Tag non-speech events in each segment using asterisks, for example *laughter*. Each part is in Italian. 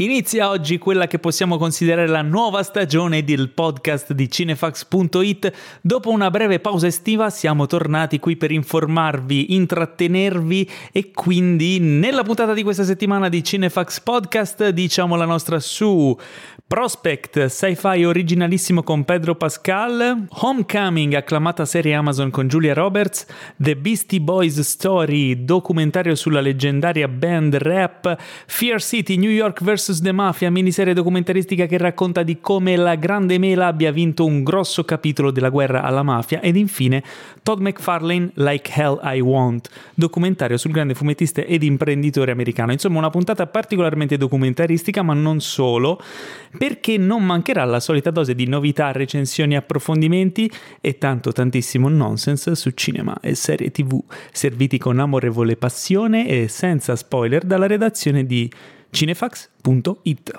Inizia oggi quella che possiamo considerare la nuova stagione del podcast di cinefax.it. Dopo una breve pausa estiva siamo tornati qui per informarvi, intrattenervi e quindi nella puntata di questa settimana di Cinefax Podcast diciamo la nostra su Prospect, sci-fi originalissimo con Pedro Pascal, Homecoming, acclamata serie Amazon con Julia Roberts, The Beastie Boys Story, documentario sulla leggendaria band rap, Fear City, New York vs. The Mafia, miniserie documentaristica che racconta di come la grande mela abbia vinto un grosso capitolo della guerra alla mafia ed infine Todd McFarlane, Like Hell I Want, documentario sul grande fumettista ed imprenditore americano. Insomma, una puntata particolarmente documentaristica, ma non solo perché non mancherà la solita dose di novità, recensioni, approfondimenti e tanto tantissimo nonsense su cinema e serie tv, serviti con amorevole passione e senza spoiler dalla redazione di cinefax.it.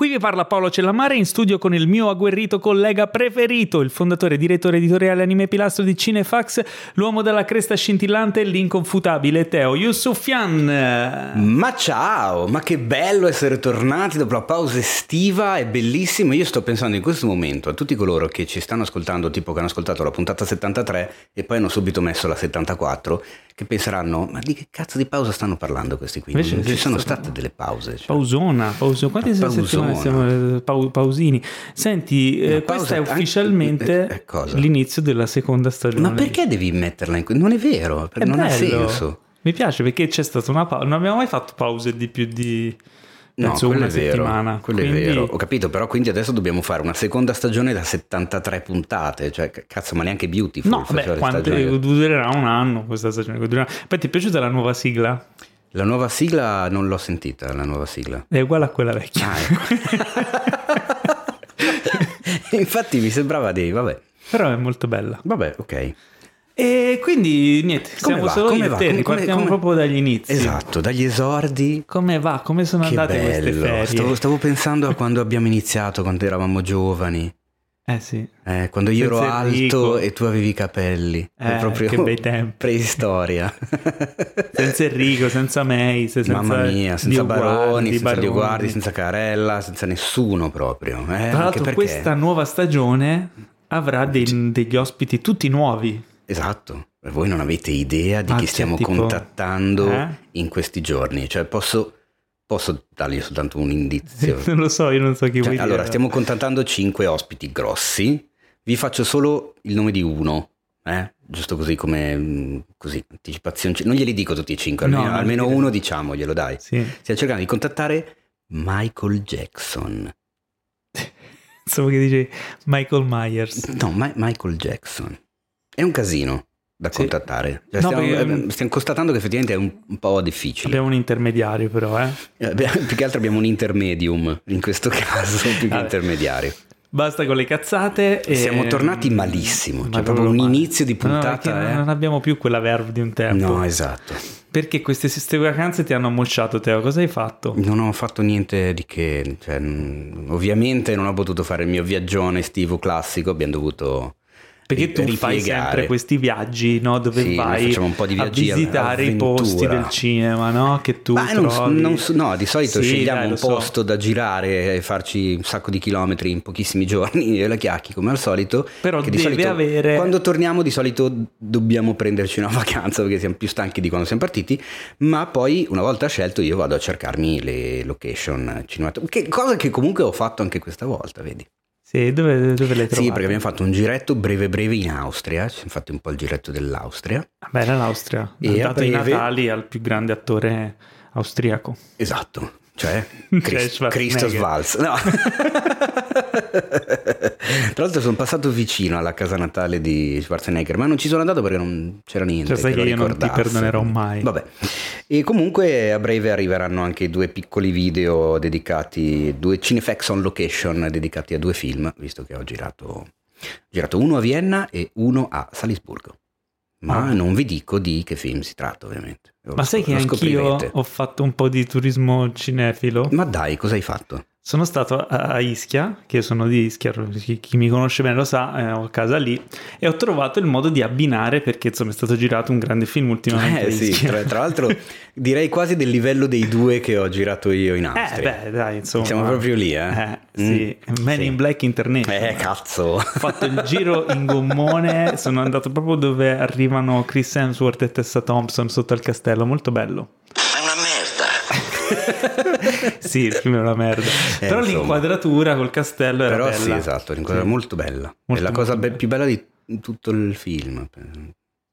Qui vi parla Paolo Cellamare in studio con il mio agguerrito collega preferito, il fondatore e direttore editoriale anime pilastro di Cinefax, l'uomo dalla cresta scintillante, l'inconfutabile Teo Yusufian. Ma ciao, ma che bello essere tornati dopo la pausa estiva, è bellissimo. Io sto pensando in questo momento a tutti coloro che ci stanno ascoltando, tipo che hanno ascoltato la puntata 73 e poi hanno subito messo la 74 che penseranno, ma di che cazzo di pausa stanno parlando questi qui? Invece ci sono state delle pause. Cioè. Pausona, pausona. Quante Pausona. Siamo eh, pau- pausini? Senti, eh, questo è anche- ufficialmente eh, cosa? l'inizio della seconda stagione. Ma perché devi metterla in... Non è vero, È non ha bello. senso. Mi piace perché c'è stata una pausa. Non abbiamo mai fatto pause di più di No, penso una è vero, settimana. quello Quindi- è vero. Ho capito, però quindi adesso dobbiamo fare una seconda stagione da 73 puntate, cioè cazzo, ma neanche Beautiful. No, beh, quante, durerà un anno questa stagione. durerà- Poi ti è piaciuta la nuova sigla? La nuova sigla non l'ho sentita, la nuova sigla. È uguale a quella vecchia. Ah, ecco. *laughs* Infatti mi sembrava di, vabbè, Però è molto bella. vabbè, ok. E quindi niente, Come siamo va? solo Come io te, Come- ripartiamo proprio dagli inizi. Esatto, dagli esordi. Come va? Come sono Che andate queste bello. ferie? Stavo, stavo pensando a quando abbiamo iniziato, quando eravamo giovani. Eh sì. Eh, quando io ero Senza alto Enrico. e tu avevi i capelli. Eh, proprio che bei tempi. preistoria. *laughs* Senza Enrico, senza May, senza Mamma mia, senza Baroni, senza Baroni. Dioguardi, senza Carella, senza nessuno proprio. Eh, Tra l'altro perché... questa nuova stagione avrà dei- degli ospiti tutti nuovi. Esatto, voi non avete idea di Ah, chi stiamo tipo- contattando Eh? in questi giorni. Cioè posso, posso dargli soltanto un indizio. *laughs* non lo so, io non so chi Cioè, vuoi allora, dire. stiamo contattando cinque ospiti grossi. Vi faccio solo il nome di uno, eh? giusto così come mh, così, anticipazione. Non glieli dico tutti e cinque, No, almeno, uno diciamoglielo, dai. Sì. Stiamo cercando di contattare Michael Jackson. *laughs* Pensavo che dici Michael Myers. No, Ma- Michael Jackson. È un casino da Sì. contattare. Cioè, No, stiamo, perché- eh, stiamo constatando che effettivamente è un, un po' difficile. Abbiamo un intermediario però, eh. Eh, beh, *laughs* più che altro abbiamo un intermedium in questo *laughs* caso, più che intermediario. Basta con le cazzate. E... Siamo tornati malissimo, Ma cioè proprio un male. inizio di No, no, puntata. perché eh. Non abbiamo più quella verve di un tempo. No, esatto. Perché queste, queste vacanze ti hanno ammocciato, Teo? Cosa hai fatto? Non ho fatto niente di che, cioè, ovviamente non ho potuto fare il mio viaggione estivo classico, abbiamo dovuto Perché tu ri- fai ripiegare. sempre questi viaggi, no? Dove Sì, vai facciamo un po' di a visitare i posti del cinema, no? Che tu Ma non, non so- no, di solito Sì, scegliamo dai, un so. posto da girare e farci un sacco di chilometri in pochissimi *laughs* giorni e la chiacchi come al solito. Però deve solito, avere- Quando torniamo di solito dobbiamo prenderci una *laughs* vacanza perché siamo più stanchi di quando siamo partiti, ma poi una volta scelto io vado a cercarmi le location cinematografiche, cosa che comunque ho fatto anche questa volta, vedi? Sì, dove, dove l'hai Sì, trovato? perché abbiamo fatto un giretto breve breve in Austria, ci siamo fatti un po' il giretto dell'Austria. Vabbè, era l'Austria. E ha dato i breve- Natali al più grande attore austriaco. Esatto, cioè *laughs* Cioè, Christ- Schwarzenegger. Christos Waltz. No. *laughs* Tra l'altro sono passato vicino alla casa natale di Schwarzenegger, ma non ci sono andato perché non c'era niente. Cioè, sai lo che io non ti perdonerò mai. Vabbè. E comunque a breve arriveranno anche due piccoli video dedicati, due Cinefax on location dedicati a due film, visto che ho girato, ho girato uno a Vienna e uno a Salisburgo. Ma Ah. non vi dico di che film si tratta, ovviamente. Ma sai che anch'io ho fatto un po' di turismo cinefilo? Ma dai, cosa hai fatto? Sono stato a Ischia, che sono di Ischia, chi, mi conosce bene lo sa, eh, ho casa lì, e ho trovato il modo di abbinare perché insomma è stato girato un grande film ultimamente. Eh sì, tra, tra, l'altro *laughs* direi quasi del livello dei due che ho girato io in Austria. Eh beh, dai, insomma. Siamo proprio lì, eh? eh sì, mm, Man sì. in Black International. Eh, cazzo. Ho fatto il giro in gommone, sono andato proprio dove arrivano Chris Hemsworth e Tessa Thompson sotto il castello, molto bello. *laughs* sì, il film è una merda. Eh, Però insomma. l'inquadratura col castello era Però bella. sì, esatto, l'inquadratura sì. molto bella. Molto, è la cosa be- più bella di tutto il film.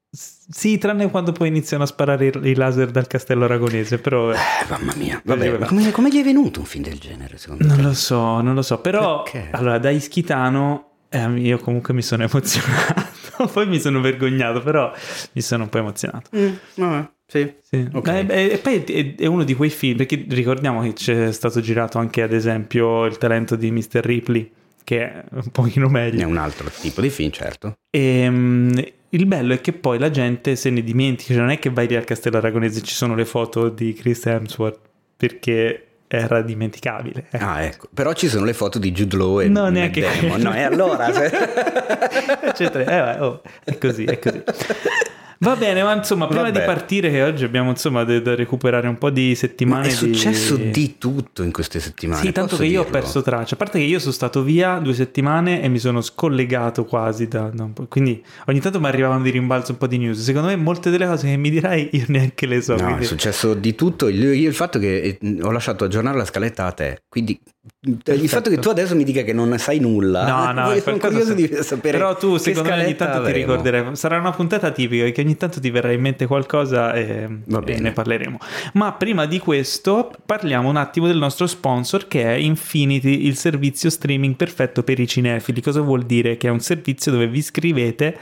Sì, tranne quando poi iniziano a sparare i laser dal castello aragonese, però... Eh, mamma mia, Vabbè, come, come, gli è venuto un film del genere, secondo non te? Non lo so, non lo so, però... Perché? Allora, da Ischitano eh, io comunque mi sono emozionato, *laughs* poi mi sono vergognato, però mi sono un po' emozionato. Mm, vabbè. Sì, sì. Okay. Beh, e poi è, uno di quei film, perché ricordiamo che c'è stato girato anche ad esempio Il talento di Mr. Ripley, che è un pochino meglio. È un altro tipo di film, certo. E, um, il bello è che poi la gente se ne dimentica, cioè non è che vai lì al Castello Aragonese e ci sono le foto di Chris Hemsworth, perché era dimenticabile. Eh. Ah, ecco. Però ci sono le foto di Jude Law e no, neanche Damon. No, e allora... *laughs* Eccetera. Eh, oh, è così, è così. *laughs* Va bene, ma insomma, prima Vabbè. di partire, che oggi abbiamo insomma da, da recuperare un po' di settimane. Ma è successo di... di tutto in queste settimane. Sì, tanto che dirlo? io ho perso traccia. A parte che io sono stato via due settimane e mi sono scollegato quasi da, da. Quindi ogni tanto mi arrivavano di rimbalzo un po' di news. Secondo me molte delle cose che mi dirai io neanche le so. No, quindi... è successo di tutto. Io, io il fatto che eh, ho lasciato aggiornare la scaletta a te, quindi Perfetto. Il fatto che tu adesso mi dica che non sai nulla, no, *laughs* no, sono curioso di sapere. Però tu, secondo me, ogni tanto avremo. ti ricorderai. Sarà una puntata tipica che ogni tanto ti verrà in mente qualcosa e, e, ne parleremo. Ma prima di questo, parliamo un attimo del nostro sponsor che è Infinity, il servizio streaming perfetto per i cinefili. Cosa vuol dire? Che è un servizio dove vi iscrivete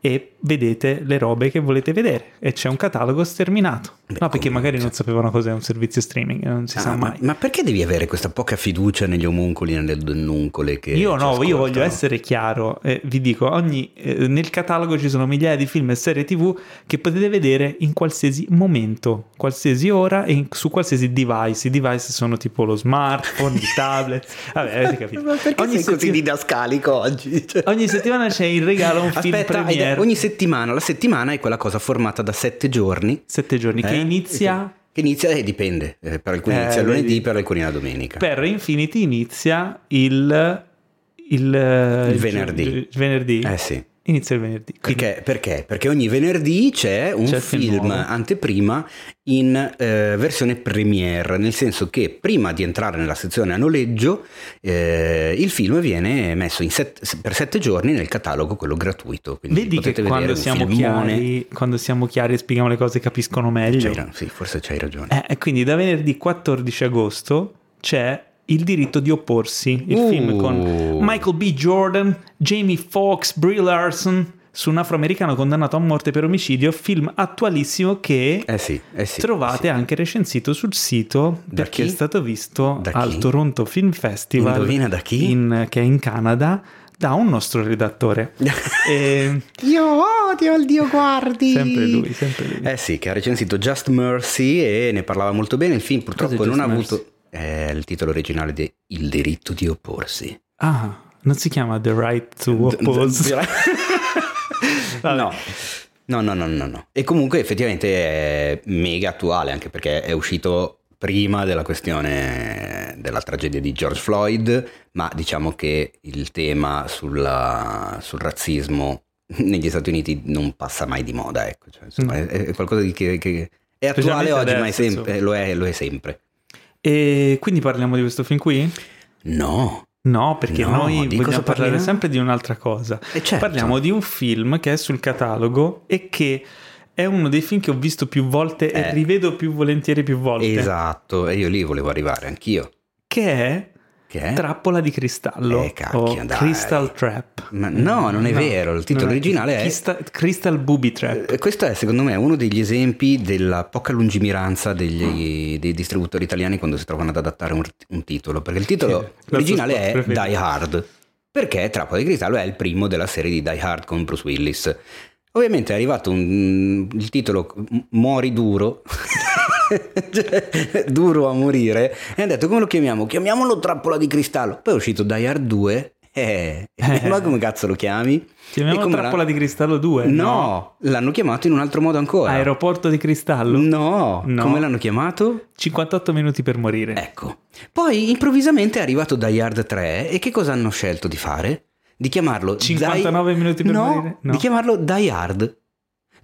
e vedete le robe che volete vedere e c'è un catalogo sterminato. Beh, no, perché magari non sapevano cos'è un servizio streaming, non si ah, sa ma, mai. Ma perché devi avere questa poca fiducia negli omuncoli e nelle donnuncole? Che io no, io voglio essere chiaro. Eh, vi dico, ogni, eh, nel catalogo ci sono migliaia di film e serie tv che potete vedere in qualsiasi momento, qualsiasi ora e in, su qualsiasi device. I device sono tipo lo smartphone, il *laughs* tablet. Vabbè, avete capito. Ma perché ogni sei settim- così didascalico oggi? Cioè... Ogni settimana c'è in regalo un Aspetta, film premiere. Ogni settimana, la settimana è quella cosa formata da sette giorni. Sette giorni, eh? che inizia... Che inizia, eh, dipende, eh, per alcuni eh, inizia il lunedì, per alcuni la domenica. Per Infinity inizia il... Il, il venerdì. Il venerdì? Eh sì. Inizia il venerdì. Perché? Perché? Perché ogni venerdì c'è un c'è film, film anteprima in eh, versione premiere, nel senso che prima di entrare nella sezione a noleggio eh, il film viene messo set, per sette giorni nel catalogo, quello gratuito. Vedi che quando siamo, chiari, quando siamo, chiari, e spieghiamo le cose capiscono meglio. C'hai, sì, forse c'hai ragione. Eh, quindi da venerdì 14 agosto c'è il diritto di opporsi, il uh. film con Michael B. Jordan, Jamie Foxx, Brie Larson su un afroamericano condannato a morte per omicidio, film attualissimo che eh sì, eh sì, trovate sì. anche recensito sul sito da perché chi? è stato visto al Toronto Film Festival da chi? In, che è in Canada da un nostro redattore. *laughs* e... Io odio il Dio guardi. Sempre lui, sempre lui. Eh sì, che ha recensito Just Mercy e ne parlava molto bene. Il film purtroppo non ha Mercy? avuto è il titolo originale di Il diritto di opporsi. Ah, non si chiama The Right to Oppose? *laughs* *laughs* no. No, no, no, no, no. E comunque effettivamente è mega attuale anche perché è uscito prima della questione della tragedia di George Floyd, ma diciamo che il tema sulla, sul razzismo negli Stati Uniti non passa mai di moda, ecco. Cioè, insomma, mm. è, è, qualcosa di che, che è attuale oggi, adesso, ma è sempre, lo, è, lo è sempre. E quindi parliamo di questo film qui? No. No, perché no, noi vogliamo parlare sempre di un'altra cosa. Certo. Parliamo di un film che è sul catalogo e che è uno dei film che ho visto più volte eh. e rivedo più volentieri più volte. Esatto, e io lì volevo arrivare anch'io. Che è che è? Trappola di cristallo. Eh, cacchia, dai. Crystal Trap. Ma no, non è no, vero. Il titolo originale è. Crystal, Crystal Booby Trap. Eh, questo è, secondo me, uno degli esempi della poca lungimiranza degli, dei distributori italiani quando si trovano ad adattare un, un titolo. Perché il titolo sì, originale è preferito. Die Hard. Perché Trappola di cristallo è il primo della serie di Die Hard con Bruce Willis. Ovviamente è arrivato un, il titolo Mori duro. *laughs* *laughs* cioè, duro a morire, e hanno detto come lo chiamiamo? Chiamiamolo Trappola di Cristallo. Poi è uscito Die Hard 2, eh, eh. ma come cazzo lo chiami? Chiamiamolo Trappola di Cristallo 2? No, no, l'hanno chiamato in un altro modo ancora. Aeroporto di Cristallo? No, no. come l'hanno chiamato? 58 minuti per morire. Ecco. Poi improvvisamente è arrivato Die Hard 3 e che cosa hanno scelto di fare? Di chiamarlo 59 Die... minuti per no, morire? No, di chiamarlo Die Hard.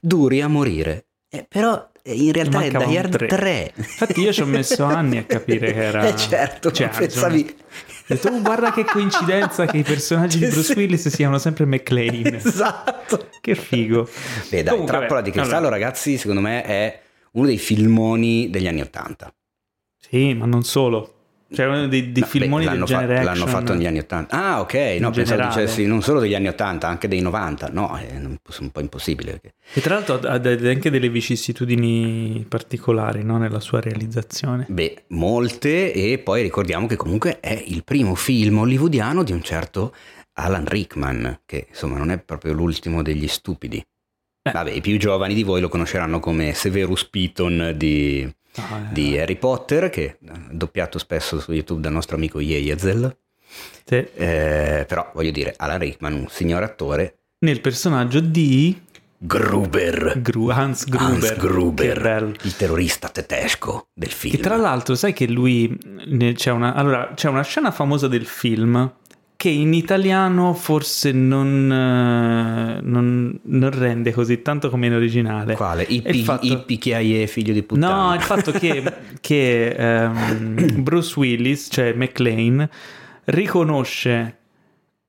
Duri a morire. Eh, però in realtà è Die Hard 3. 3. Infatti io ci ho messo anni a capire che era... *laughs* Eh certo, cioè, pensavi... Ho detto, oh, guarda che coincidenza che i personaggi di *laughs* Bruce Willis siano sempre McLean. *laughs* Esatto. Che figo. Beh dai, Comunque, Trappola di Cristallo allora. ragazzi secondo me è uno dei filmoni degli anni Ottanta. Sì, ma non solo. Cioè uno dei, dei no, filmoni beh, del genere L'hanno fatto negli anni 80. Ah, ok, no, pensavo dicessi non solo degli anni 80, anche dei 90. No, è un po' impossibile. Perché... E tra l'altro ha anche delle vicissitudini particolari no? nella sua realizzazione. Beh, molte e poi ricordiamo che comunque è il primo film hollywoodiano di un certo Alan Rickman, che insomma non è proprio l'ultimo degli stupidi. Beh. Vabbè, i più giovani di voi lo conosceranno come Severus Piton di ah, eh. di Harry Potter, che è doppiato spesso su YouTube dal nostro amico Yezel. Sì. Eh, però voglio dire, Alan Rickman, un signor attore. Nel personaggio di Gruber. Gru- Hans Gruber. Hans Gruber il terrorista tedesco del film. E tra l'altro, sai che lui. C'è una, allora, c'è una scena famosa del film che in italiano forse non, eh, non, non, rende così tanto come in originale. Quale? Ippi, fatto... Ippi che hai figlio di puttana. No, il fatto che, *laughs* che um, Bruce Willis, cioè McLean, riconosce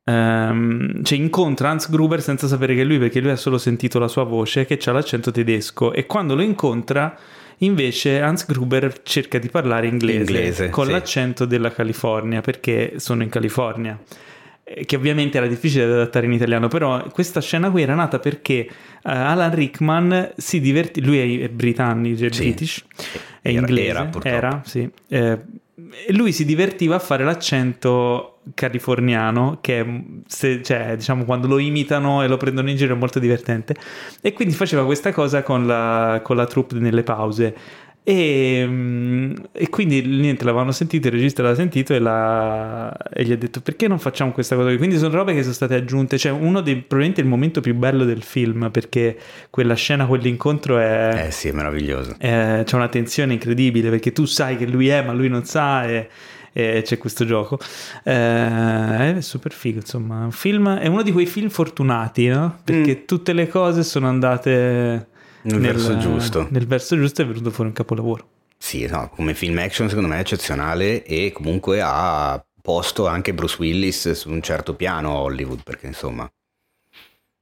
Um, cioè incontra Hans Gruber senza sapere che è lui perché lui ha solo sentito la sua voce che ha l'accento tedesco e quando lo incontra Invece Hans Gruber cerca di parlare inglese, inglese con sì. l'accento della California perché sono in California eh, che ovviamente era difficile da adattare in italiano, però questa scena qui era nata perché uh, Alan Rickman si divertì, lui è britannico, è sì. british, è era, inglese, era, era sì, eh, lui si divertiva a fare l'accento californiano che se, cioè, diciamo quando lo imitano e lo prendono in giro è molto divertente. E quindi faceva questa cosa con la, con la troupe nelle pause e, mm, e, quindi niente, l'avevano sentito, il regista l'ha sentito e, la, e, gli ha detto perché non facciamo questa cosa? Quindi sono robe che sono state aggiunte, cioè uno dei probabilmente il momento più bello del film perché quella scena, quell'incontro è... Eh sì, è meraviglioso. È, c'è una tensione incredibile perché tu sai che lui è ma lui non sa e, e c'è questo gioco. Eh, è super figo, insomma, un film, è uno di quei film fortunati, no? Perché mm. tutte le cose sono andate nel, nel verso giusto. Nel verso giusto è venuto fuori un capolavoro. Sì, no, come film action secondo me è eccezionale e comunque ha posto anche Bruce Willis su un certo piano a Hollywood, perché insomma...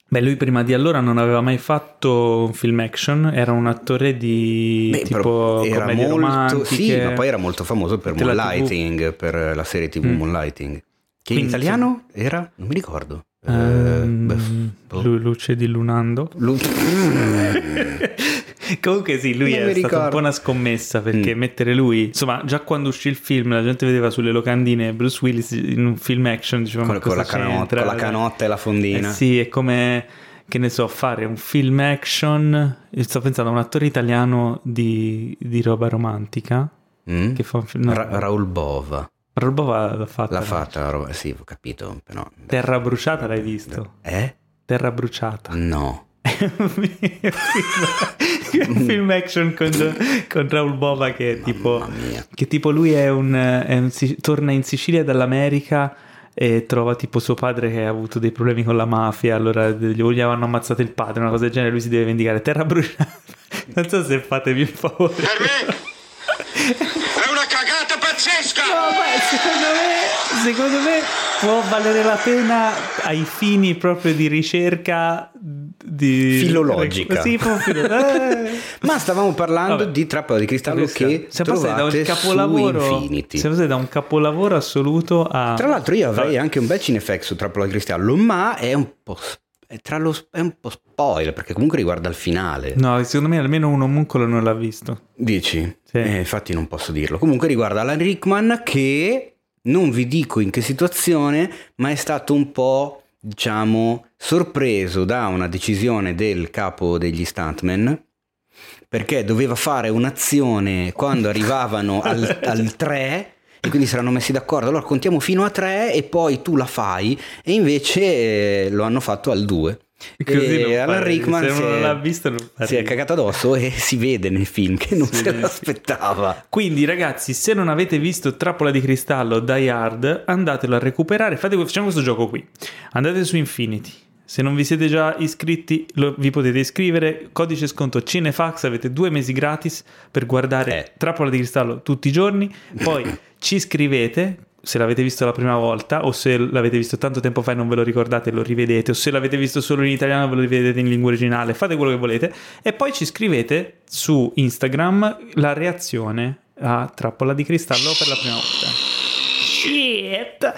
Beh, lui prima di allora non aveva mai fatto un film action, era un attore di Beh, tipo era molto, Sì, ma poi era molto famoso per Moonlighting, per la serie TV mm. Moonlighting. Che Quindi, in italiano era? Non mi ricordo. Um, beh, luce di Lunando. Lu- *laughs* Comunque sì, lui non è stata un po' una scommessa perché mm. mettere lui, insomma, già quando uscì il film la gente vedeva sulle locandine Bruce Willis in un film action, diceva con, con, la, canotta, con la canotta e la fondina. Eh sì, è come che ne so, fare un film action. Sto pensando a un attore italiano di, di roba romantica. Mm? Che fa un film. Ra- Raul Bova. Robova l'ha fatta. L'ha fatta, roba, sì, ho capito. Però... Terra bruciata l'hai visto? Eh? Terra bruciata. No. *laughs* un film action con, con Raul Bova che è tipo, che tipo lui è un, è un, torna in Sicilia dall'America e trova tipo suo padre che ha avuto dei problemi con la mafia allora gli hanno ammazzato il padre una cosa del genere lui si deve vendicare terra bruciata *laughs* non so se fatevi un favore per me *laughs* pazzesca! No, ma secondo me, secondo me può valere la pena ai fini proprio di ricerca di... filologica. Sì, eh. *laughs* ma stavamo parlando Vabbè. di Trappola di Cristallo che siamo passati da un capolavoro Infinity. Siamo da un capolavoro assoluto a... Tra l'altro io avrei Vabbè. anche un bel cinefax su Trappola di Cristallo, ma è un po' è, lo, è, un po' spoiler perché comunque riguarda il finale. No, secondo me almeno un omuncolo non l'ha visto. Dici? Sì. Eh, infatti non posso dirlo. Comunque riguarda Alan Rickman che non vi dico in che situazione, ma è stato un po', diciamo, sorpreso da una decisione del capo degli stuntmen perché doveva fare un'azione quando arrivavano al, *laughs* al 3 e quindi saranno messi d'accordo. Allora contiamo fino a 3 e poi tu la fai e invece eh, lo hanno fatto al 2. Così E Alan Rickman se si non è, l'ha visto non si è cagato addosso e *laughs* si vede nel film che non Si se l'aspettava. Quindi, ragazzi, se non avete visto Trappola di Cristallo Die Hard, andatelo a recuperare. Fate, facciamo questo gioco qui. Andate su Infinity. Se non vi siete già iscritti, lo- vi potete iscrivere. Codice sconto Cinefax. Avete due mesi gratis per guardare Eh. Trappola di Cristallo tutti i giorni. Poi *coughs* ci iscrivete. Se l'avete visto la prima volta, o se l'avete visto tanto tempo fa e non ve lo ricordate, lo rivedete, o se l'avete visto solo in italiano, ve lo rivedete in lingua originale, fate quello che volete. E poi ci scrivete su Instagram la reazione a Trappola di Cristallo per la prima volta. Shit!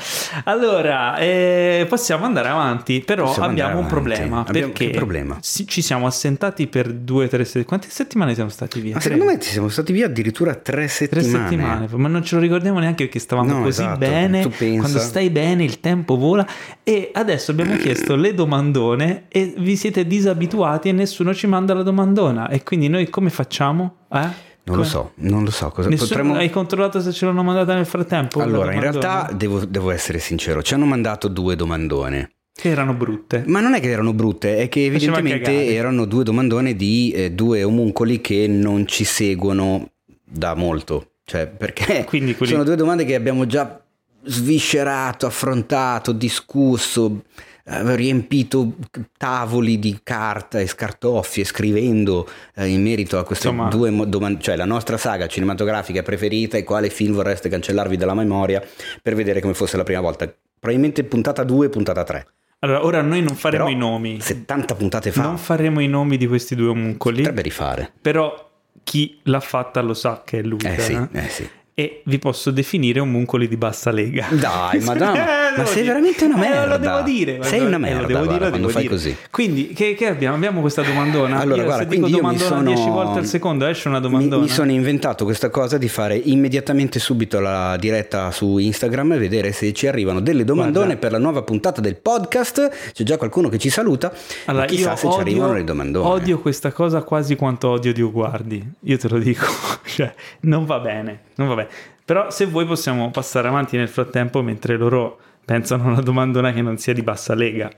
Allora, eh, possiamo andare avanti, però Possiamo abbiamo un avanti. problema. Abbiamo- perché che problema? ci siamo assentati per due o tre settimane. Quante settimane siamo stati via? Ma Tre? secondo me siamo stati via addirittura tre Tre settimane. settimane, ma non ce lo ricordiamo neanche perché stavamo No, così esatto, bene. tu pensa. Quando stai bene, il tempo vola. E adesso abbiamo chiesto le domandone e vi siete disabituati e nessuno ci manda la domandona. E quindi noi come facciamo? Eh? Non lo Come- so, non lo so. Cosa Nessuno- potremmo... Hai controllato se ce l'hanno mandata nel frattempo? Allora, in realtà devo, devo essere sincero, ci hanno mandato due domandone. Che erano brutte. Ma non è che erano brutte, è che evidentemente erano due domandone di eh, due omuncoli che non ci seguono da molto. Cioè, perché Quindi quelli- sono due domande che abbiamo già sviscerato, affrontato, discusso, eh, riempito tavoli di carta e scartoffie scrivendo eh, in merito a queste Insomma- due mo- domande, cioè la nostra saga cinematografica preferita e quale film vorreste cancellarvi dalla memoria per vedere come fosse la prima volta. Probabilmente puntata 2 puntata 3. Allora, ora noi non faremo Però i nomi. 70 puntate fa Non faremo i nomi di questi due omuncoli. potrebbe rifare. Però chi l'ha fatta lo sa che è lui. Eh sì, eh? eh sì. E vi posso definire omuncoli di bassa lega. Dai, *laughs* ma dai, Eh, ma devo sei dire. veramente una Eh, merda. lo devo dire. Sei Eh, una lo merda, devo dire, guarda, lo quando devo fai dire. così. Quindi, che, che abbiamo? Abbiamo questa domandona. Allora, Io, guarda, se dico mi domandona sono- 10 volte al secondo, esce una Mi, domandona. mi sono inventato questa cosa di fare immediatamente subito la diretta su Instagram e vedere se ci arrivano delle domandone Guarda. per la nuova puntata del podcast. C'è già qualcuno che ci saluta. Allora, chissà io se odio, ci arrivano le domandone. Odio questa cosa quasi quanto odio Dio guardi. Io te lo dico. *laughs* cioè, non va bene. Non va bene. Però se vuoi possiamo passare avanti nel frattempo mentre loro pensano a una domandona che non sia di bassa lega.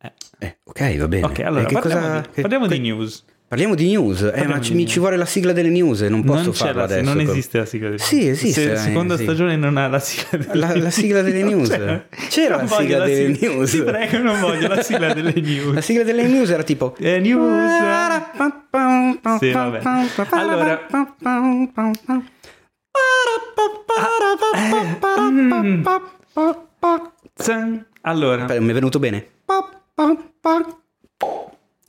Eh. Eh, ok, va bene. Ok, allora Eh, che parliamo, cosa- di, che- parliamo di que- news. Parliamo di news, eh, Parliamo ma di ci, mi- news. ci vuole la sigla delle news non posso non, farla la- adesso. non esiste la sigla delle Sì, esiste, Se- eh, seconda sì. stagione non ha la sigla delle La- la sigla delle *laughs* news. c'è. C'era Non la sigla delle sigla- news. Ti prego, non voglio la sigla delle news. La sigla delle news era tipo Eh, news. Sì, vabbè. Allora-. Allora, Aspetta, mi è venuto bene?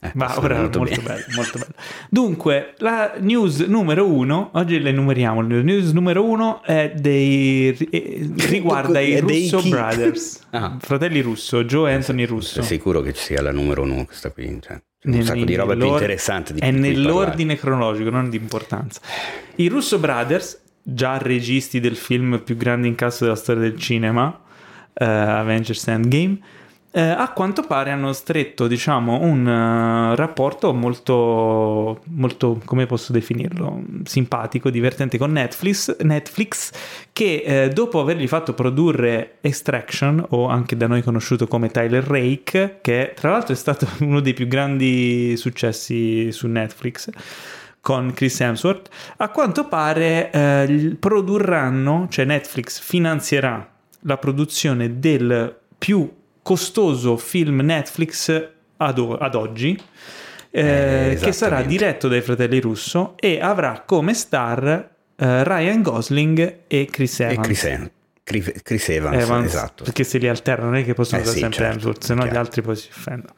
Eh, ma è ora è molto bene. bello, molto bello. Dunque, la news numero uno, oggi le numeriamo, la news numero uno è dei, eh, riguarda i È dei Russo? Brothers, Ah. fratelli Russo, Joe e Anthony Russo. Sei sicuro che ci sia la numero uno questa qui? Cioè, c'è un Nel- sacco di roba più interessante di È nell'ordine cronologico, non di importanza. I Russo Brothers, già registi del film più grande incasso della storia del cinema, eh, Avengers Endgame, eh, a quanto pare hanno stretto, diciamo, un eh, rapporto molto, molto, come posso definirlo, simpatico, divertente con Netflix, Netflix che eh, dopo avergli fatto produrre Extraction, o anche da noi conosciuto come Tyler Rake, che tra l'altro è stato *laughs* uno dei più grandi successi su Netflix, con Chris Hemsworth, a quanto pare eh, produrranno, cioè Netflix finanzierà la produzione del più costoso film Netflix ad, o- ad oggi, eh, Eh, che sarà diretto dai fratelli Russo e avrà come star eh, Ryan Gosling e Chris E Evans. Chris, Evans, Chris- Chris Evans, Evans, esatto. perché se li alternano non è che possono Eh usare sì, sempre certo, Hemsworth, se no gli altri poi si offendono.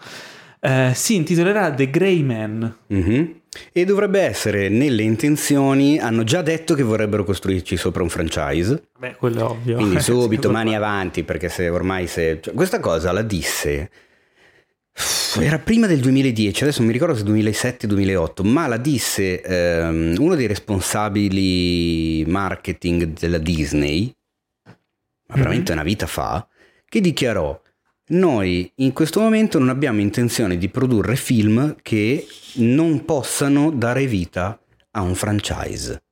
Eh, si intitolerà The Grey Man. Mhm. E dovrebbe essere nelle intenzioni, hanno già detto che vorrebbero costruirci sopra un franchise, Beh, quello è ovvio. quindi *laughs* subito mani avanti perché se ormai se... cioè, questa cosa la disse, era prima del 2010, adesso non mi ricordo se 2007-2008, ma la disse ehm, uno dei responsabili marketing della Disney, ma veramente una vita fa, che dichiarò Noi in questo momento non abbiamo intenzione di produrre film che non possano dare vita a un franchise.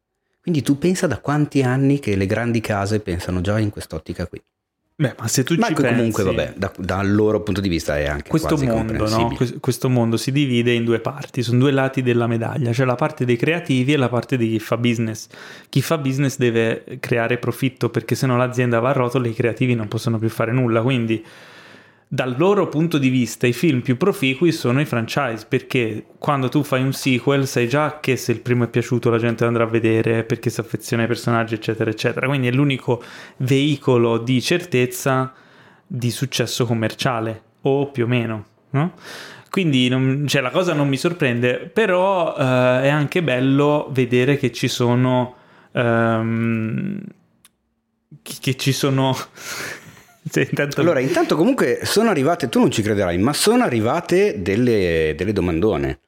Quindi tu pensa da quanti anni che le grandi case pensano già in quest'ottica qui. Beh, ma se tu Ma ci que- comunque, pensi, vabbè, da- dal loro punto di vista è anche questo mondo, no? questo mondo si divide in due parti, sono due lati della medaglia, c'è la parte dei creativi e la parte di chi fa business. Chi fa business deve creare profitto perché se no l'azienda va a rotolo e i creativi non possono più fare nulla, quindi dal loro punto di vista i film più proficui sono i franchise perché quando tu fai un sequel sai già che se il primo è piaciuto la gente andrà a vedere perché si affeziona ai personaggi eccetera eccetera quindi è l'unico veicolo di certezza di successo commerciale o più o meno no? quindi non- cioè, la cosa non mi sorprende però eh, è anche bello vedere che ci sono ehm, che ci sono *laughs* *laughs* Cioè, intanto- Allora, intanto comunque sono arrivate, tu non ci crederai, ma sono arrivate delle, delle domandone.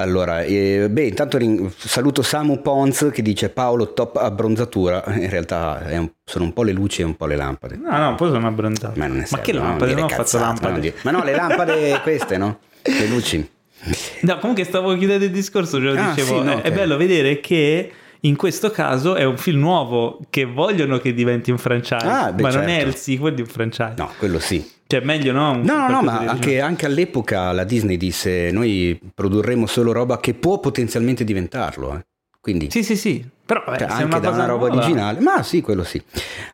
Allora, eh, beh, intanto ring- saluto Samu Pons che dice Paolo top abbronzatura, in realtà un- sono un po' le luci e un po' le lampade. No, no, poi sono abbronzato. Ma non ne Ma serve, che no? lampade? Dire Non ho fatto lampade. non dire- Ma no, le lampade *laughs* queste, no? Le luci. No, comunque stavo chiudendo il discorso, ce lo Ah, dicevo. sì, no, è, ok. è bello vedere che in questo caso è un film nuovo che vogliono che diventi un franchise, Ah, beh, ma non è certo. il sequel di un franchise. No, quello sì. Cioè, meglio no? Un- No, no, no, ma anche, anche all'epoca la Disney disse noi produrremo solo roba che può potenzialmente diventarlo. eh. Quindi Sì, sì, sì. Però vabbè, Cioè, anche da cosa una roba nuova- originale. Ma sì, quello sì.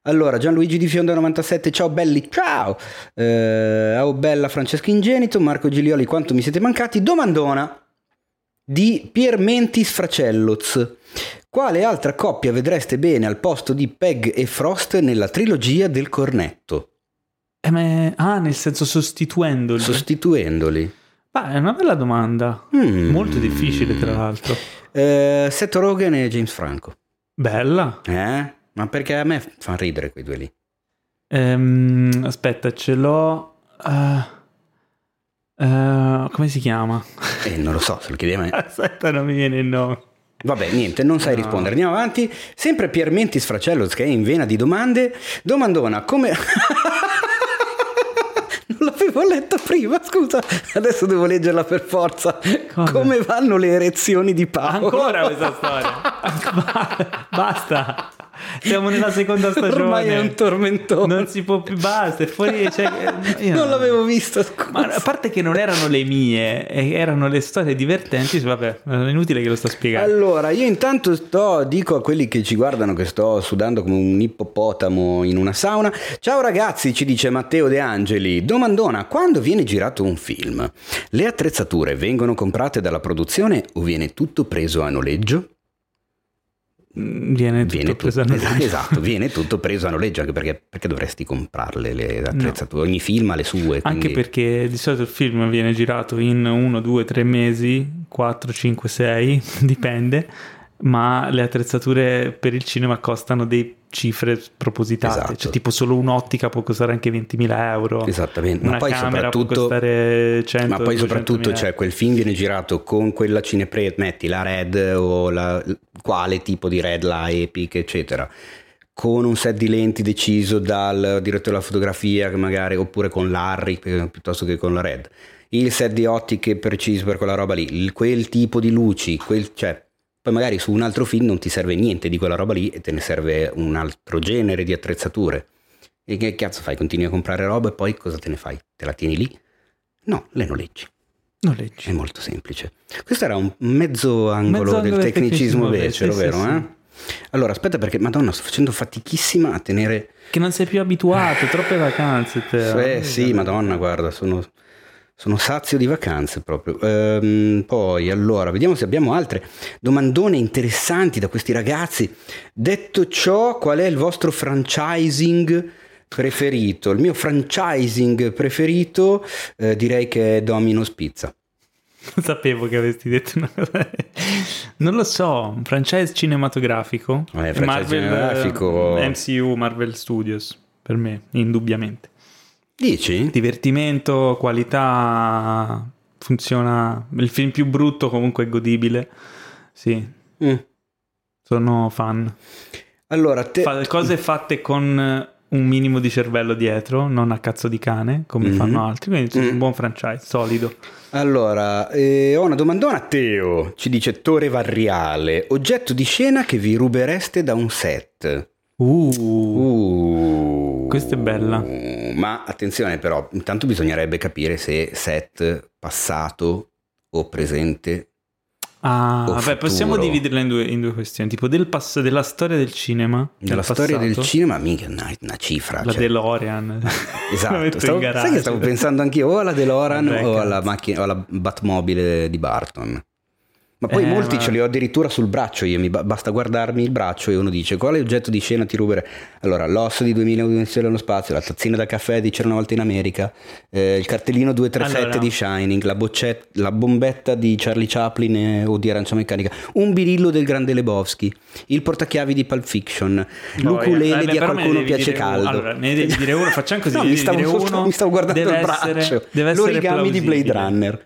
Allora, Gianluigi di Fionda 97, ciao belli, ciao. Eh, oh bella Francesca Ingenito, Marco Gilioli, quanto mi siete mancati? Domandona di Pier Mentis Fracelloz. Quale altra coppia vedreste bene al posto di Peg e Frost nella trilogia del cornetto? Eh, ma- Ah, nel senso sostituendoli. Sostituendoli. Ma è una bella domanda. Mm. Molto difficile, tra l'altro. Eh, Seth Rogen e James Franco. Bella. Eh? Ma perché a me fanno ridere quei due lì. Ehm, aspetta, ce l'ho. eh, eh, come si chiama? Eh, non lo so, se lo chiedi a me. *laughs* Aspetta, non mi viene il nome. Vabbè, niente, non sai No. rispondere. Andiamo avanti. Sempre Pier Mentis Fracello, che è in vena di domande. Domandona, come... *laughs* non l'avevo letta prima, scusa. Adesso devo leggerla per forza. Cosa? Come vanno le erezioni di Paolo? Ancora questa storia. Ba- *laughs* Basta. Siamo nella seconda stagione. Ormai è un tormentone. Non si può più. Basta. Fuori. cioè, *laughs* io Non l'avevo vista, scusa. Ma a parte che non erano le mie, erano le storie divertenti. Vabbè, è inutile che lo sto spiegando. Allora, io intanto sto, dico a quelli che ci guardano che sto sudando come un ippopotamo in una sauna. Ciao ragazzi, ci dice Matteo De Angeli. Domandona, quando viene girato un film, le attrezzature vengono comprate dalla produzione o viene tutto preso a noleggio? Viene tutto Viene preso a tutto, esatto, viene tutto preso a noleggio, anche perché, perché dovresti comprarle le attrezzature? Ogni film ha le sue. Anche quindi- perché di solito il film viene girato in 1, 2, 3 mesi, 4, 5, 6, dipende, ma le attrezzature per il cinema costano dei cifre spropositate, Esatto. cioè tipo solo un'ottica può costare anche 20.000 euro, Esattamente, ma poi camera può soprattutto... costare 100 Ma poi soprattutto 200.000. cioè, quel film viene girato con quella cinepre, metti la Red o la, quale tipo di Red, la Epic, eccetera, con un set di lenti deciso dal direttore della fotografia, magari, oppure con l'Harry eh, piuttosto che con la Red, il set di ottiche preciso per quella roba lì, quel tipo di luci, quel, cioè, poi magari su un altro film non ti serve niente di quella roba lì e te ne serve un altro genere di attrezzature. E che cazzo fai? Continui a comprare roba e poi cosa te ne fai? Te la tieni lì? No, le noleggi. Noleggi. È molto semplice. Questo era un mezzo angolo Mezzo del angolo del tecnicismo tecnicismo becero, sì, vero? sì, eh? Allora, aspetta perché, madonna, sto facendo fatichissima a tenere... Che non sei più abituato, troppe vacanze te. Eh sì, madonna, guarda, sono, sono sazio di vacanze proprio. Ehm, poi, allora, vediamo se abbiamo altre domandone interessanti da questi ragazzi. Detto ciò, qual è il vostro franchising preferito? Il mio franchising preferito eh, direi che è Domino's Pizza. Non sapevo che avresti detto una cosa. Non lo so, un franchise cinematografico. Eh, franchise Marvel, cinematografico. eh, MCU, Marvel Studios, per me, indubbiamente. Dici? Divertimento, qualità, funziona. Il film più brutto comunque è godibile. Sì, Mm. sono fan. Allora, te... Fa- cose fatte con un minimo di cervello dietro, non a cazzo di cane, come Mhm. fanno altri, quindi Mm. un buon franchise, solido. Allora, eh, ho una domandona a Teo, ci dice Torre Varriale, oggetto di scena che vi rubereste da un set. Uh, Uh, Questa è bella. Ma attenzione però, intanto bisognerebbe capire se set passato o presente. ah, vabbè, possiamo dividerla in due, in due questioni, tipo del pass- della storia del cinema, Nella del storia del passato, cinema, mica una, una cifra. la cioè. DeLorean. *laughs* Esatto, *laughs* stavo, sai che stavo pensando anch'io o alla DeLorean o alla, macchina, o alla Batmobile di Barton. Ma poi Eh, molti ma- ce li ho addirittura sul braccio io, mi ba- basta guardarmi il braccio e uno dice quale oggetto di scena ti ruberei? Allora, l'osso di 2000 Odissea nello spazio, la tazzina da caffè di C'era una volta in America, eh, il cartellino 237 Allora. di Shining, la, boccet- la bombetta di Charlie Chaplin eh, o di Arancia Meccanica, un birillo del grande Lebowski, il portachiavi di Pulp Fiction, l'ukulele Vabbè, di a qualcuno piace uno. caldo. Allora, ne devi dire uno, facciamo così, *laughs* No, mi stavo, uno, mi stavo guardando il braccio. essere L'origami di Blade. Runner.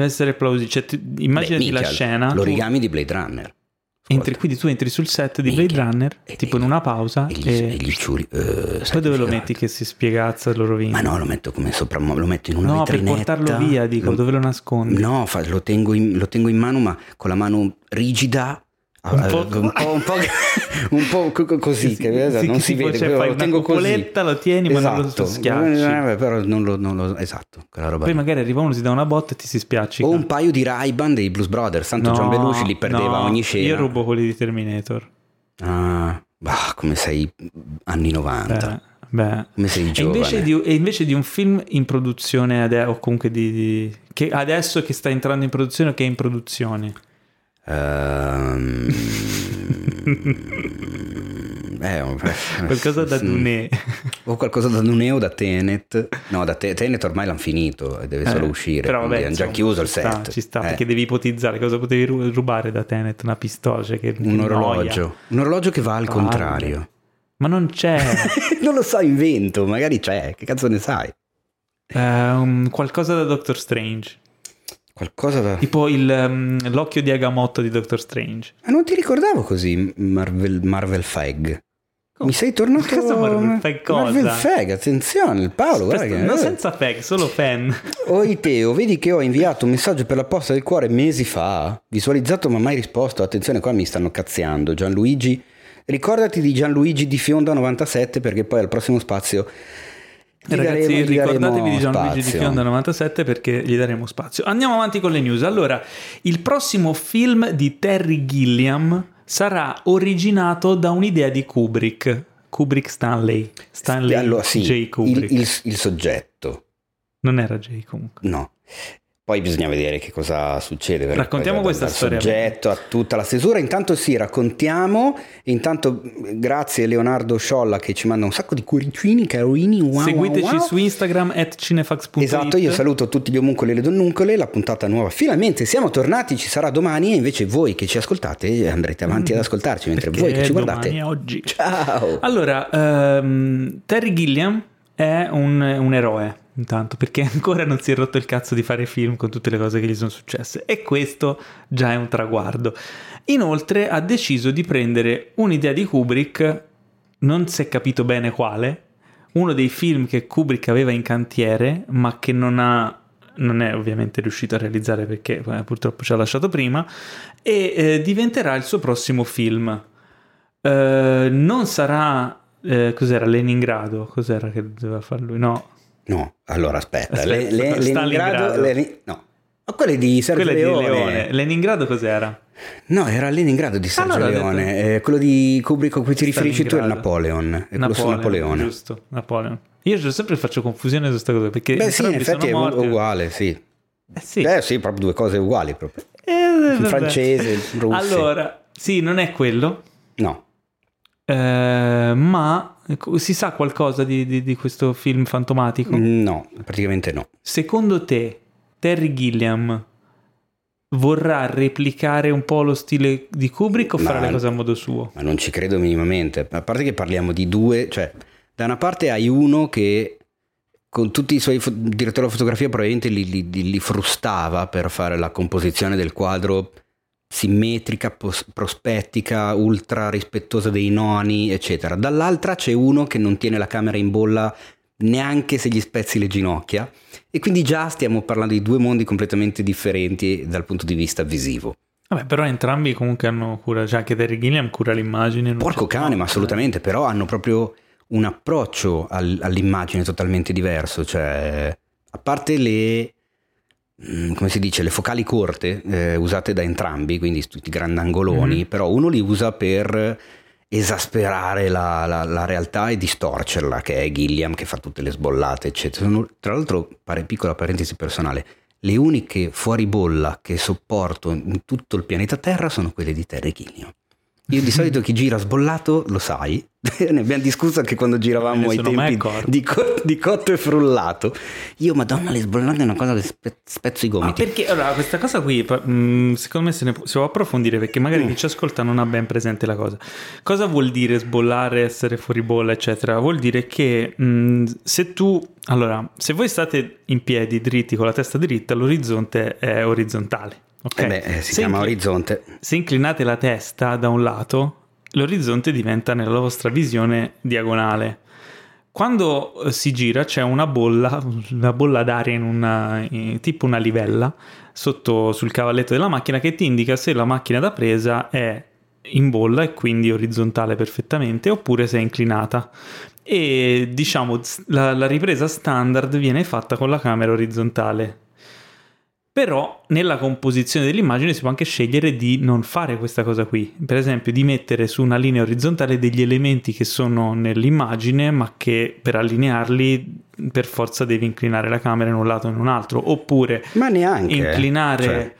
Deve essere plausibile. Cioè, tu- immaginati Beh, la scena. tu L'origami di Blade Runner. entri, quindi tu entri sul set di Blade Minchia. Runner, E- tipo e- in una pausa, E gli, e, gli ciuri. eh, poi dove lo metti che si spiegazza e lo rovini? Ma no, lo metto come sopra, lo metto in una No, per vetrinetta. portarlo via, dico, Lo- dove lo nascondi? No, fa- lo, tengo in, lo tengo in mano, ma con la mano rigida. Un eh, po'- un po', un po', *laughs* un po' co- co- così, Sì, che esatto, sì, non si tipo, vede, cioè, però lo tengo così. lo tieni, ma non lo Esatto. schiacci. Eh, però non lo, non lo- esatto, quella roba Poi lì. magari arriva uno, si dà una botta e ti si spiaccica. O un paio di Ray-Ban dei Blues Brothers, tanto No, John Belushi li perdeva no, ogni scena. Io rubo quelli di Terminator. Ah, bah, come sei anni 90. Eh, beh. Come sei E giovane. invece, di, e invece di un film in produzione o comunque di, di- che adesso che sta entrando in produzione o che è in produzione Ehm, eh, un- *laughs* qualcosa da sì. Dune O qualcosa da Dune o da Tenet. No, da Te- Tenet ormai l'hanno finito e deve solo Eh, uscire. però vabbè, hanno già chiuso il ci sta, set. ci sta Eh, perché devi ipotizzare cosa potevi ru- rubare da Tenet una pistola cioè che, che un noia. orologio. Un orologio che va al contrario. ma non c'è *laughs* non lo so, invento, magari c'è. Che cazzo ne sai? un- qualcosa da Doctor Strange Qualcosa da... tipo il, um, l'occhio di Agamotto di Doctor Strange Ma non ti ricordavo così Marvel, Marvel Fag. Mi sei tornato *laughs* Cosa Marvel Fag *laughs* cosa? Marvel Fag, attenzione, Paolo, guarda Questo- che non senza fag solo fan *laughs* Oi Teo, vedi che ho inviato un messaggio per la posta del cuore mesi fa, visualizzato ma mai risposto. Attenzione, qua mi stanno cazziando. Gianluigi, ricordati di Gianluigi di Fionda 97 perché poi al prossimo spazio Ragazzi, daremo- ricordatevi di Gianluigi di spazio. Fionda 97 perché gli daremo spazio. Andiamo avanti con le news. Allora, il prossimo film di Terry Gilliam sarà originato da un'idea di Kubrick. Kubrick Stanley. Stanley Allora, sì, J. Kubrick. il, il- il soggetto, Non era J comunque. no. Poi bisogna vedere che cosa succede. Raccontiamo questa dal storia. soggetto a tutta la stesura. Intanto sì, raccontiamo. Intanto grazie Leonardo Sciolla che ci manda un sacco di cuoricini, caroini. Wow, Seguiteci wow, wow. su Instagram at cinefax.it. Esatto, io saluto tutti gli omuncoli e le donnuncole, la puntata nuova finalmente siamo tornati, ci sarà domani e invece voi che ci ascoltate andrete avanti ad ascoltarci mentre voi che ci guardate. oggi. Ciao! Allora, ehm, Terry Gilliam è un, un eroe, intanto, perché *laughs* ancora non si è rotto il cazzo di fare film con tutte le cose che gli sono successe e questo già è un traguardo. Inoltre ha deciso di prendere un'idea di Kubrick, non si è capito bene quale, uno dei film che Kubrick aveva in cantiere, ma che non ha non è ovviamente riuscito a realizzare perché eh, purtroppo ci ha lasciato prima e eh, diventerà il suo prossimo film. Eh, non sarà eh, cos'era Leningrado? Cos'era che doveva fare lui? No, No, allora aspetta, Aspetta, le, le. Leningrado, Lenin- no, ma quelle di Sergio quella Leone. di Leone. Leningrado cos'era? No, era Leningrado di Sergio Allora, Leone, eh, quello di Kubrick a cui ti riferisci tu è. Napoleon, è quello su Napoleone. Giusto, Napoleon. Io sempre faccio confusione su questa cosa perché Beh sì, in effetti è morti. uguale, sì. Eh sì. Eh sì, proprio due cose uguali proprio. Eh, vabbè. francese, russo. Allora, sì, non è quello, No, eh, ma si sa qualcosa di, di- di questo film fantomatico? no, praticamente no. Secondo te, Terry Gilliam vorrà replicare un po' lo stile di Kubrick o Ma- farà le cose a modo suo? Ma non ci credo minimamente. A parte che parliamo di due, cioè, da una parte hai uno che con tutti i suoi fo- direttori della fotografia probabilmente li- li- li frustava per fare la composizione del quadro simmetrica, pos- prospettica, ultra rispettosa dei noni, eccetera. Dall'altra c'è uno che non tiene la camera in bolla neanche se gli spezzi le ginocchia e quindi già stiamo parlando di due mondi completamente differenti dal punto di vista visivo. Vabbè, però entrambi comunque hanno cura, cioè anche Terry Gilliam cura l'immagine. Porco cane, ma assolutamente, però hanno proprio un approccio al- all'immagine totalmente diverso, cioè a parte le come si dice, le focali corte eh, usate da entrambi, quindi tutti grandangoloni, Mhm. però uno li usa per esasperare la, la- la realtà e distorcerla, che è Gilliam che fa tutte le sbollate, eccetera. Sono- tra l'altro, pare, piccola parentesi personale, le uniche fuori bolla che sopporto in tutto il pianeta Terra sono quelle di Terry Gilliam. Io di solito chi gira sbollato lo sai, *laughs* ne abbiamo discusso anche quando giravamo ai tempi di, co- di cotto e frullato. Io, madonna, le sbollate è una cosa che spe- spezzo i Ma gomiti. perché allora questa cosa qui, mh, secondo me se ne può, si può approfondire perché magari Mm. chi ci ascolta non ha ben presente la cosa. Cosa vuol dire sbollare, essere fuori bolla, eccetera? Vuol dire che mh, se tu, allora, se voi state in piedi dritti con la testa dritta, l'orizzonte è orizzontale. Ok? Eh beh, eh, si Se chiama incli- orizzonte. Se inclinate la testa da un lato, l'orizzonte diventa nella vostra visione diagonale. Quando eh, si gira c'è una bolla, *laughs* una bolla d'aria in una, in- tipo una livella sotto sul cavalletto della macchina che ti indica se la macchina da presa è in bolla e quindi orizzontale perfettamente oppure se è inclinata. E diciamo la, la ripresa standard viene fatta con la camera orizzontale. Però nella composizione dell'immagine si può anche scegliere di non fare questa cosa qui, per esempio di mettere su una linea orizzontale degli elementi che sono nell'immagine ma che per allinearli per forza devi inclinare la camera in un lato o in un altro, oppure Ma neanche. inclinare Cioè,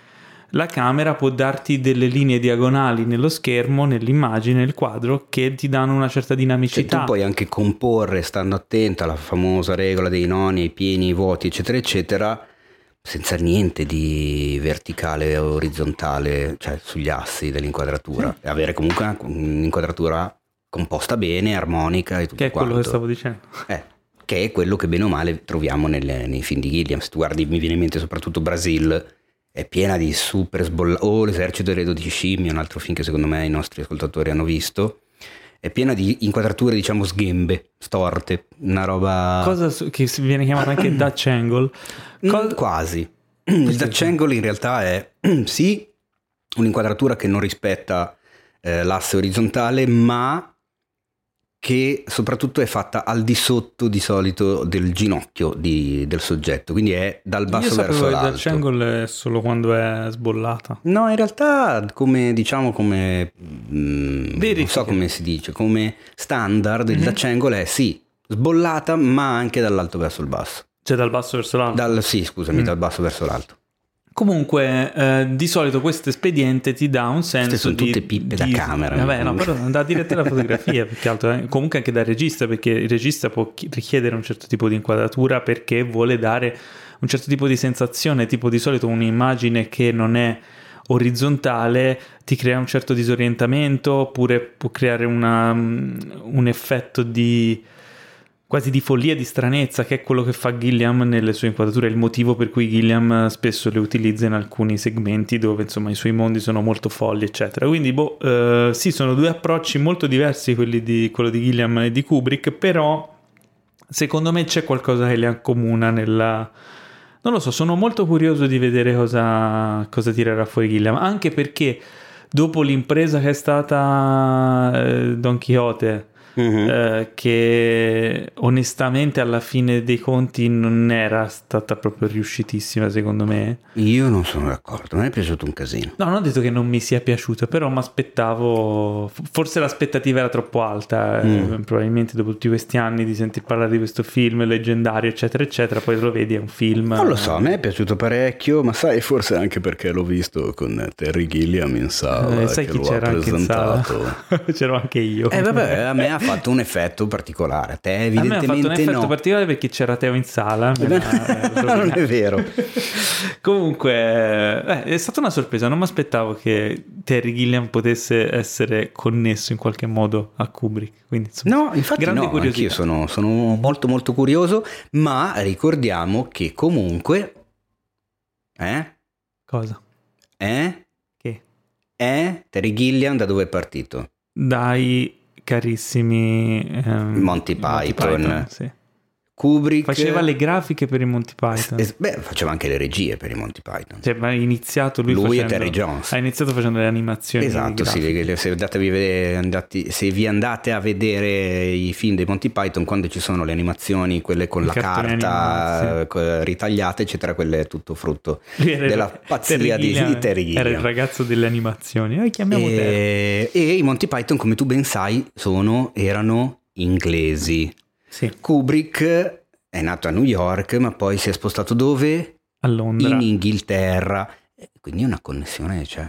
la camera può darti delle linee diagonali nello schermo, nell'immagine, nel quadro che ti danno una certa cioè, dinamicità. tu puoi anche comporre, stando attento alla famosa regola dei noni, ai pieni, ai vuoti, eccetera, eccetera, senza niente di verticale o orizzontale, cioè sugli assi dell'inquadratura. E avere comunque un'inquadratura composta bene, armonica e tutto che è quello quanto. che stavo dicendo. Eh, che è quello che bene o male troviamo nelle- nei film di Gilliam. Se tu guardi, mi viene in mente soprattutto Brasil, è piena di super sbollati. O l'esercito delle 12 scimmie, un altro film che secondo me i nostri ascoltatori hanno visto. È piena di inquadrature, diciamo, sghembe, storte, una roba... Cosa su- che viene chiamata anche *clears throat* Dutch Angle. Mm, Co- quasi. *clears throat* Il Dutch angle in realtà è *clears throat* sì un'inquadratura che non rispetta eh, l'asse orizzontale, ma che soprattutto è fatta al di sotto di solito del ginocchio di- del soggetto, quindi è dal basso Io sapevo verso che l'alto. Dutch è solo quando è sbollata. No, in realtà come diciamo come mm, non so come si dice, come standard il Mhm. Dutch angle è sì, sbollata, ma anche dall'alto verso il basso. Cioè dal basso verso l'alto. Dal, sì, scusami, Mm. dal basso verso l'alto. Comunque, eh, di solito questo espediente ti dà un senso sono di... tutte pippe da di- camera. Vabbè, no, però da diretta alla fotografia, più che altro. eh. Comunque anche da regista, perché il regista può chi- richiedere un certo tipo di inquadratura perché vuole dare un certo tipo di sensazione, tipo di solito un'immagine che non è orizzontale ti crea un certo disorientamento oppure può creare una- un effetto di quasi di follia, di stranezza, che è quello che fa Gilliam nelle sue inquadrature, il motivo per cui Gilliam spesso le utilizza in alcuni segmenti dove insomma i suoi mondi sono molto folli, eccetera. Quindi, boh, eh, sì, sono due approcci molto diversi quelli di quello di Gilliam e di Kubrick, però secondo me c'è qualcosa che li accomuna nella... Non lo so, sono molto curioso di vedere cosa, cosa tirerà fuori Gilliam, anche perché dopo l'impresa che è stata eh, Don Quixote, Mhm. eh, che onestamente alla fine dei conti non era stata proprio riuscitissima secondo me. Io non sono d'accordo, mi è piaciuto un casino. No, non ho detto che non mi sia piaciuta, però mi aspettavo, forse l'aspettativa era troppo alta, eh, Mm. probabilmente dopo tutti questi anni di sentir parlare di questo film leggendario, eccetera, eccetera, poi lo vedi, è un film... Non lo so, a me è piaciuto parecchio, ma sai, forse anche perché l'ho visto con Terry Gilliam in sala, Eh, sai che chi lo ha c'era anche in sala? presentato. *laughs* C'ero anche io. Eh vabbè, a me ha fatto *laughs* un effetto particolare, a te A me ha fatto un evidentemente effetto no. particolare perché c'era Teo in sala. *laughs* eh, non è vero. *laughs* Comunque, eh, è stata una sorpresa. Non mi aspettavo che Terry Gilliam potesse essere connesso in qualche modo a Kubrick. Quindi, insomma, No, infatti grande no, curiosità. anch'io sono, sono molto molto curioso, ma ricordiamo che comunque... Eh? Cosa? Eh? Che? è Terry Gilliam da dove è partito? Dai carissimi ehm, Monty Python. sì. Kubrick Faceva le grafiche per i Monty Python. Eh, beh, faceva anche le regie per i Monty Python. Cioè, ma ha iniziato lui, Lui e facendo- Terry Jones. Ha iniziato facendo le animazioni. Esatto, sì, se, vedere- andati- se vi andate a vedere i film dei Monty Python, quando ci sono le animazioni, quelle con I la carta animati, ritagliate, eccetera, quelle è tutto frutto della pazzia di, di Terry Gilliam. Era il ragazzo delle animazioni. Eh, chiamiamo Terry. e, e i Monty Python, come tu ben sai, sono, erano inglesi. Sì, Kubrick è nato a New York, ma poi si è spostato dove? a Londra. In Inghilterra. E Quindi una connessione c'è.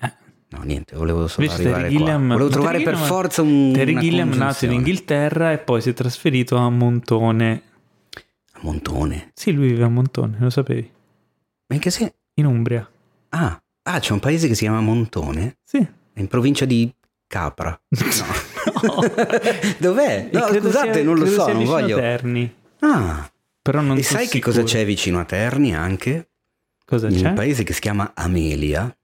Eh. No, niente, volevo solo Invece arrivare Terry Gilliam-. Volevo trovare Terry per Gilliam- forza un Terry Gilliam nato in. Inghilterra e poi si è trasferito a Montone. A Montone. Sì, lui vive a Montone, lo sapevi? Ma in che senso? In Umbria. Ah, ah, c'è un paese che si chiama Montone? Sì. È in provincia di Capra. *laughs* No. *laughs* Dov'è? No, scusate, sia- non lo so, non voglio. Terni. Ah, Però non e sai che cosa sicuro. c'è vicino a Terni anche? Cosa In c'è? un paese che si chiama Amelia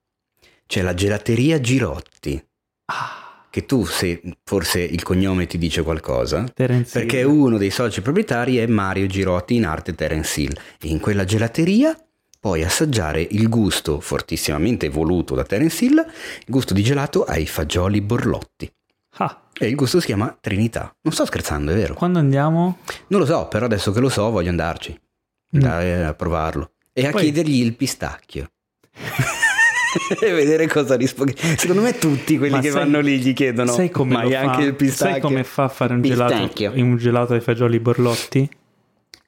c'è la gelateria Girotti. Ah, Che tu, se forse il cognome ti dice qualcosa, Terence perché Hill. uno dei soci proprietari è Mario Girotti in arte Terence Hill. E in quella gelateria puoi assaggiare il gusto fortissimamente voluto da Terence Hill, il gusto di gelato ai fagioli borlotti. Ah, E il gusto si chiama Trinità. Non sto scherzando, è vero. quando andiamo? Non lo so, però adesso che lo so voglio andarci. Mm. Dai, a provarlo. E a Poi- chiedergli il pistacchio. *laughs* e vedere cosa risponde. Secondo me tutti quelli Ma che sai- vanno lì gli chiedono sai come ma hai fa? anche il pistacchio? Sai come fa a fare un gelato, Pistacchio. un gelato ai fagioli borlotti?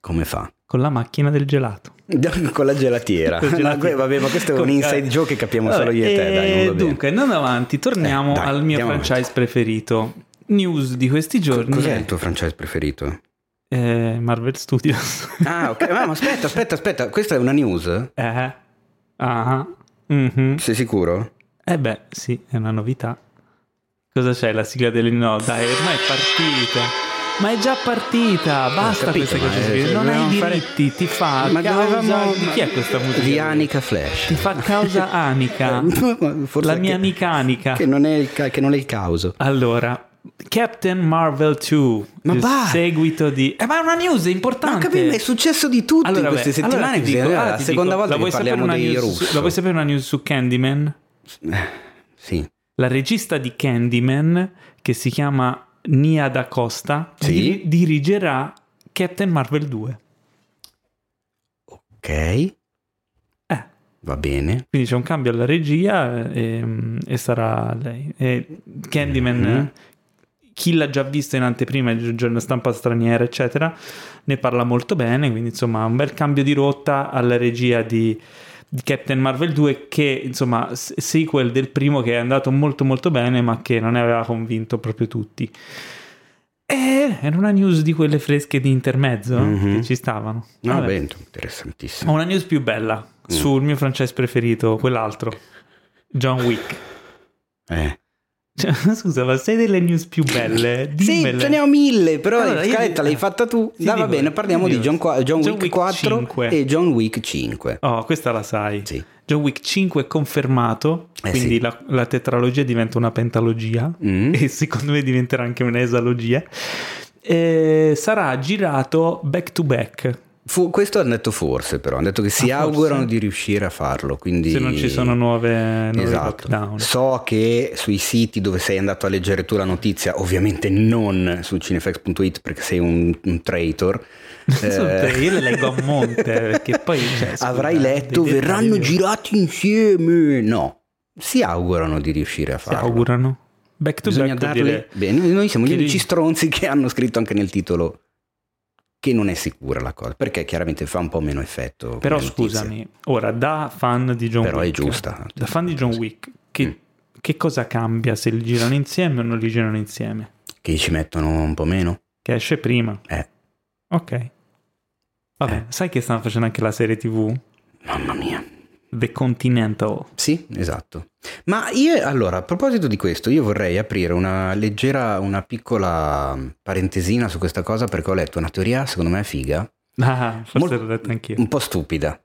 Come fa? Con la macchina del gelato. *laughs* Con la gelatiera. *laughs* No, vabbè, ma questo è un inside joke che capiamo solo io e te. Dai, dunque, andando avanti, torniamo Eh, dai, al mio franchise preferito. News di questi giorni. Cos'è il tuo franchise preferito? eh, Marvel Studios. *laughs* Ah, ok. Ah, ma aspetta, aspetta, aspetta. Questa è una news? eh. Ah. mhm. Sei sicuro? Eh beh, sì, è una novità. Cosa c'è? La sigla delle no, dai, ormai è partita. Ma è già partita, basta capito, ma è- qui. Non hai dovevamo fare- diritti, ti fa Ma causa... dovevamo- Di chi è questa musica? Di Anica Flash. Ti fa causa *laughs* Anica. Forse la mia che- amica Anica. Che non, è il, ca- che non è il causo. Allora, Captain Marvel 2, Ma il va! seguito di... Eh, ma è una news Ma importante. capito, è successo di tutto Allora, in queste allora settimane. ti dico- allora la seconda dico, volta la che parliamo dei news russo. La vuoi sapere una news su Candyman? Eh, sì. La regista di Candyman, che si chiama Nia Da Costa, Sì. dir- dirigerà Captain Marvel 2. Ok, Eh, va bene. quindi c'è un cambio alla regia e, e sarà lei. E Candyman, Mhm. eh, chi l'ha già visto in anteprima, il giorno stampa straniera, eccetera, ne parla molto bene. Quindi, insomma, un bel cambio di rotta alla regia di, di Captain Marvel 2, che insomma, sequel del primo che è andato molto molto bene, ma che non ne aveva convinto proprio tutti. E era una news di quelle fresche di intermezzo Mhm. che ci stavano. No, beh, Ho interessantissimo. una news più bella sul mio franchise preferito, quell'altro, John Wick. Eh. Cioè, *laughs* scusa, ma sei delle news più belle? Sì, Dimmele. ce ne ho mille, però Allora, la io scaletta di- l'hai fatta tu. Sì, Dai, va bene, parliamo di io- John, John John Wick Wick 4 5. e John Wick 5. Oh, questa la sai. Sì. John Wick 5 è confermato, Eh, quindi sì. la, la tetralogia diventa una pentalogia Mm. *laughs* e secondo me diventerà anche un'esalogia. E sarà girato back to back, Fu- questo hanno detto forse, però. Hanno detto che si Ah, forse? augurano di riuscire a farlo. Quindi... se non ci sono nuove, nuovi Esatto. lockdown. So che sui siti dove sei andato a leggere tu la notizia, ovviamente non su cinefax.it perché sei un, un traitor, *laughs* eh, Io le leggo a *laughs* monte perché poi cioè, scusa, avrai letto verranno girati insieme. No, si augurano di riuscire a Si farlo. augurano. Back to Bisogna back darle... Beh, noi, noi siamo gli unici stronzi che hanno scritto anche nel titolo che non è sicura la cosa, perché chiaramente fa un po' meno effetto. Però notizia. scusami, ora da fan di John Però è Wick, giusta. da fan di John Wick, che, Mm. che cosa cambia se li girano insieme o non li girano insieme? Che ci mettono un po' meno? Che esce prima. Eh, Ok. Vabbè, Eh. sai che stanno facendo anche la serie TV? mamma mia. The Continental. Sì, esatto. Ma io, allora, a proposito di questo, io vorrei aprire una leggera, una piccola parentesina su questa cosa perché ho letto una teoria, secondo me, figa, Ah, forse Mol- l'ho detto anch'io. un po' stupida,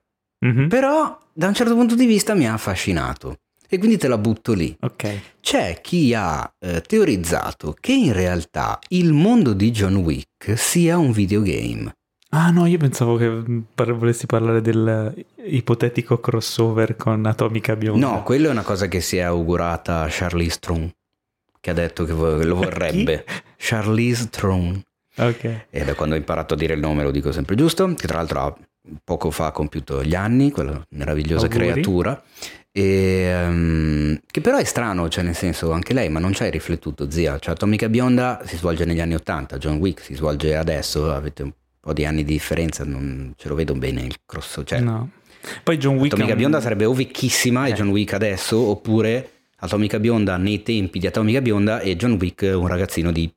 Mhm. però da un certo punto di vista mi ha affascinato. E quindi te la butto lì. Ok. C'è chi ha eh, teorizzato che in realtà il mondo di John Wick sia un videogame. Ah no, io pensavo che mm, volessi parlare del ipotetico crossover con Atomica Bionda. No, quello è una cosa che si è augurata Charlize Theron, che ha detto che lo *laughs* vorrebbe. Charlize Theron. Ok. E da quando ho imparato a dire il nome lo dico sempre giusto, che tra l'altro ha poco fa ha compiuto gli anni, quella meravigliosa Auguri. creatura. E, ehm, che però è strano, cioè nel senso anche lei, ma non ci hai riflettuto, zia. Cioè, Atomica Bionda si svolge negli anni Ottanta, John Wick si svolge adesso, avete un po' di anni di differenza, non ce lo vedo bene il cross. Cioè, No. Poi John Wick... Atomica un- Bionda sarebbe o vecchissima e Eh. John Wick adesso, oppure Atomica Bionda nei tempi di Atomica Bionda e John Wick un ragazzino di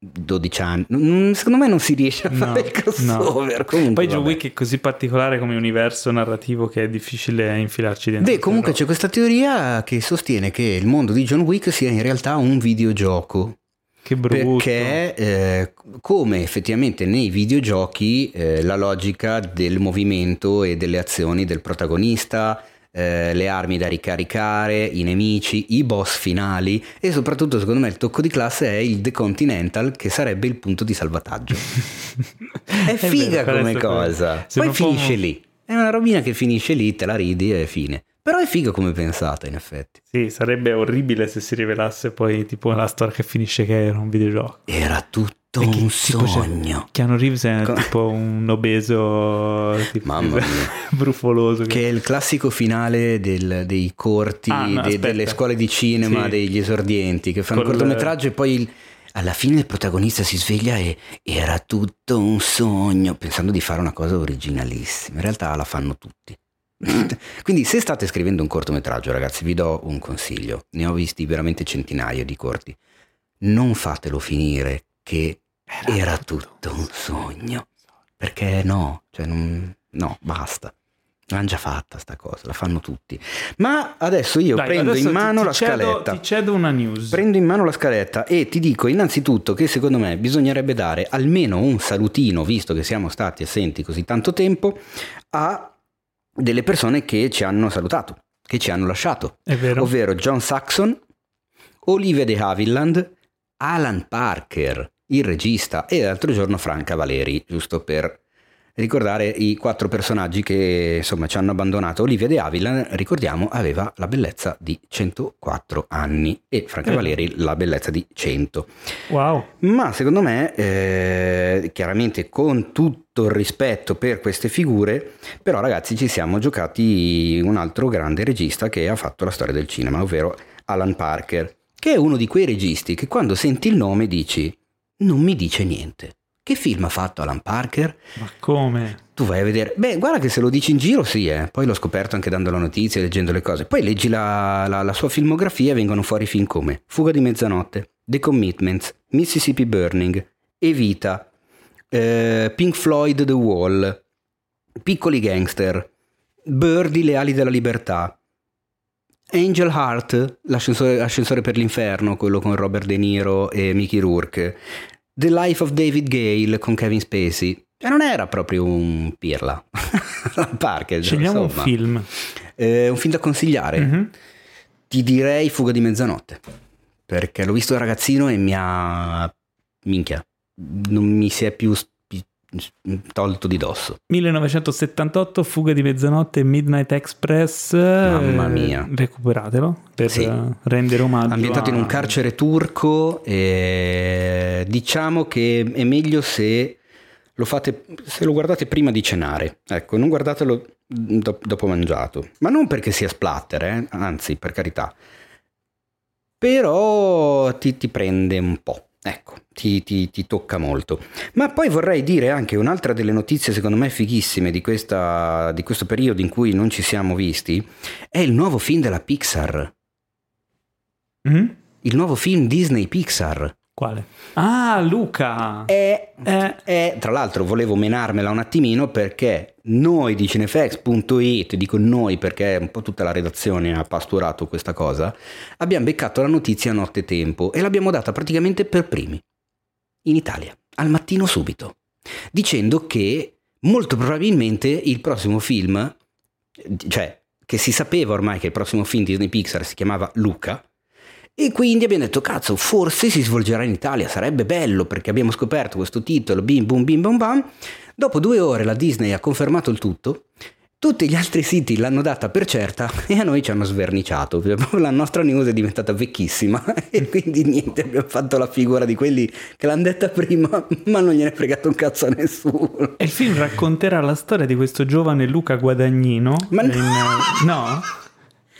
12 anni. Secondo me non si riesce a No, fare il crossover. Comunque, Poi John. Wick è così particolare come universo narrativo che è difficile infilarci dentro. Beh, comunque c'è questa teoria che sostiene che il mondo di John Wick sia in realtà un videogioco. Che brutto. Perché, eh, come effettivamente nei videogiochi, eh, la logica del movimento e delle azioni del protagonista, eh, le armi da ricaricare, i nemici, i boss finali e soprattutto, secondo me, il tocco di classe è il The Continental, che sarebbe il punto di salvataggio. *laughs* È figa vero, come cosa. Poi finisce un- lì. È una robina che finisce lì, te la ridi e fine. Però è figa come pensata, in effetti. Sì, sarebbe orribile se si rivelasse poi tipo la storia che finisce che era un videogioco. Era tutto che un tipo sogno. Keanu Reeves è Co- tipo un obeso tipo, Mamma mia. *laughs* brufoloso. Che è il classico finale del- dei corti, Ah, no, de- delle scuole di cinema, Sì. degli esordienti, che fanno Col- cortometraggio e poi il- alla fine il protagonista si sveglia e era tutto un sogno, pensando di fare una cosa originalissima. In realtà la fanno tutti. *laughs* Quindi se state scrivendo un cortometraggio, ragazzi, vi do un consiglio. Ne ho visti veramente centinaia di corti. Non fatelo finire che era, tutto un sogno. Perché no, cioè non- no, basta. L'hanno già fatta sta cosa, la fanno tutti. Ma adesso io Dai, prendo adesso in ti- mano ti la cedo- scaletta. Ti cedo una news. Prendo in mano la scaletta e ti dico innanzitutto che secondo me bisognerebbe dare almeno un salutino, visto che siamo stati assenti così tanto tempo, a delle persone che ci hanno salutato, che ci hanno lasciato, ovvero John Saxon, Olivia de Havilland, Alan Parker, il regista, e l'altro giorno Franca Valeri, giusto per ricordare i quattro personaggi che insomma ci hanno abbandonato. Olivia de Havilland, ricordiamo, aveva la bellezza di 104 anni e Franca Eh. Valeri la bellezza di 100. Wow. Ma secondo me, eh, chiaramente con tutto il rispetto per queste figure, però ragazzi ci siamo giocati un altro grande regista che ha fatto la storia del cinema, ovvero Alan Parker, che è uno di quei registi che quando senti il nome dici non mi dice niente. Che film ha fatto Alan Parker? Ma come? Tu vai a vedere, beh, guarda che se lo dici in giro, sì, eh. poi l'ho scoperto anche dando la notizia, leggendo le cose. Poi leggi la, la- la sua filmografia e vengono fuori film come Fuga di mezzanotte, The Commitments, Mississippi Burning, Evita, eh, Pink Floyd The Wall, Piccoli Gangster, Birdie Le ali della libertà, Angel Heart, l'ascensore, ascensore per l'inferno, quello con Robert De Niro e Mickey Rourke, The Life of David Gale con Kevin Spacey. Cioè non era proprio un pirla. *laughs* Parker, Scegliamo insomma. un film. Eh, un film da consigliare. Mhm. Ti direi Fuga di mezzanotte. Perché l'ho visto da ragazzino e mi ha... Minchia. Non mi si è più tolto di dosso. 1978, Fuga di mezzanotte, Midnight Express. Mamma eh, mia. Recuperatelo per Sì. eh, rendere omaggio. ambientato in a- un carcere turco e diciamo che è meglio se lo fate se lo guardate prima di cenare ecco non guardatelo do- dopo mangiato ma non perché sia splatter eh, anzi per carità però ti, ti prende un po' ecco ti, ti- ti tocca molto ma poi vorrei dire anche un'altra delle notizie secondo me fighissime di, questa, di questo periodo in cui non ci siamo visti è il nuovo film della Pixar Mhm. il nuovo film Disney Pixar. Quale? Ah, Luca! È, Eh. è- tra l'altro volevo menarmela un attimino perché noi di cinefax.it, dico noi perché un po' tutta la redazione ha pasturato questa cosa, abbiamo beccato la notizia nottetempo e l'abbiamo data praticamente per primi, in Italia, al mattino subito, dicendo che molto probabilmente il prossimo film, cioè che si sapeva ormai che il prossimo film Disney Pixar si chiamava Luca. E quindi abbiamo detto, cazzo, forse si svolgerà in Italia, sarebbe bello perché abbiamo scoperto questo titolo, bim bum bim bum bam. Dopo due ore la Disney ha confermato il tutto tutti gli altri siti l'hanno data per certa e a noi ci hanno sverniciato. La nostra news è diventata vecchissima *laughs* e quindi niente, abbiamo fatto la figura di quelli che l'hanno detta prima, *laughs* ma non gliene è fregato un cazzo a nessuno. E il film racconterà la storia di questo giovane Luca Guadagnino. Ma no. in- no?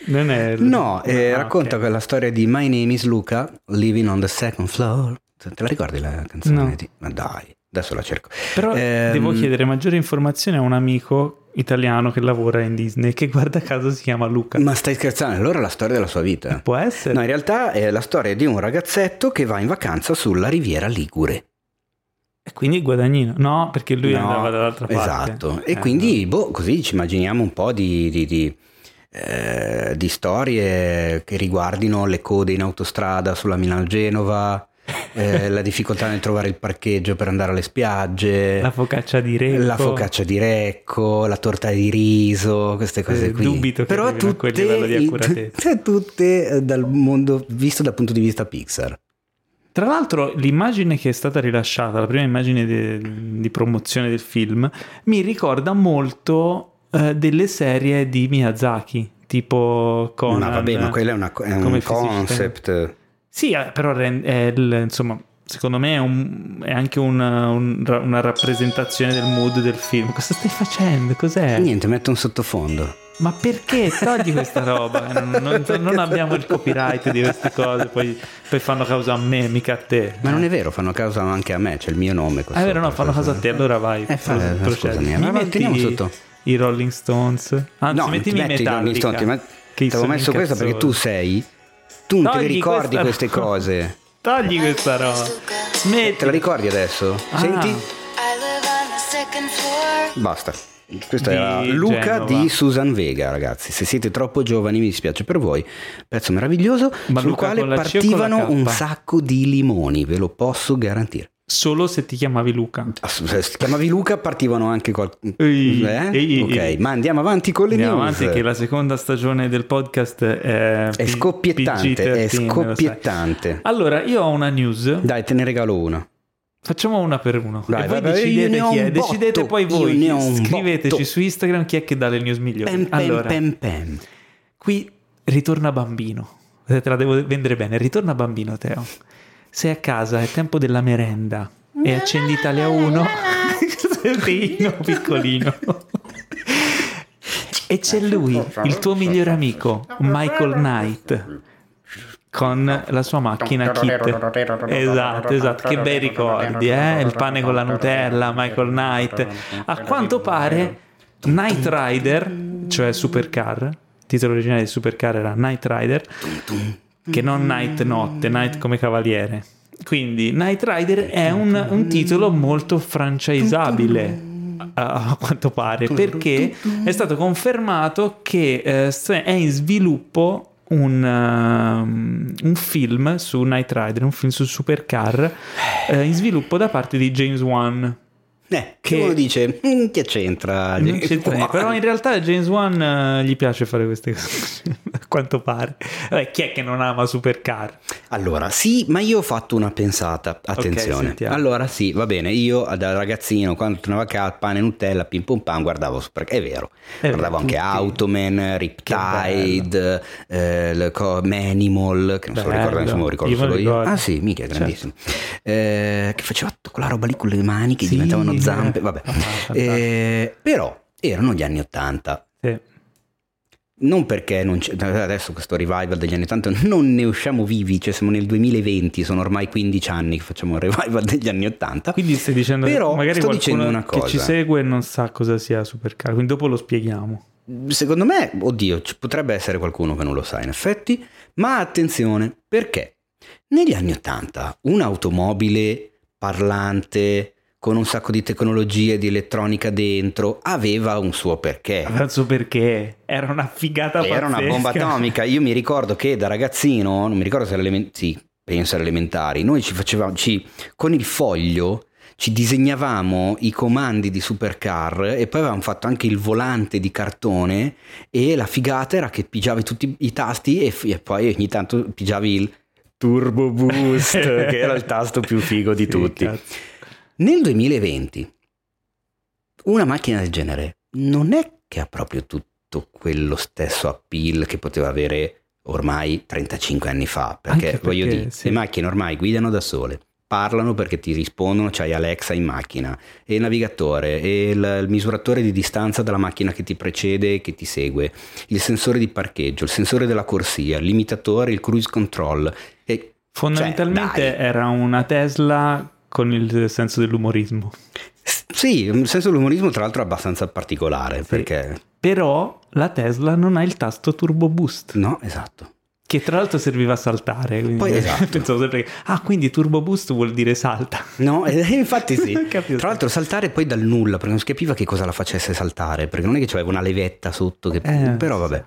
Non è No, eh, Ah, racconta ok. quella storia di My name is Luca, living on the second floor. Te la ricordi la canzone? No. di- Ma dai, adesso la cerco. Però Ehm, devo chiedere maggiori informazioni a un amico italiano che lavora in Disney che guarda caso si chiama Luca. Ma stai scherzando? Allora è la storia della sua vita. Può essere? No, in realtà è la storia di un ragazzetto che va in vacanza sulla riviera Ligure. E quindi Guadagnino. No, perché lui No, andava dall'altra parte. Esatto. E Eh, quindi, boh, così ci immaginiamo un po' di, di- di, eh, di storie che riguardino le code in autostrada sulla Milano-Genova, eh, la difficoltà nel trovare il parcheggio per andare alle spiagge, La focaccia di Recco. la focaccia di Recco, la torta di riso, queste cose Eh, qui. dubito che Però tutte, livello di accuratezza. tutte, tutte eh, dal mondo visto dal punto di vista Pixar. Tra l'altro, l'immagine che è stata rilasciata, la prima immagine de- di promozione del film, mi ricorda molto eh, delle serie di Miyazaki, tipo Conan. ma vabbè, ma quello è, una- è un concept. Sì, eh, però il- insomma, secondo me è, un- è anche una, un- una rappresentazione del mood del film. Cosa stai facendo? Cos'è? Niente, metto un sottofondo. Ma perché togli questa roba? *laughs* Non, non- non abbiamo il copyright di queste cose, poi, poi fanno causa a me, mica a te. Ma non è vero, fanno causa anche a me, c'è il mio nome. Ah, è vero, no, fanno questo. causa a te, allora vai. Eh, fa- scusami, Mi ma metti teniamo sotto. i Rolling Stones. Anzi, No, mettimi ti metti i Rolling. Stones, ti avevo messo questa perché tu sei... Tu non te le Togli ricordi questa queste cose. *laughs* Togli questa roba. Smetti. Te la ricordi adesso? Ah. Senti? Basta. Questa era Luca Genova. di Susan Vega, ragazzi. Se siete troppo giovani, mi dispiace per voi. Pezzo meraviglioso Ma sul Luca quale partivano un sacco di limoni, ve lo posso garantire. Solo se ti chiamavi Luca. Ass- Se ti chiamavi Luca, partivano anche qual... Ehi, Eh? ehi, ok, ehi. ma andiamo avanti con le Andiamo news. avanti che la seconda stagione del podcast è, È P- scoppiettante, PG-13, è scoppiettante. Allora, io ho una news. Dai, te ne regalo una. Facciamo una per uno. Dai, e vai, io decidete chi è. Decidete poi voi. Scriveteci botto. su Instagram chi è che dà le news migliori. Pem, pem, allora, pem, pem. qui ritorna bambino. Te la devo vendere bene. Ritorna bambino, Teo. Sei a casa, è tempo della merenda. E accendi Italia 1. Serino *laughs* piccolino. E c'è lui, il tuo migliore amico, Michael Knight. Con la sua macchina Kit. Esatto, esatto. Che bei ricordi, eh? Il pane con la Nutella, Michael Knight. A quanto pare, Knight Rider, cioè Supercar, il titolo originale di Supercar era Knight Rider, che non Knight notte, Knight come cavaliere. Quindi Knight Rider è un, un titolo molto franchisabile a quanto pare perché è stato confermato che eh, è in sviluppo un, um, un film su Knight Rider, un film su Supercar eh, in sviluppo da parte di James Wan. Eh, Che- uno dice, "Mm, che c'entra? Non c'entra niente, però in realtà a James Wan eh, gli piace fare queste cose, *laughs* a quanto pare. Vabbè, chi è che non ama Supercar? Allora, sì, ma io ho fatto una pensata, attenzione. sentiamo. allora, sì, va bene, io da ragazzino, quando tornavo a casa, pane, Nutella, pim pum pam, guardavo Super... È vero, È guardavo vero, anche tutti. Automan, Riptide, eh, co- Manimal, che non so insomma, lo ricordo Io solo io. ricordo. Ah sì, mica, è Certo. grandissimo. Eh, che faceva tutta quella roba lì con le mani che Sì, diventavano zampe, vabbè. *laughs* Ah. Eh, però erano gli anni Ottanta. Sì. Non perché non c'è, adesso questo revival degli anni 80 non ne usciamo vivi, cioè siamo nel 2020, sono ormai 15 anni che facciamo il revival degli anni 80. Quindi stai dicendo Però che magari sto dicendo una che ci cosa. segue non sa cosa sia Supercar, quindi dopo lo spieghiamo. Secondo me, oddio, potrebbe essere qualcuno che non lo sa in effetti, ma attenzione, perché negli anni 80 un'automobile parlante con un sacco di tecnologie, di elettronica dentro, aveva un suo perché. Adesso perché era una figata Era una pazzesca. bomba atomica. Io mi ricordo che da ragazzino, non mi ricordo se era elementare, sì, penso era elementari, noi ci facevamo, ci, con il foglio ci disegnavamo i comandi di Supercar e poi avevamo fatto anche il volante di cartone e la figata era che pigiavi tutti i tasti e, e poi ogni tanto pigiavi il Turbo Boost, *laughs* che era il tasto più figo di Sì, tutti. cazzo. Nel 2020 una macchina del genere non è che ha proprio tutto quello stesso appeal che poteva avere ormai 35 anni fa, perché, Anche voglio perché, dire, sì. le macchine ormai guidano da sole, parlano perché ti rispondono, c'hai Alexa in macchina, e il navigatore, e il, il misuratore di distanza dalla macchina che ti precede e che ti segue, il sensore di parcheggio, il sensore della corsia, il limitatore, il cruise control. E, Fondamentalmente cioè, era una Tesla con il senso dell'umorismo. Sì, il senso dell'umorismo tra l'altro è abbastanza particolare, perché... Però la Tesla non ha il tasto Turbo Boost, No, esatto. che tra l'altro serviva a saltare. Quindi Poi, esatto. *laughs* Pensavo sempre che, ah, quindi Turbo Boost vuol dire salta. No, eh, infatti sì. *laughs* Tra l'altro saltare poi dal nulla, perché non si capiva che cosa la facesse saltare, perché non è che c'aveva una levetta sotto, che... Eh, però vabbè.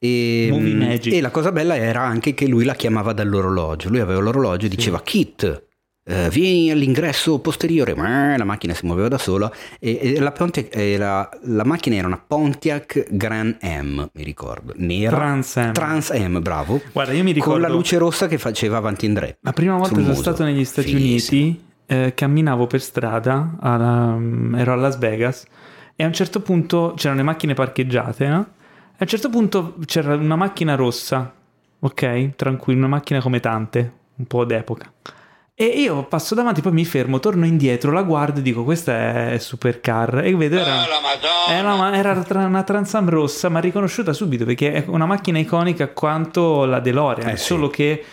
E, mm, e la cosa bella era anche che lui la chiamava dall'orologio, lui aveva l'orologio e diceva Kit, eh, vieni all'ingresso posteriore, Ma la macchina si muoveva da sola e, e la, Pontiac- e la- la macchina era una Pontiac Gran M, mi ricordo, nera. Trans Am. Trans M, bravo. Guarda, io mi ricordo... Con la luce rossa che faceva avanti e indietro. La prima volta che sono stato negli Stati Fighissimo. Uniti, eh, camminavo per strada, alla- ero a Las Vegas e a un certo punto c'erano le macchine parcheggiate, no? A un certo punto c'era una macchina rossa, ok? Tranquillo, una macchina come tante, un po' d'epoca. E io passo davanti, poi mi fermo, torno indietro, la guardo e dico questa è Supercar e vedo era... Madonna. Era, una- era tra- una Transam rossa, ma riconosciuta subito perché è una macchina iconica quanto la DeLorean, Eh sì. solo che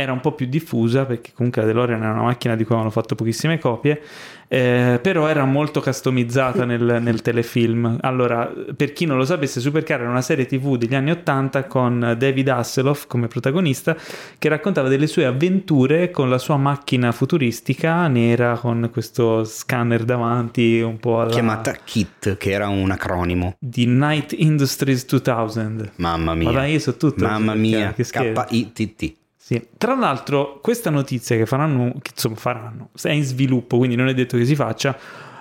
era un po' più diffusa perché comunque la DeLorean era una macchina di cui avevano fatto pochissime copie, eh, però era molto customizzata nel, nel telefilm. Allora, per chi non lo sapesse, Supercar era una serie TV degli anni 80 con David Hasselhoff come protagonista che raccontava delle sue avventure con la sua macchina futuristica nera con questo scanner davanti un po' alla... Chiamata KIT, che era un acronimo. di Night Industries 2000. Mamma mia. Ma dai, io so tutto. Mamma mia, Che scherzo. K-I-T-T. Sì. Tra l'altro, questa notizia che faranno, che insomma faranno, è in sviluppo, quindi non è detto che si faccia.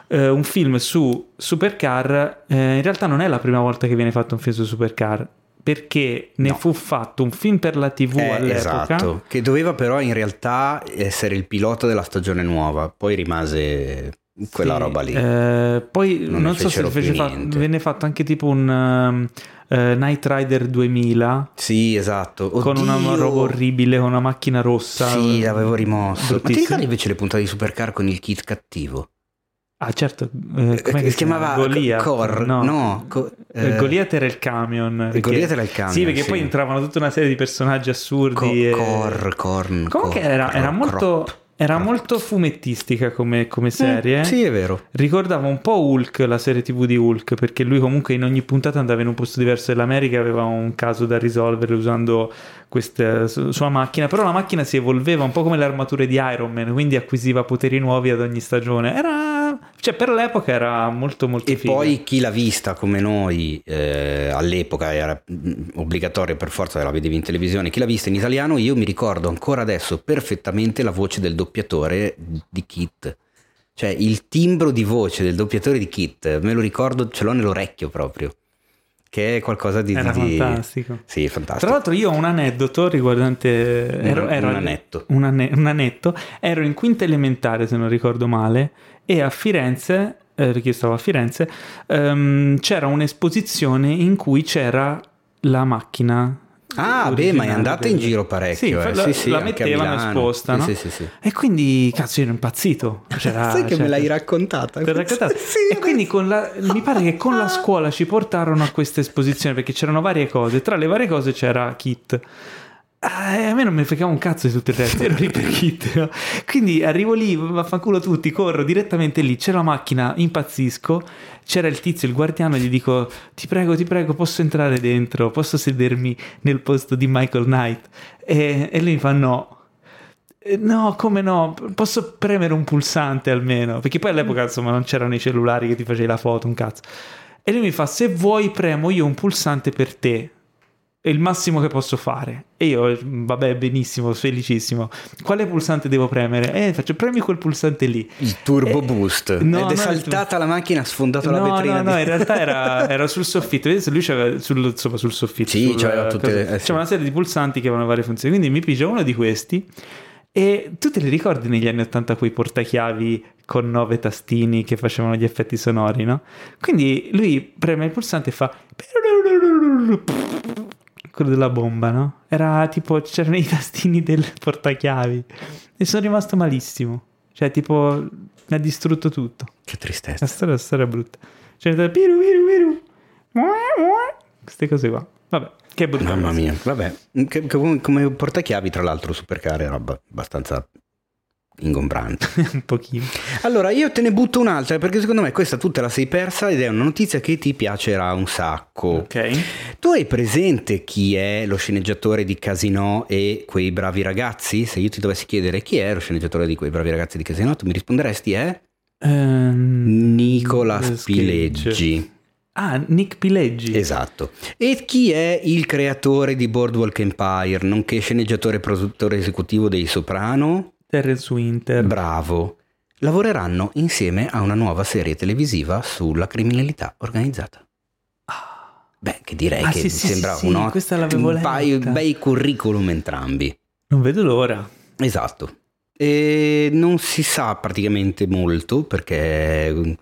eh, un film su Supercar, eh, in realtà non è la prima volta che viene fatto un film su Supercar, perché ne No. fu fatto un film per la TV Eh, all'epoca. esatto, che doveva però in realtà essere il pilota della stagione nuova, poi rimase quella Sì, roba lì. eh, poi Non non, so se fece fa- venne fatto anche tipo un um, eh, Night Rider 2000 Sì, esatto. con una Oddio! roba orribile, con una macchina rossa. Sì, l'avevo rimosso. Ma ti ricordi invece le puntate di Supercar con il kit cattivo? Ah, certo. eh, che si chiamava Goliath? Cor- No, no, co- Eh, eh, Goliath era il camion. perché- Goliath era il camion, Sì, perché sì. poi entravano tutta una serie di personaggi assurdi. Co- e- Cor, Corn. Comunque Cor- era, era Cro- molto, Crop. Era Crop. molto fumettistica come, come serie. Eh, sì, è vero. Ricordava un po' Hulk, la serie TV di Hulk, perché lui comunque in ogni puntata andava in un posto diverso dell'America e aveva un caso da risolvere usando questa su- sua macchina, però la macchina si evolveva un po' come le armature di Iron Man, quindi acquisiva poteri nuovi ad ogni stagione. Era cioè per l'epoca era molto molto E figa. poi chi l'ha vista come noi eh, all'epoca era mm, obbligatorio per forza, la vedevi in televisione, chi l'ha vista in italiano, io mi ricordo ancora adesso perfettamente la voce del doppiatore di Kit. Cioè il timbro di voce del doppiatore di Kit, me lo ricordo, ce l'ho nell'orecchio proprio. Che è qualcosa di... Era di- fantastico. Sì, fantastico. Tra l'altro io ho un aneddoto riguardante... Ero, Un- ero un al- anetto. Un, ane- un anetto. Ero in quinta elementare, se non ricordo male, e a Firenze, eh, perché io stavo a Firenze, ehm, c'era un'esposizione in cui c'era la macchina. Ah, beh, ma è andata in giro parecchio. Sì, eh. la, Sì, sì, la mettevano esposta, no? sì, sì, sì. E quindi, cazzo, ero impazzito. C'era- *laughs* Sai che me c'era- l'hai raccontata? Raccontato? Sì, e quindi con la- mi pare che con la scuola ci portarono a questa esposizione perché c'erano varie cose. Tra le varie cose c'era Kit. Eh, a me non mi fregava un cazzo di tutto il resto, ero lì per Kit. no? Quindi arrivo lì, vaffanculo tutti, corro direttamente lì, c'è la macchina, impazzisco, c'era il tizio, il guardiano, gli dico ti prego, ti prego, posso entrare dentro, posso sedermi nel posto di Michael Knight? E, e lui mi fa no. No, come no? Posso premere un pulsante almeno? Perché poi all'epoca insomma non c'erano i cellulari che ti facevi la foto, un cazzo. E lui mi fa: Se vuoi, premo io un pulsante per te. È il massimo che posso fare. E io, vabbè, benissimo, felicissimo. Quale pulsante devo premere? Eh, faccio, premi quel pulsante lì. Il turbo Eh, boost. no, Ed no, è il saltata la macchina, ha sfondato la No, vetrina. no, no, di- in realtà era, *laughs* era sul soffitto. Vedete, Lui c'aveva sul, insomma, sul soffitto. Sì, sul- c'aveva tutte le- cosa- eh, sì. C'era una serie di pulsanti che avevano varie funzioni. Quindi mi pigia uno di questi. E tu te li ricordi negli anni 80 quei portachiavi con nove tastini che facevano gli effetti sonori, no? Quindi lui preme il pulsante e fa quello della bomba, no? Era tipo c'erano i tastini del portachiavi e sono rimasto malissimo. Cioè, tipo mi ha distrutto tutto. Che tristezza. La storia, la storia è brutta. Cioè, da piru, piru, piru. Queste cose qua. Vabbè, che brutta. Mamma cosa. mia, vabbè, che- che come, portachiavi tra l'altro supercar è roba abbastanza ingombrante. *laughs* Un pochino. Allora, io te ne butto un'altra perché secondo me questa tu te la sei persa ed è una notizia che ti piacerà un sacco. Ok. Tu hai presente chi è lo sceneggiatore di Casino e quei bravi ragazzi? Se io ti dovessi chiedere chi è lo sceneggiatore di quei bravi ragazzi di Casino, tu mi risponderesti è Ehm, Nicola Sketch. Spileggi. Ah, Nick Pileggi. Esatto. E chi è il creatore di Boardwalk Empire, nonché sceneggiatore e produttore esecutivo dei Soprano? Terence Winter. Bravo. Lavoreranno insieme a una nuova serie televisiva sulla criminalità organizzata. Beh, che direi Ah, che sì, mi sì, sembra sì, un, un paio bei curriculum entrambi. Non vedo l'ora. Esatto. E non si sa praticamente molto perché...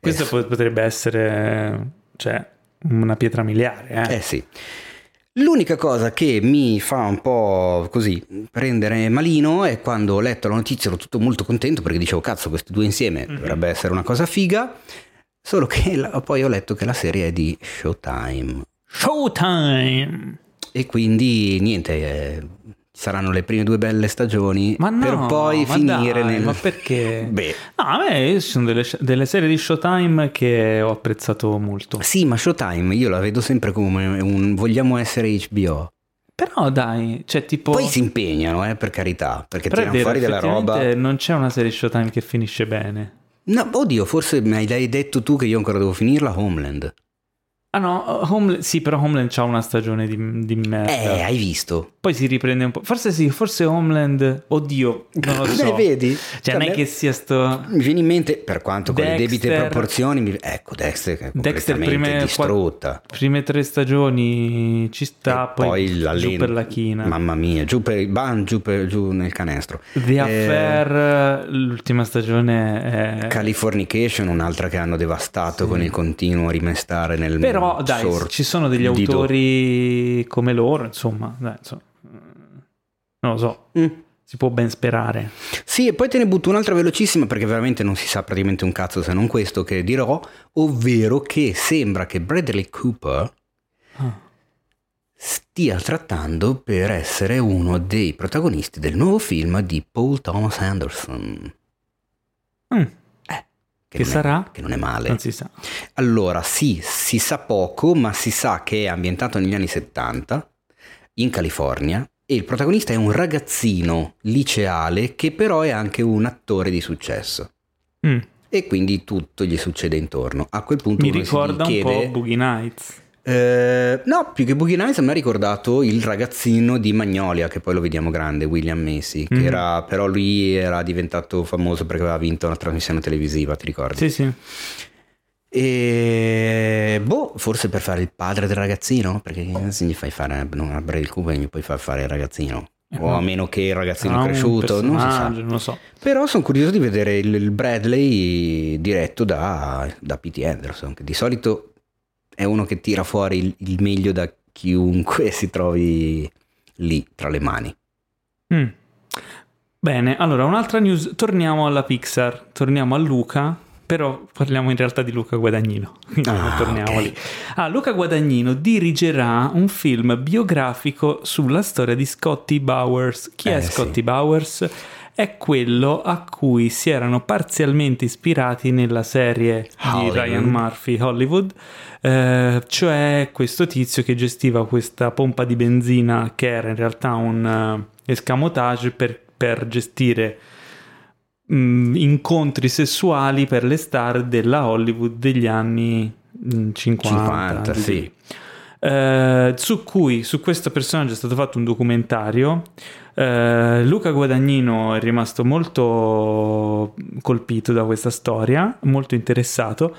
Questo eh, po- potrebbe essere, cioè, una pietra miliare, eh. Eh sì. L'unica cosa che mi fa un po' così prendere malino è quando ho letto la notizia, ero tutto molto contento perché dicevo cazzo questi due insieme Mhm. dovrebbe essere una cosa figa, solo che *laughs* la- poi ho letto che la serie è di Showtime Showtime! e quindi niente, eh, saranno le prime due belle stagioni Ma no, per poi finire dai, nel... ma perché? *laughs* Beh, No, a me ci sono delle, delle serie di Showtime che ho apprezzato molto. sì, ma Showtime io la vedo sempre come un vogliamo essere HBO. Però dai, cioè tipo... Poi si impegnano, eh, per carità, perché però tirano fuori della roba. Non c'è una serie Showtime che finisce bene. No, oddio, forse mi hai detto tu che io ancora devo finirla Homeland. Ah no, Homeland, sì, però Homeland c'ha una stagione di, di merda. Eh, hai visto? Poi si riprende un po'. Forse sì, forse Homeland. Oddio, non lo *laughs* so. Eh, vedi? Cioè, non è me- che sia sto. Mi viene in mente, per quanto con le debite Dexter- proporzioni, mi- ecco Dexter è Dexter, prime, distrutta. qua- prime tre stagioni ci sta, E poi, la giù per la china. Mamma mia, giù per il ban, giù, per- giù nel canestro. The Eh, Affair, l'ultima stagione è. Californication, un'altra che hanno devastato con il continuo rimestare nel Però dai, sordido. ci sono degli autori come loro, insomma, dai, insomma, non lo so, Mm. si può ben sperare. Sì, e poi te ne butto un'altra velocissima perché veramente non si sa praticamente un cazzo se non questo che dirò, ovvero che sembra che Bradley Cooper Ah. stia trattando per essere uno dei protagonisti del nuovo film di Paul Thomas Anderson. Mm, Che, Che non è- sarà? che non è male. non si sa. Allora, sì, si sa poco, ma si sa che è ambientato negli anni 70 in California e il protagonista è un ragazzino liceale che però è anche un attore di successo. Mm, E quindi tutto gli succede intorno. A quel punto Mi ricorda un chiede- po' Boogie Nights. Eh, no, più che Boogie Nights a me ha ricordato il ragazzino di Magnolia, che poi lo vediamo grande, William Macy, che Mhm. era, però lui era diventato famoso perché aveva vinto una trasmissione televisiva, ti ricordi? Sì, sì. E boh, forse per fare il padre del ragazzino, perché se gli fai fare non a Bradley Cooper, gli puoi far fare il ragazzino. Eh, O no. a meno che il ragazzino Ah, è cresciuto, non si sa. Non lo so. Però sono curioso di vedere il, il Bradley diretto da, da P.T. Anderson, che di solito è uno che tira fuori il, il meglio da chiunque si trovi lì tra le mani. Mm. Bene, allora un'altra news, torniamo alla Pixar, torniamo a Luca, però parliamo in realtà di Luca Guadagnino, *laughs* quindi Ah, torniamo ok. lì. Ah, Luca Guadagnino dirigerà un film biografico sulla storia di Scotty Bowers. Chi è Eh, sì. Scotty Bowers? È quello a cui si erano parzialmente ispirati nella serie di Hollywood. Ryan Murphy Hollywood, eh, cioè questo tizio che gestiva questa pompa di benzina che era in realtà un eh, escamotage per, per gestire mh, incontri sessuali per le star della Hollywood degli anni mh, 50. 50, di sì. lì. eh, su cui su questo personaggio è stato fatto un documentario. Eh, Luca Guadagnino è rimasto molto colpito da questa storia, molto interessato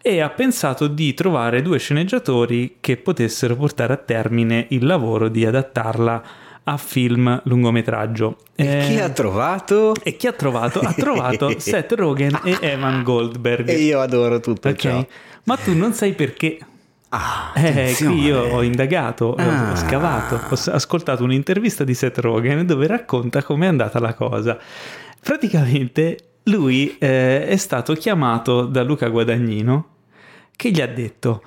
e ha pensato di trovare due sceneggiatori che potessero portare a termine il lavoro di adattarla a film lungometraggio. E Eh, chi ha trovato? e chi ha trovato? Ha trovato *laughs* Seth Rogen e Evan Goldberg. E io adoro tutto Ok, ciò. ma tu non sai perché. Ah, Eh, qui io ho indagato, ho- Ah. ho scavato, ho ascoltato un'intervista di Seth Rogen dove racconta com'è andata la cosa. Praticamente lui eh, è stato chiamato da Luca Guadagnino che gli ha detto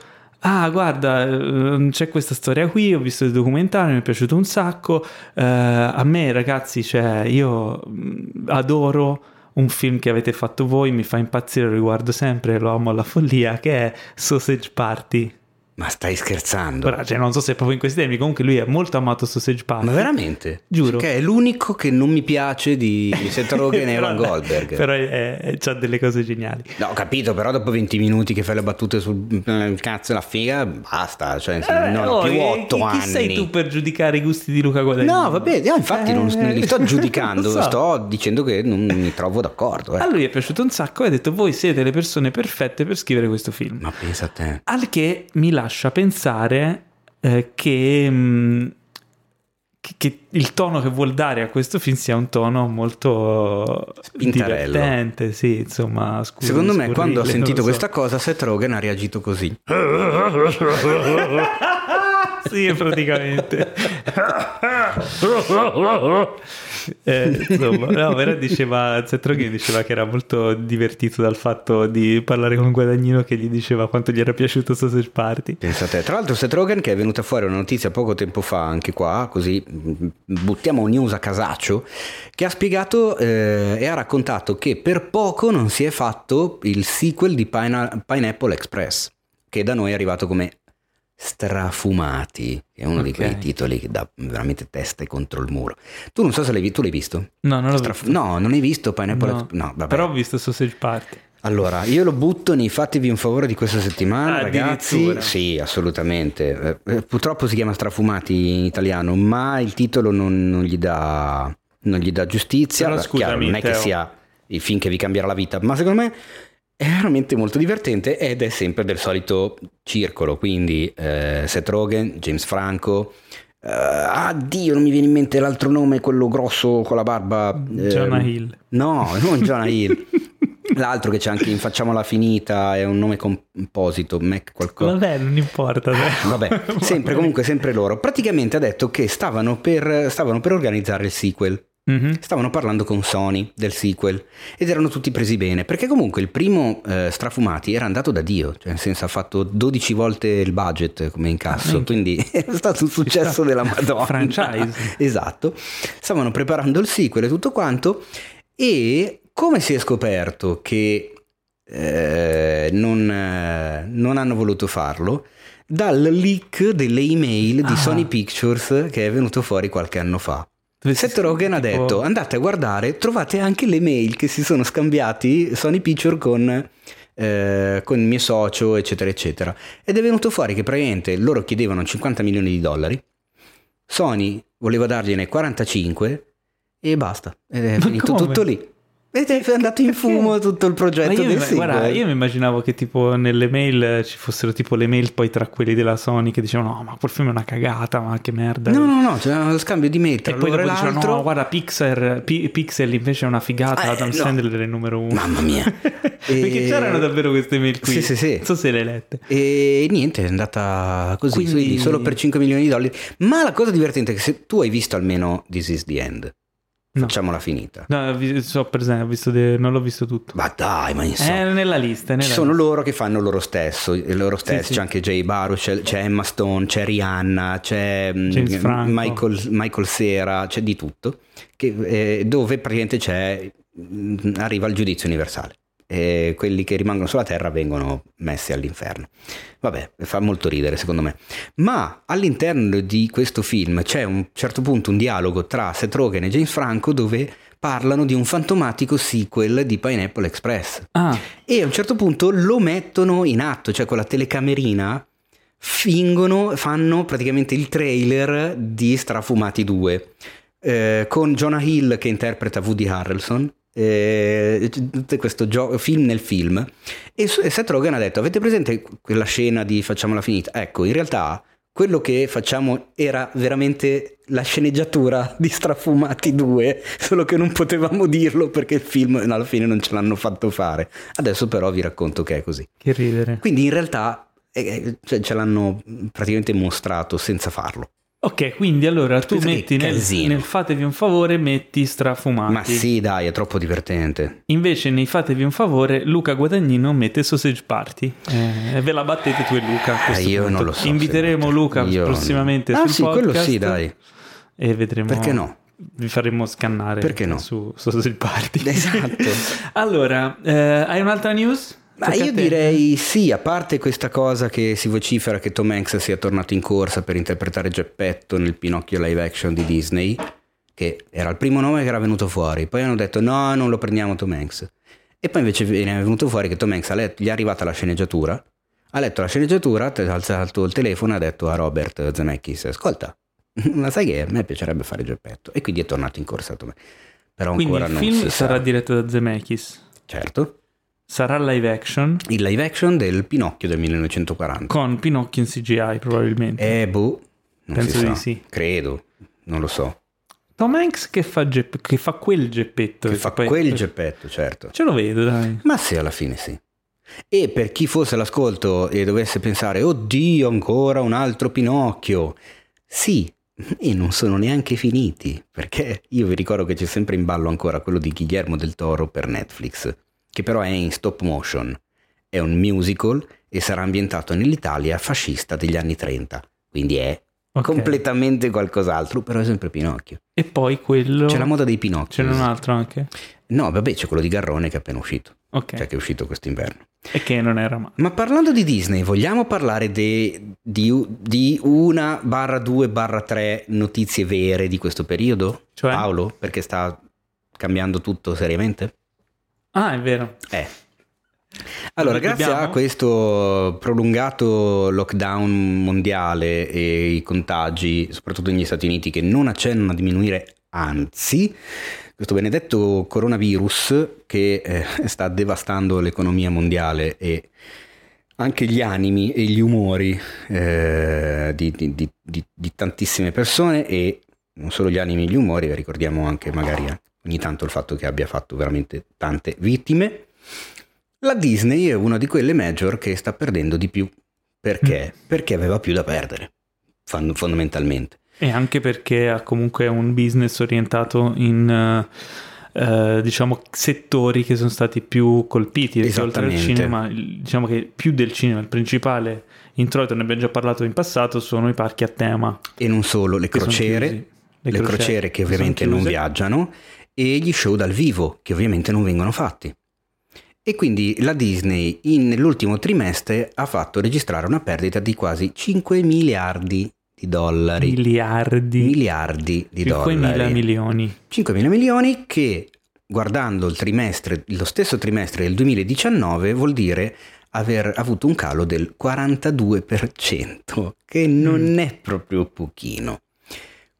Ah, guarda, eh, c'è questa storia qui, ho visto il documentario, mi è piaciuto un sacco. eh, a me, ragazzi, cioè, io mh, adoro un film che avete fatto voi, mi fa impazzire, lo riguardo sempre, lo amo alla follia, che è Sausage Party. Ma stai scherzando? Ora, cioè, non so se è proprio in questi termini, comunque lui è molto amato Sausage Party. Ma veramente? Giuro. Che è l'unico che non mi piace di Seth Rogen e *laughs* Però- Evan Goldberg. Però è, è- c'ha delle cose geniali. No, ho capito, però dopo 20 minuti che fai le battute sul eh, cazzo e la figa, basta, cioè Eh, non oh, più chi- 8 chi, anni. Chi sei tu per giudicare i gusti di Luca Guadagnino? No, vabbè, no, infatti non, non li sto Eh, *laughs* giudicando, so. sto dicendo che non mi trovo d'accordo. eh. A lui è piaciuto un sacco e ha detto voi siete le persone perfette per scrivere questo film. Ma pensa a te. Al che mi lascia pensare eh, che, mh, che- che il tono che vuol dare a questo film sia un tono molto Spintarello. divertente, sì, insomma, scuro, Secondo me, quando ha sentito so. questa cosa, Seth Rogen ha reagito così. *laughs* sì, praticamente. *laughs* Eh, insomma, no, però diceva, Seth Rogen diceva che era molto divertito dal fatto di parlare con guadagnino che gli diceva quanto gli era piaciuto Sausage Party. Pensa a te. Tra l'altro, Seth Rogen, che è venuta fuori una notizia poco tempo fa, anche qua, così mm, buttiamo news a casaccio, che ha spiegato eh, e ha raccontato che per poco non si è fatto il sequel di Pina- Pineapple Express, che da noi è arrivato come Strafumati, che è uno di Ok. quei titoli che dà veramente teste contro il muro. Tu non so se l'hai visto, tu l'hai visto? No, non l'ho Straf- visto. No, non hai visto Pineapple No. No, vabbè. Però ho visto Sausage Party. Allora, io lo butto nei fatevi un favore di questa settimana, ragazzi. Addirittura. Sì, assolutamente. Eh, purtroppo si chiama Strafumati in italiano, ma il titolo non, non gli, dà, non gli dà giustizia. Però scusami, chiaro, non è che sia il film che vi cambierà la vita, ma secondo me è veramente molto divertente ed è sempre del solito circolo, quindi eh, Seth Rogen, James Franco. eh, ah Dio, non mi viene in mente l'altro nome, quello grosso con la barba. eh, Jonah Hill. No, non *laughs* Jonah Hill. L'altro che c'è anche in Facciamola finita è un nome composito, Mac qualcosa. Vabbè, non importa. dai. Vabbè, sempre comunque sempre loro. Praticamente ha detto che stavano per, stavano per organizzare il sequel. Mhm. Stavano parlando con Sony del sequel ed erano tutti presi bene perché comunque il primo eh, Strafumati era andato da Dio, cioè nel senso ha fatto 12 volte il budget come incasso, minchia. quindi *laughs* è stato un successo della Madonna. *laughs* Franchise. *laughs* esatto. Stavano preparando il sequel e tutto quanto e come si è scoperto che eh, non, eh, non hanno voluto farlo? Dal leak delle email di Ah. Sony Pictures che è venuto fuori qualche anno fa. Seth Rogen ha tipo- detto andate a guardare, trovate anche le mail che si sono scambiati Sony Picture con, eh, con il mio socio, eccetera, eccetera. Ed è venuto fuori che praticamente loro chiedevano 50 milioni di dollari, Sony voleva dargliene 45 e basta. Ed è Ma finito come? tutto lì. Ed è andato in fumo tutto il progetto io, mi, guarda, io mi immaginavo che tipo nelle mail ci fossero tipo le mail poi tra quelli della Sony che dicevano no ma quel film è una cagata ma che merda No, no, no, c'è uno scambio di mail tra e poi dopo e dicevano l'altro. no guarda Pixar, Pi- Pixel invece è una figata Eh, Adam no. Sandler è il numero uno Mamma mia. *laughs* perché E- c'erano davvero queste mail qui Sì, sì, sì. non so se le hai lette E niente, è andata così, quindi solo per 5 milioni di dollari. Ma la cosa divertente è che se tu hai visto almeno This is the End, No. facciamola finita. no, so per esempio ho visto de- non l'ho visto tutto Ma dai, ma insomma. è nella lista è Ci nella sono lista. loro che fanno loro stesso, il loro stesso, sì. c'è anche Jay Barrow, c'è, c'è Emma Stone, c'è Rihanna, c'è mm. Michael, Michael Cera, c'è di tutto, che, eh, dove praticamente c'è, mm, arriva il giudizio universale. E quelli che rimangono sulla terra vengono messi all'inferno. Vabbè, fa molto ridere secondo me. Ma all'interno di questo film c'è a un certo punto un dialogo tra Seth Rogen e James Franco dove parlano di un fantomatico sequel di Pineapple Express ah e a un certo punto lo mettono in atto, cioè con la telecamerina fingono, fanno praticamente il trailer di Strafumati 2 eh, con Jonah Hill che interpreta Woody Harrelson. Eh, tutto questo gio- film nel film e, e Seth Rogen ha detto avete presente quella scena di facciamola finita ecco in realtà quello che facciamo era veramente la sceneggiatura di Strafumati 2, solo che non potevamo dirlo perché il film alla fine non ce l'hanno fatto fare. Adesso però vi racconto che è così. Che ridere. Quindi in realtà eh, cioè, ce l'hanno praticamente mostrato senza farlo. Ok, quindi allora tu Pensa che metti nel, nel fatevi un favore, metti strafumati. Ma sì, dai, è troppo divertente. Invece nei fatevi un favore, Luca Guadagnino mette Sausage Party. Eh, ve la battete tu e Luca. Eh, io punto. non lo so. Inviteremo Luca io- prossimamente ah, sul sì, podcast. quello sì, dai. E vedremo. Perché no? Vi faremo scannare no? su Sausage Party. Esatto. *laughs* allora, eh, hai un'altra news? Ma io direi sì, a parte questa cosa che si vocifera che Tom Hanks sia tornato in corsa per interpretare Geppetto nel Pinocchio live action di Disney, che era il primo nome che era venuto fuori, poi hanno detto no, non lo prendiamo Tom Hanks. E poi invece viene venuto fuori che Tom Hanks ha letto- gli è arrivata la sceneggiatura, ha letto la sceneggiatura, ha alzato il telefono e ha detto a Robert Zemeckis, ascolta, *laughs* ma sai che a me piacerebbe fare Geppetto? E quindi è tornato in corsa Tom Hanks. Però Quindi ancora il non film sarà sa. diretto da Zemeckis. Certo. Sarà live action Il live action del Pinocchio del 1940. con Pinocchio in CGI probabilmente. Eh, boh, non Penso di sa. sì. Credo, non lo so. Tom Hanks che fa, Gepp- che fa quel geppetto. Che fa poi- quel geppetto, certo. Ce lo vedo, dai. Ma sì, alla fine sì. E per chi fosse all'ascolto e dovesse pensare, oddio, ancora un altro Pinocchio. Sì, e non sono neanche finiti, perché io vi ricordo che c'è sempre in ballo ancora quello di Guillermo del Toro per Netflix, che però è in stop motion. È un musical e sarà ambientato nell'Italia fascista degli anni 30, quindi è Ok. completamente qualcos'altro, però è sempre Pinocchio. E poi quello... C'è la moda dei Pinocchi. Ce n'è un altro anche? No, vabbè, c'è quello di Garrone che è appena uscito, Ok. cioè che è uscito quest'inverno. E che non era male. Ma parlando di Disney, vogliamo parlare de- di, di una barra due barra tre notizie vere di questo periodo? Cioè? Paolo, perché sta cambiando tutto seriamente? Ah, è vero. Eh. Allora, Dobbiamo? grazie a questo prolungato lockdown mondiale e i contagi, soprattutto negli Stati Uniti, che non accennano a diminuire, anzi, questo benedetto coronavirus che eh, sta devastando l'economia mondiale e anche gli animi e gli umori eh, di, di- di- di- tantissime persone e non solo gli animi e gli umori, ricordiamo anche magari ogni tanto il fatto che abbia fatto veramente tante vittime. La Disney è una di quelle major che sta perdendo di più. Perché? Perché aveva più da perdere, fondamentalmente. E anche perché ha comunque un business orientato in... eh, diciamo settori che sono stati più colpiti perché oltre al cinema diciamo che più del cinema il principale introito ne abbiamo già parlato in passato sono i parchi a tema E non solo, le che crociere, chiusi. le, crociere, che sono ovviamente non viaggiano, e gli show dal vivo, che ovviamente non vengono fatti. E quindi la Disney nell'ultimo trimestre ha fatto registrare una perdita di quasi 5 miliardi di dollari. miliardi miliardi di 5 mila dollari. milioni 5 mila milioni che guardando il trimestre, lo stesso trimestre del 2019 vuol dire aver avuto un calo del 42%, che non Mm. è proprio pochino.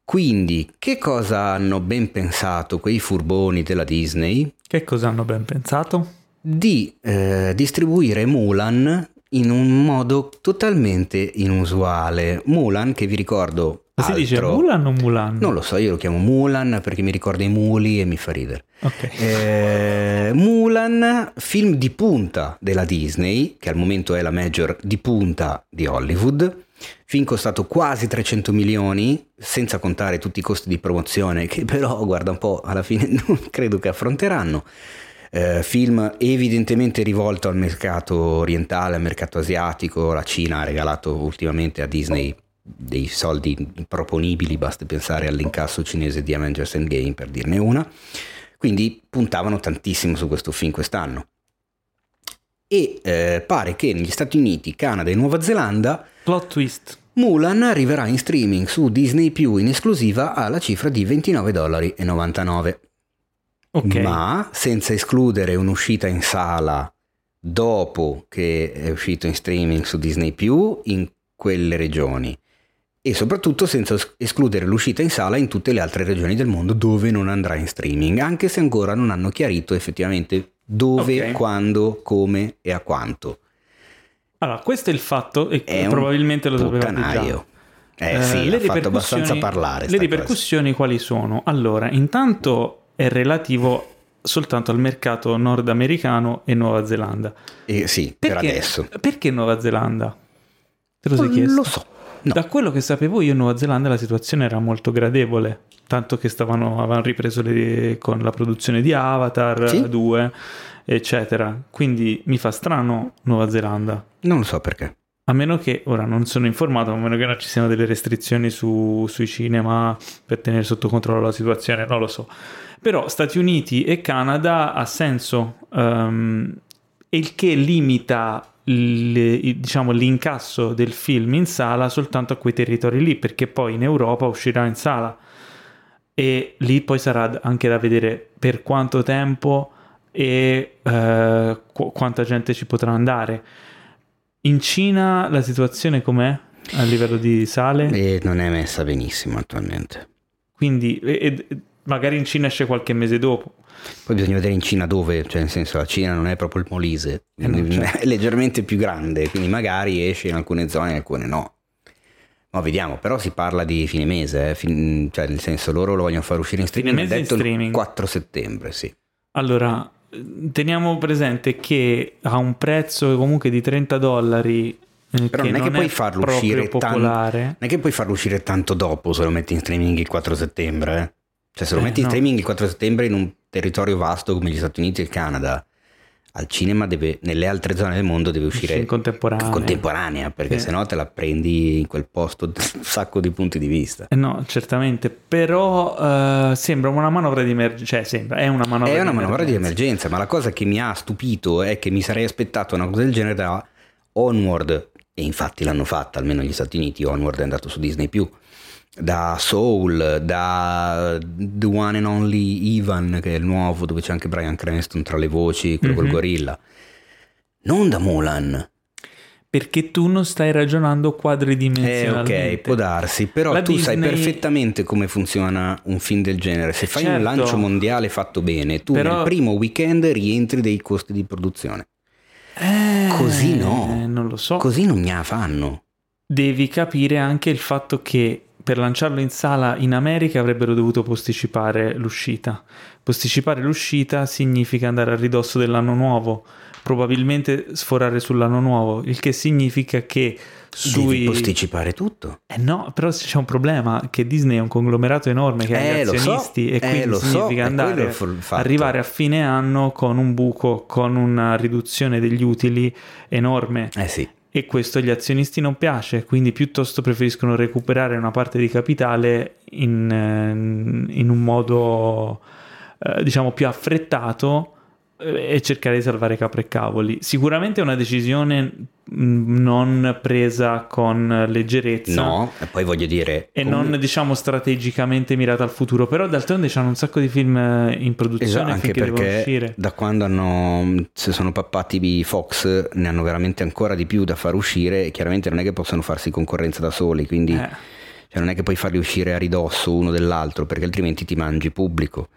Quindi, che cosa hanno ben pensato quei furboni della Disney? che cosa hanno ben pensato? Di eh, distribuire Mulan in un modo totalmente inusuale. Mulan, che vi ricordo. Ma si dice altro- Mulan o Mulan? Non lo so, io lo chiamo Mulan perché mi ricorda i muli e mi fa ridere. ok Eh, Mulan, film di punta della Disney, che al momento è la major di punta di Hollywood. Film costato quasi 300 milioni, senza contare tutti i costi di promozione, che però, guarda un po', alla fine *laughs* non credo che affronteranno. Eh, film evidentemente rivolto al mercato orientale, al mercato asiatico. La Cina ha regalato ultimamente a Disney dei soldi improponibili, basta pensare all'incasso cinese di Avengers Endgame per dirne una. Quindi puntavano tantissimo su questo film quest'anno. E eh, pare che negli Stati Uniti, Canada e Nuova Zelanda plot twist Mulan arriverà in streaming su Disney Più in esclusiva alla cifra di 29,99 dollari. ok Ma senza escludere un'uscita in sala dopo che è uscito in streaming su Disney Più, in quelle regioni e soprattutto senza es- escludere l'uscita in sala in tutte le altre regioni del mondo dove non andrà in streaming, anche se ancora non hanno chiarito effettivamente dove, Ok. quando, come e a quanto. Allora, questo è il fatto, e È probabilmente lo sapevate già. puttanaio. Eh, Eh, sì, le ha fatto abbastanza parlare. Le ripercussioni quali sono? Allora, intanto è relativo soltanto al mercato nordamericano e Nuova Zelanda. cosa. Eh, sì, per Perché, adesso. perché Nuova Zelanda? Te lo sei Non chiesto? lo so. No. Da quello che sapevo io in Nuova Zelanda la situazione era molto gradevole, tanto che stavano, avevano ripreso le- con la produzione di Avatar Sì. 2, eccetera. Quindi mi fa strano Nuova Zelanda. Non lo so perché. A meno che, ora non sono informato, a meno che non ci siano delle restrizioni su- sui cinema per tenere sotto controllo la situazione, non lo so. Però Stati Uniti e Canada ha senso, ehm, il che limita il- diciamo, l'incasso del film in sala soltanto a quei territori lì, perché poi in Europa uscirà in sala e lì poi sarà anche da vedere per quanto tempo e eh, qu- quanta gente ci potrà andare. In Cina la situazione com'è a livello di sale? E non è messa benissimo attualmente. Quindi e- e- magari in Cina esce qualche mese dopo. Poi bisogna vedere in Cina dove, cioè nel senso la Cina non è proprio il Molise, Eh no, certo. *laughs* è leggermente più grande, quindi magari esce in alcune zone in alcune no. Ma vediamo, però si parla di fine mese, eh, fin- cioè nel senso loro lo vogliono far uscire in Fine streaming, mese è in detto il streaming. 4 settembre, sì. Allora, teniamo presente che ha un prezzo comunque di 30 dollari. eh, Però non è che puoi è farlo proprio uscire tan-. Non è che puoi farlo uscire tanto dopo se lo metti in streaming il 4 settembre, eh. Cioè se lo Eh, metti in no. streaming il 4 settembre in un territorio vasto come gli Stati Uniti e il Canada, al cinema deve, nelle altre zone del mondo deve uscire in contemporanea. contemporanea, perché Sì. sennò te la prendi in quel posto un sacco di punti di vista. Eh no, certamente, però eh, sembra una manovra di emergenza, cioè sembra, è una manovra È di una manovra di emergenza. emergenza, ma la cosa che mi ha stupito è che mi sarei aspettato una cosa del genere da Onward, e infatti l'hanno fatta, almeno negli Stati Uniti, Onward è andato su Disney+, da Soul, da The One and Only Ivan, che è il nuovo, dove c'è anche Brian Cranston tra le voci, quello col Mhm. gorilla. Non da Mulan. Perché tu non stai ragionando Eh quadridimensionalmente. ok, può darsi, però La tu sai Disney- perfettamente come funziona un film del genere. Se fai un Certo. lancio mondiale fatto bene, tu Però- nel primo weekend rientri dei costi di produzione. Eh, Così no. Non lo so. Così non ne fanno. Devi capire anche il fatto che per lanciarlo in sala in America avrebbero dovuto posticipare l'uscita. Posticipare l'uscita significa andare a ridosso dell'anno nuovo, probabilmente sforare sull'anno nuovo, il che significa che sui... Devi posticipare tutto. Eh no, però c'è un problema che Disney è un conglomerato enorme che ha Eh, gli lo so, azionisti e eh, quindi so, significa quello andare arrivare a fine anno con un buco, con una riduzione degli utili enorme Eh sì. E questo agli azionisti non piace, quindi piuttosto preferiscono recuperare una parte di capitale in, eh, in un modo eh, diciamo più affrettato e cercare di salvare capre e cavoli. Sicuramente è una decisione mh, non presa con leggerezza. No, e poi voglio dire... E comunque- non diciamo strategicamente mirata al futuro, però d'altronde c'hanno un sacco di film eh, in produzione Esatto, anche perché uscire. da quando hanno, se sono pappati Fox ne hanno veramente ancora di più da far uscire e chiaramente non è che possono farsi concorrenza da soli, quindi Eh. cioè, non è che puoi farli uscire a ridosso uno dell'altro perché altrimenti ti mangi pubblico.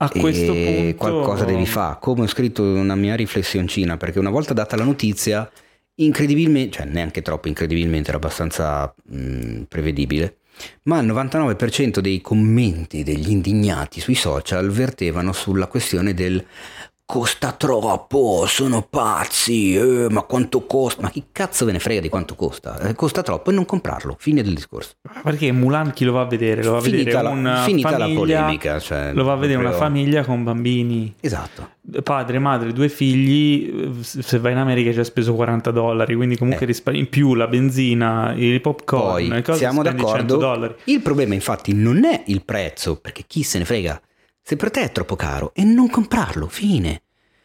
A questo punto qualcosa devi fare. Come ho scritto una mia riflessioncina, perché una volta data la notizia, incredibilmente, cioè neanche troppo incredibilmente, era abbastanza mh, prevedibile, ma il 99% dei commenti degli indignati sui social vertevano sulla questione del costa troppo, sono pazzi, eh, ma quanto costa? Ma chi cazzo ve ne frega di quanto costa? Eh, costa troppo e non comprarlo, fine del discorso. Perché Mulan chi lo va a vedere? Lo va a Finita vedere la- una finita la famiglia, polemica, cioè, lo va a vedere una famiglia con bambini, Esatto. padre, madre, due figli. Se vai in America ci ha speso 40 dollari, quindi comunque Eh. risparmi in più la benzina, i popcorn, Poi siamo spendi 100 d'accordo. dollari. Il problema, infatti, non è il prezzo, perché chi se ne frega. Se per te è troppo caro, e non comprarlo, fine.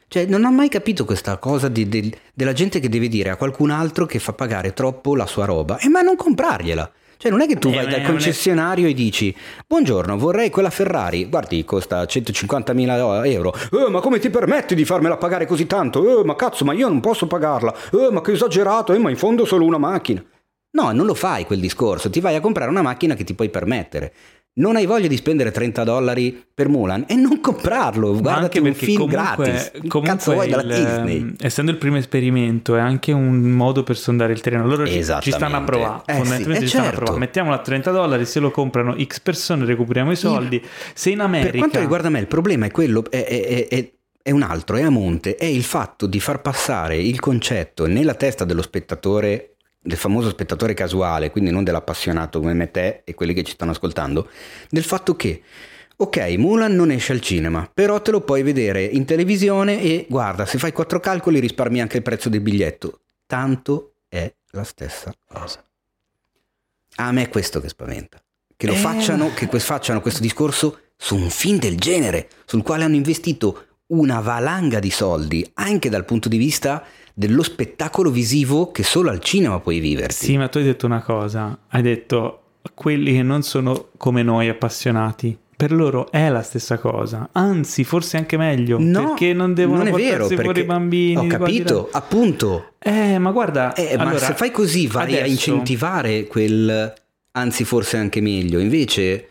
Cioè, non ho mai capito questa cosa di- del- della gente che deve dire a qualcun altro che fa pagare troppo la sua roba, e ma non comprargliela. Cioè, non è che tu Eh, vai dal è- concessionario e dici: Buongiorno, vorrei quella Ferrari. Guardi, costa 150.000 euro. Eh, ma come ti permetti di farmela pagare così tanto? Eh, ma cazzo, ma io non posso pagarla. Eh, ma che esagerato, eh, ma in fondo ho solo una macchina. No, non lo fai quel discorso, ti vai a comprare una macchina che ti puoi permettere. Non hai voglia di spendere 30 dollari per Mulan e non comprarlo, Ma guardati anche un film comunque, gratis. Che comunque cazzo vuoi dalla Disney? ehm, essendo il primo esperimento è anche un modo per sondare il terreno. Loro ci, ci stanno a provare, Eh fondamentalmente sì, eh ci stanno a certo. provare. Mettiamolo a 30 dollari, se lo comprano X persone recuperiamo i soldi. Se in America... Per quanto riguarda me, il problema è quello, è- è- è- è un altro, è a monte, è il fatto di far passare il concetto nella testa dello spettatore, del famoso spettatore casuale, quindi non dell'appassionato come me te e quelli che ci stanno ascoltando, del fatto che, ok, Mulan non esce al cinema, però te lo puoi vedere in televisione e guarda, se fai quattro calcoli risparmi anche il prezzo del biglietto. Tanto è la stessa cosa. A me è questo che spaventa. Che lo Eh. facciano, che que- facciano questo discorso su un film del genere, sul quale hanno investito una valanga di soldi, anche dal punto di vista dello spettacolo visivo che solo al cinema puoi viverti. Sì, ma tu hai detto una cosa, hai detto quelli che non sono come noi appassionati. Per loro è la stessa cosa, anzi forse anche meglio, No, perché non devono non è vero, fuori i bambini. Ho capito, appunto. Eh, ma guarda, Eh, ma allora, se fai così vai a adesso- incentivare quel, anzi forse anche meglio. Invece,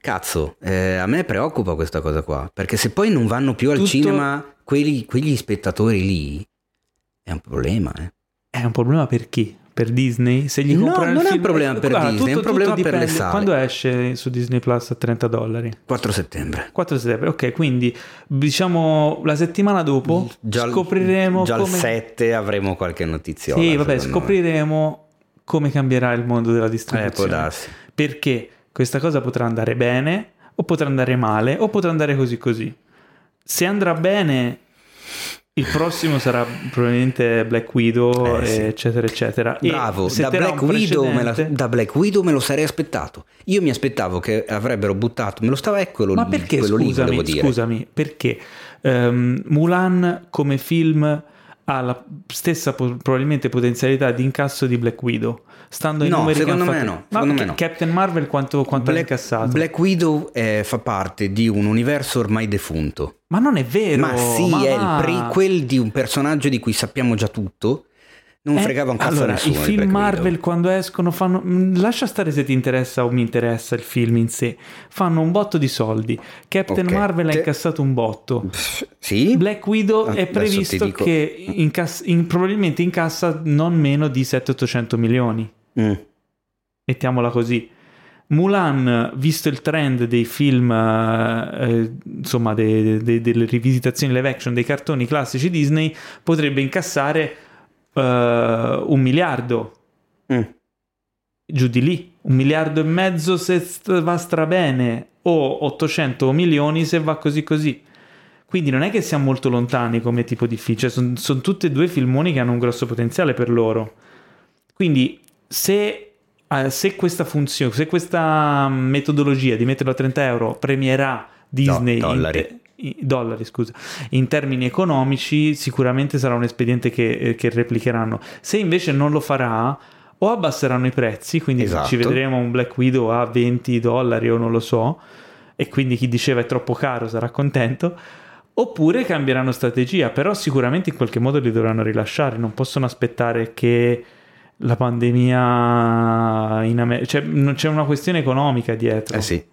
cazzo, eh, a me preoccupa questa cosa qua, perché se poi non vanno più al Tutto- cinema quelli- quegli spettatori lì, è un problema, eh. È un problema per chi? Per Disney? Se gli No, non è un film- problema per Guarda, Disney, è un tutto- problema tutto per le sale. Quando esce su Disney Plus a 30 dollari? 4 settembre. 4 settembre, ok, quindi diciamo la settimana dopo Già, scopriremo già come... il 7 avremo qualche notizia. Sì, vabbè, scopriremo come cambierà il mondo della Eh, può distribuzione. darsi. Perché questa cosa potrà andare bene, o potrà andare male, o potrà andare così così. Se andrà bene, il prossimo sarà probabilmente Black Widow, Eh, sì. eccetera, eccetera. Bravo, da Black, Widow me la, da Black Widow me lo sarei aspettato. Io mi aspettavo che avrebbero buttato, me lo stava eccolo Ma lì, perché, quello lì scusami, volevo dire. scusami, perché ehm, Mulan come film ha la stessa probabilmente potenzialità di incasso di Black Widow, stando ai No, numeri secondo che me hanno no, fatto. secondo Ma me no. Captain Marvel quanto, quanto ha Black, incassato? Black Widow eh, fa parte di un universo ormai defunto. Ma non è vero! Ma sì, ma è il prequel di un personaggio di cui sappiamo già tutto. Non Eh, fregava un cazzo allora, nessuno. i film Marvel Widow. quando escono fanno mm, lascia stare se ti interessa o mi interessa il film in sé. Fanno un botto di soldi. Captain Ok. Marvel ha incassato un botto. Pff, Sì? Black Widow Ah, è previsto dico- che incass- in- probabilmente incassa non meno di 700-800 milioni. Mm. Mettiamola così. Mulan, visto il trend dei film, eh, eh, insomma, de- de- delle rivisitazioni live action dei cartoni classici Disney, potrebbe incassare eh, un miliardo Mm. giù di lì, un miliardo e mezzo se va strabene o 800 milioni se va così così. Quindi non è che siamo molto lontani come tipo di film, cioè sono tutti e due filmoni che hanno un grosso potenziale per loro. Quindi se, eh, se questa funzione, se questa metodologia di metterlo a 30 euro premierà Disney in dollari. te- i- dollari, scusa, in termini economici, sicuramente sarà un espediente che, eh, che replicheranno. Se invece non lo farà, o abbasseranno i prezzi, quindi Esatto. ci vedremo un Black Widow a 20 dollari o non lo so, e quindi chi diceva è troppo caro sarà contento. Oppure cambieranno strategia, però sicuramente in qualche modo li dovranno rilasciare, non possono aspettare che la pandemia in America, cioè non c'è una questione economica dietro. Eh sì.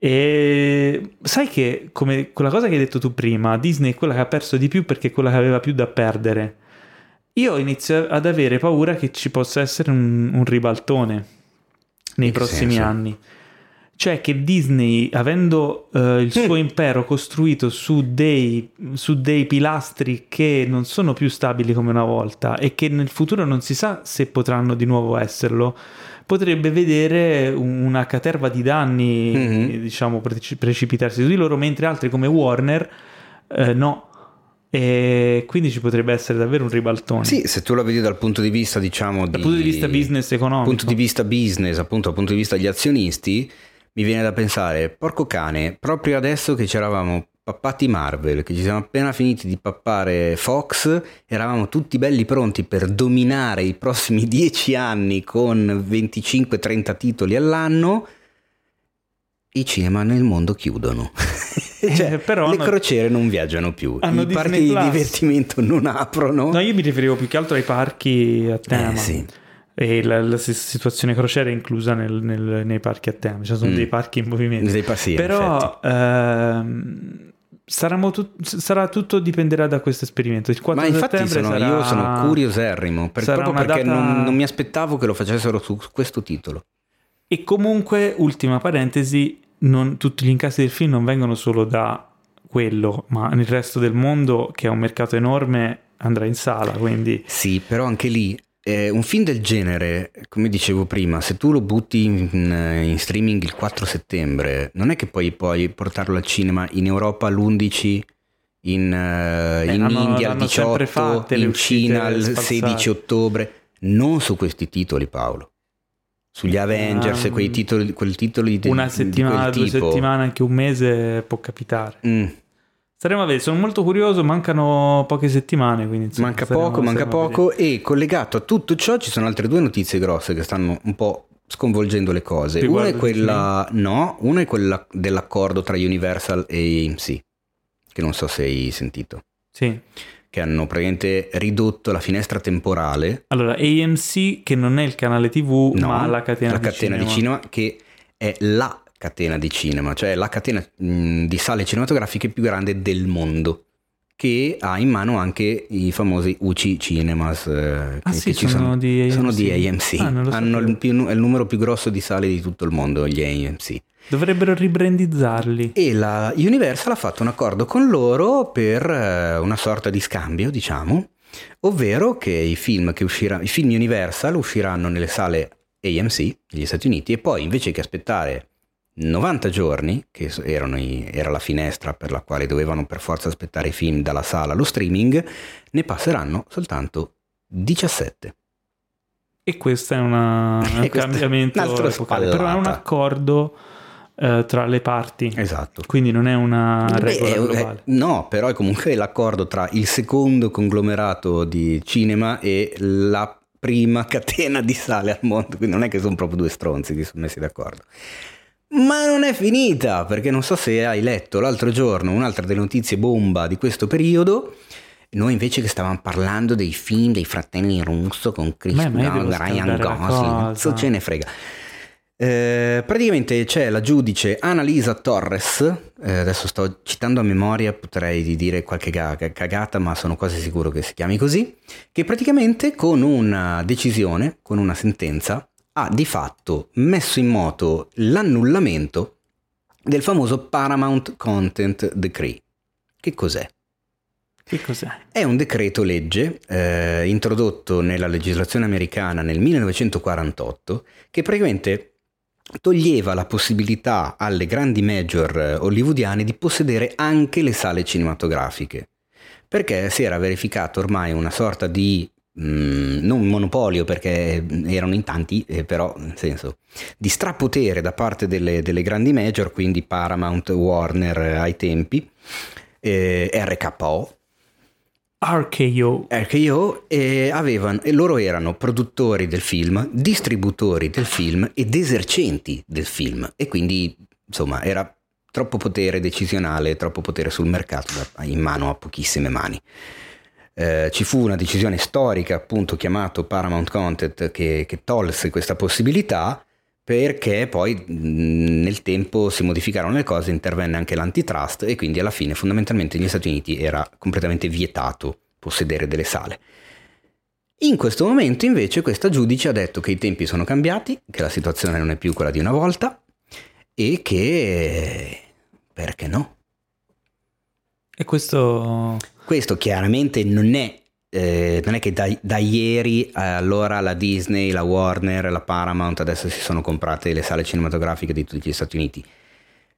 E sai che, come quella cosa che hai detto tu prima, Disney è quella che ha perso di più perché è quella che aveva più da perdere. Io inizio ad avere paura che ci possa essere un, un ribaltone nei In prossimi senso? anni. Cioè che Disney, avendo eh, il suo impero costruito su dei, su dei pilastri che non sono più stabili come una volta e che nel futuro non si sa se potranno di nuovo esserlo, potrebbe vedere una caterva di danni, Mhm. eh, diciamo, preci- precipitarsi su di loro, mentre altri come Warner eh, no. E quindi ci potrebbe essere davvero un ribaltone. Sì, se tu la vedi dal punto di vista, diciamo, Dal punto di vista business economico. punto di vista business, appunto, dal punto di vista degli azionisti, mi viene da pensare, porco cane, proprio adesso che ci eravamo pappati Marvel, che ci siamo appena finiti di pappare Fox, eravamo tutti belli pronti per dominare i prossimi *laughs* dieci anni con 25-30 titoli all'anno. I cinema nel mondo chiudono. *laughs* Cioè, Eh, però le hanno- crociere non viaggiano più, hanno i parchi Disney di Plus. divertimento non aprono. No, io mi riferivo più che altro ai parchi a tema. Eh, sì. E la, la situazione crociera è inclusa nel- nel- nei parchi a tema, cioè sono Mm. dei parchi in movimento. Dei passi, Però ehm, tut- sarà tutto dipenderà da questo esperimento. Il 4 Ma infatti sono- sarà- io sono curioserrimo, per- proprio perché data- non, non mi aspettavo che lo facessero su questo titolo. E comunque, ultima parentesi, non- tutti gli incassi del film non vengono solo da quello, ma nel resto del mondo, che è un mercato enorme, andrà in sala, quindi... Sì, però anche lì eh, un film del genere, come dicevo prima, se tu lo butti in, in streaming il 4 settembre, non è che poi puoi portarlo al cinema in Europa l'11, in, eh, Eh, in l'hanno- India il l'hanno sempre 18, fatte le in Cina il spazzate. 16 ottobre, non su questi titoli Paolo. Sugli Avengers e quei titoli, quel titoli di, Una di settimana, quel due tipo. settimane, anche un mese può capitare. Mm. Staremo a vedere, sono molto curioso, mancano poche settimane, quindi insomma, Manca staremo- poco, manca staremo poco e collegato a tutto ciò ci sono altre due notizie grosse che stanno un po' sconvolgendo le cose. Una è quella no, una è quella dell'accordo tra Universal e AMC, che non so se hai sentito. Sì. che hanno praticamente ridotto la finestra temporale, Allora, AMC, che non è il canale TV, no, ma la catena, la di, catena cinema. di cinema che è la catena di cinema, cioè la catena mh, di sale cinematografiche più grande del mondo. Che ha in mano anche i famosi UC Cinemas. eh, Ah che- sì, che ci sono di AMC. Sono di AMC. Ah, Hanno il, più- il numero più grosso di sale di tutto il mondo, gli AMC. Dovrebbero ribrandizzarli. E la Universal ha fatto un accordo con loro per eh, una sorta di scambio, diciamo, ovvero che i film, che uscirà- i film Universal usciranno nelle sale AMC negli Stati Uniti e poi invece che aspettare 90 giorni, che i- era la finestra per la quale dovevano per forza aspettare i film dalla sala allo streaming, ne passeranno soltanto 17. E questo è, una- è *laughs* un è cambiamento epocale, però è un spallata. accordo eh, tra le parti, Esatto. quindi non è una Beh, regola è- è- globale. no, però è comunque l'accordo tra il secondo conglomerato di cinema e la prima *laughs* catena di sale al mondo, quindi non è che sono proprio due stronzi che sono messi d'accordo. Ma non è finita, perché non so se hai letto l'altro giorno un'altra delle notizie bomba di questo periodo. Noi invece che stavamo parlando dei film dei fratelli russo con Chris Brown, Ryan Gosling, so ce ne frega. Eh, praticamente c'è la giudice Annalisa Torres, eh, adesso sto citando a memoria, potrei dire qualche ga- cagata, ma sono quasi sicuro che si chiami così, che praticamente con una decisione, con una sentenza, ha di fatto messo in moto l'annullamento del famoso Paramount Content Decree. Che cos'è? Che cos'è? È un decreto legge eh, introdotto nella legislazione americana nel 1948 che praticamente toglieva la possibilità alle grandi major eh, hollywoodiane di possedere anche le sale cinematografiche perché si era verificato ormai una sorta di mm, non monopolio perché erano in tanti eh, però nel senso di strapotere da parte delle, delle grandi major quindi Paramount, Warner eh, ai tempi eh, RKO RKO. RKO eh, avevano, e loro erano produttori del film, distributori del film ed esercenti del film e quindi insomma era troppo potere decisionale, troppo potere sul mercato in mano a pochissime mani. Eh, ci fu una decisione storica appunto chiamato Paramount Content che, che tolse questa possibilità perché poi mh, nel tempo si modificarono le cose, intervenne anche l'antitrust e quindi alla fine fondamentalmente negli Stati Uniti era completamente vietato possedere delle sale. In questo momento invece questa giudice ha detto che i tempi sono cambiati, che la situazione non è più quella di una volta e che... perché no? E questo... Questo chiaramente non è, eh, non è che da, da ieri eh, allora la Disney, la Warner, la Paramount adesso si sono comprate le sale cinematografiche di tutti gli Stati Uniti.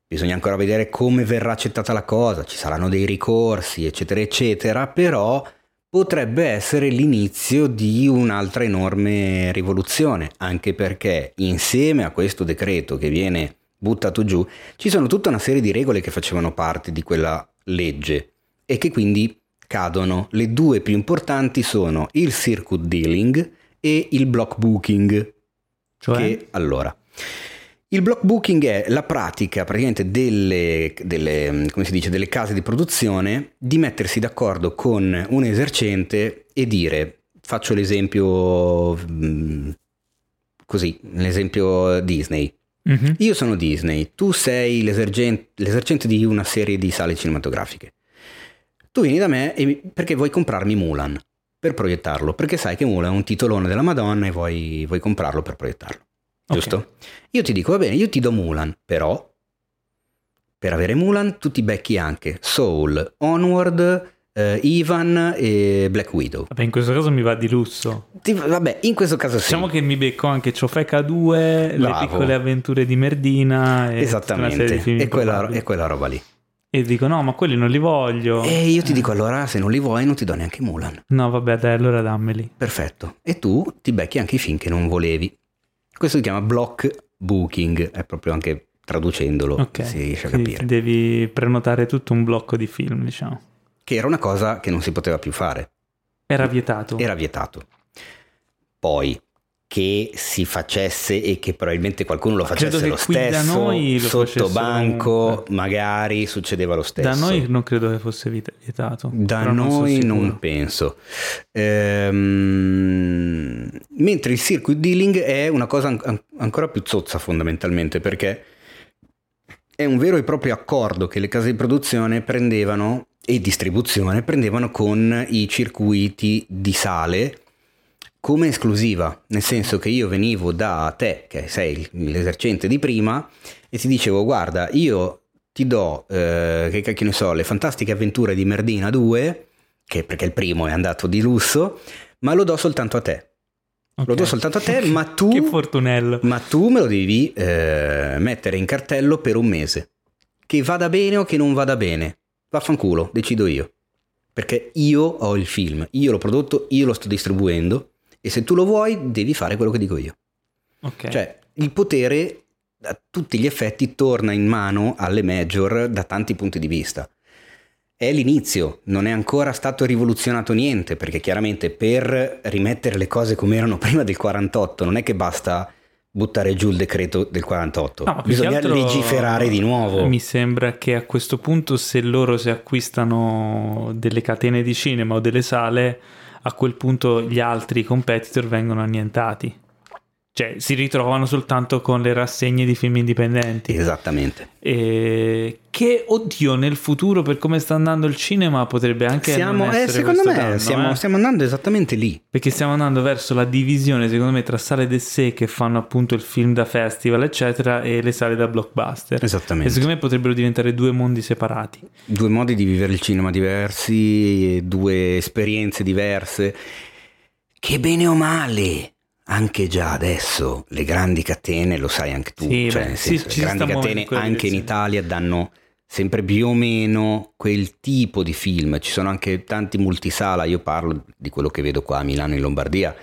Bisogna ancora vedere come verrà accettata la cosa, ci saranno dei ricorsi, eccetera, eccetera, però potrebbe essere l'inizio di un'altra enorme rivoluzione, anche perché insieme a questo decreto che viene buttato giù, ci sono tutta una serie di regole che facevano parte di quella legge e che quindi cadono. Le due più importanti sono il circuit dealing e il block booking. Cioè? Che allora. Il block booking è la pratica praticamente delle, delle, come si dice, delle case di produzione di mettersi d'accordo con un esercente e dire, faccio l'esempio mm, così, l'esempio Disney. Mhm. Io sono Disney, tu sei l'esercente di una serie di sale cinematografiche. Tu vieni da me mi- perché vuoi comprarmi Mulan per proiettarlo, perché sai che Mulan è un titolone della Madonna e vuoi, vuoi comprarlo per proiettarlo. Ok. Giusto? Io ti dico, va bene, io ti do Mulan, però per avere Mulan tu ti becchi anche Soul, Onward, eh, Ivan e Black Widow. Vabbè, in questo caso mi va di lusso. Ti- vabbè, in questo caso sì. Diciamo che mi becco anche Ciofeca 2, Bravo. Le piccole avventure di Merdina e Esattamente, e quella, e quella roba lì. E dico no, ma quelli non li voglio. E io ti dico allora, se non li vuoi non ti do neanche Mulan. No, vabbè, dai, allora dammeli. Perfetto. E tu ti becchi anche i film che non volevi. Questo si chiama block booking, è proprio anche traducendolo Ok. si riesce a capire. Devi prenotare tutto un blocco di film, diciamo. Che era una cosa che non si poteva più fare, Era vietato. era vietato. Poi che si facesse e che probabilmente qualcuno lo facesse lo stesso lo sotto banco, comunque. magari succedeva lo stesso. Da noi non credo che fosse vietato. Da non noi sicuro. non penso. Ehm, mentre il circuit dealing è una cosa an- ancora più zozza fondamentalmente perché è un vero e proprio accordo che le case di produzione prendevano e distribuzione prendevano con i circuiti di sale come esclusiva, nel senso che io venivo da te, che sei l'esercente di prima, e ti dicevo guarda, io ti do, eh, che cacchio ne so, le fantastiche avventure di Merdina 2, che perché il primo è andato di lusso, ma lo do soltanto a te. Lo Ok. do soltanto a te, *laughs* ma tu, Che fortunello. ma tu me lo devi eh, mettere in cartello per un mese. Che vada bene o che non vada bene. Vaffanculo, decido io. Perché io ho il film, io l'ho prodotto, io lo sto distribuendo e se tu lo vuoi devi fare quello che dico io. Ok. Cioè, il potere a tutti gli effetti torna in mano alle major da tanti punti di vista. È l'inizio, non è ancora stato rivoluzionato niente, perché chiaramente per rimettere le cose come erano prima del 48 non è che basta buttare giù il decreto del 48, No, bisogna altro legiferare di nuovo. Mi sembra che a questo punto, se loro si acquistano delle catene di cinema o delle sale, a quel punto gli altri competitor vengono annientati. Cioè, si ritrovano soltanto con le rassegne di film indipendenti. Esattamente. E che, oddio, nel futuro, per come sta andando il cinema, potrebbe anche Siamo, eh, essere secondo me danno, stiamo, eh. stiamo andando esattamente lì. Perché stiamo andando verso la divisione, secondo me, tra sale de sé che fanno appunto il film da festival, eccetera, e le sale da blockbuster. Esattamente. E secondo me potrebbero diventare due mondi separati. due modi di vivere il cinema diversi, due esperienze diverse, che bene o male, anche già adesso le grandi catene, lo sai anche tu, Sì, cioè sì, senso, le grandi catene in anche in. Italia danno sempre più o meno quel tipo di film, ci sono anche tanti multisala, io parlo di quello che vedo qua a Milano in Lombardia.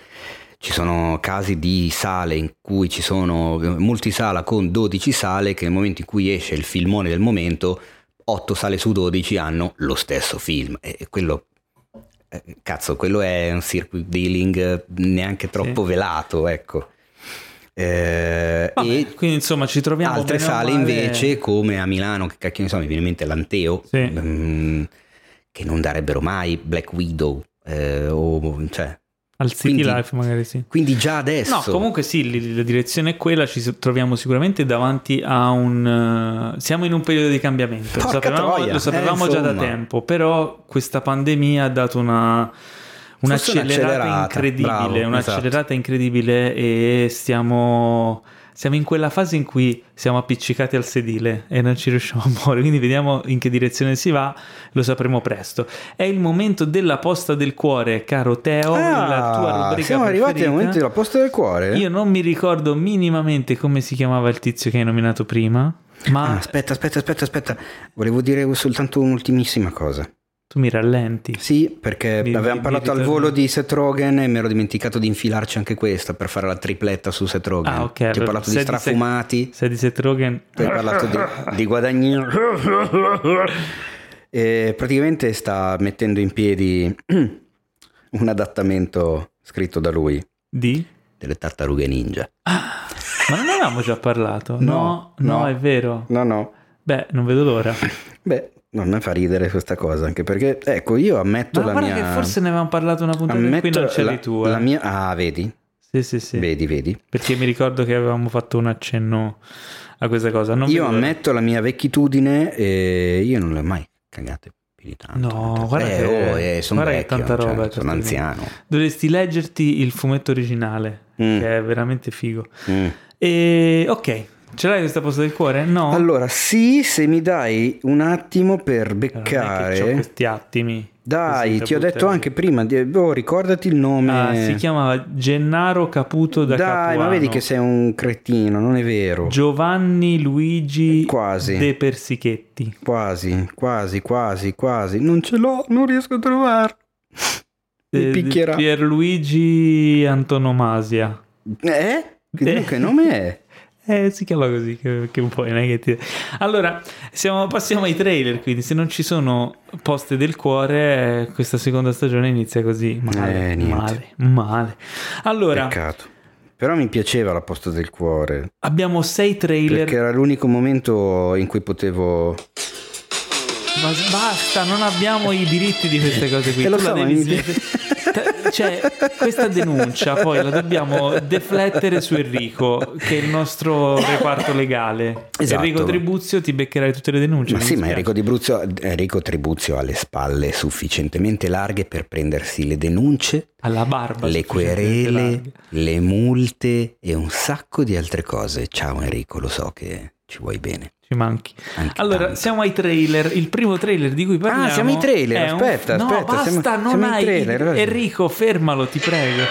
Ci sono casi di sale in cui ci sono multisala con 12 sale che nel momento in cui esce il filmone del momento 8 sale su 12 hanno lo stesso film e quello cazzo, quello è un circuit dealing eh, neanche troppo velato, ecco. Eh, Vabbè, e quindi insomma ci troviamo altre sale male- invece come a Milano, che cacchio ne so, mi viene in mente l'Anteo, Sì. mm, che non darebbero mai Black Widow, eh, o, cioè, al City quindi- Life magari sì. quindi già adesso... No, comunque sì, la direzione è quella, ci troviamo sicuramente davanti a un... eh, siamo in un periodo di cambiamento, lo Porca sapevamo, troia, lo sapevamo eh, già da tempo, però questa pandemia ha dato una... Un'accelerata. un'accelerata, incredibile, bravo, un'accelerata incredibile e stiamo, siamo in quella fase in cui siamo appiccicati al sedile e non ci riusciamo a muovere, quindi vediamo in che direzione si va, lo sapremo presto. È il momento della posta del cuore, caro Teo, la tua Ah, rubrica siamo arrivati al preferita. momento della posta del cuore? Io non mi ricordo minimamente come si chiamava il tizio che hai nominato prima, ma Ah, aspetta, aspetta, aspetta, aspetta. Volevo dire soltanto un'ultimissima cosa. Tu mi rallenti. Sì, perché Mi- avevamo mi- parlato mi al volo di Seth Rogen e mi ero dimenticato di infilarci anche questa per fare la tripletta su Seth Rogen. Ah, ok. Ti ho allora, parlato di sei Seth- strafumati, Sei di Seth Rogen. tu hai parlato di, di guadagnino. E praticamente sta mettendo in piedi *clears throat* un adattamento scritto da lui Di? delle tartarughe ninja. Ma non ne avevamo già parlato? No, No, no, no. è vero. No, no. Beh, non vedo l'ora. Beh, non mi fa ridere questa cosa, anche perché, ecco, io ammetto Ma la guarda mia... che forse ne avevamo parlato una puntata in cui ammetto non c'eri la, tu. eh. la mia... Ah, vedi? Sì, sì, sì. Vedi, vedi. Perché mi ricordo che avevamo fatto un accenno a questa cosa. Non io ammetto la mia vecchitudine e io non le ho mai cagate più di tanto. No, guarda eh, che- oh, eh, sono guarda vecchio, tanta cioè, roba, sono certo. anziano. Dovresti leggerti il fumetto originale, Mm. che è veramente figo. Mm. E ok, ce l'hai questa posta del cuore? No. Allora, sì, se mi dai un attimo per beccare. questi attimi. Dai, ti ho detto anche prima, oh, ricordati il nome. Ah, si chiamava Gennaro Caputo da Dai, Capuano. ma vedi che sei un cretino, non è vero. Giovanni Luigi Quasi. De Persichetti. Quasi, quasi, quasi, quasi. Non ce l'ho, non riesco a trovarlo. *laughs* Mi Eh, picchierà. Pierluigi Antonomasia. Eh? Che, Eh. che nome è? *laughs* Eh, si chiama così, che, che un po' è ti- Allora, siamo- passiamo ai trailer, quindi se non ci sono poste del cuore, questa seconda stagione inizia così. Male, Eh, male, male. Allora, Peccato. Però mi piaceva la posta del cuore, abbiamo sei trailer. perché era l'unico momento in cui potevo... Ma basta, non abbiamo i diritti di queste cose qui. Eh, lo Tu so, ma devi mi- smettere. Cioè, questa denuncia poi la dobbiamo deflettere su Enrico, che è il nostro reparto legale. Esatto. Enrico Tribuzio ti beccherai tutte le denunce. Ma sì, ma. Enrico, Bruzio- Enrico Tribuzio ha le spalle sufficientemente larghe per prendersi le denunce, alla barba. le querele, le multe e un sacco di altre cose. Ciao Enrico, lo so che ci vuoi bene. Ci manchi. Anche Allora, tanto. siamo ai trailer. Il primo trailer di cui parliamo. Ah, siamo ai trailer, è un- aspetta, no, aspetta, basta, siamo- non siamo ai hai. trailer. Enrico, fermalo, ti prego.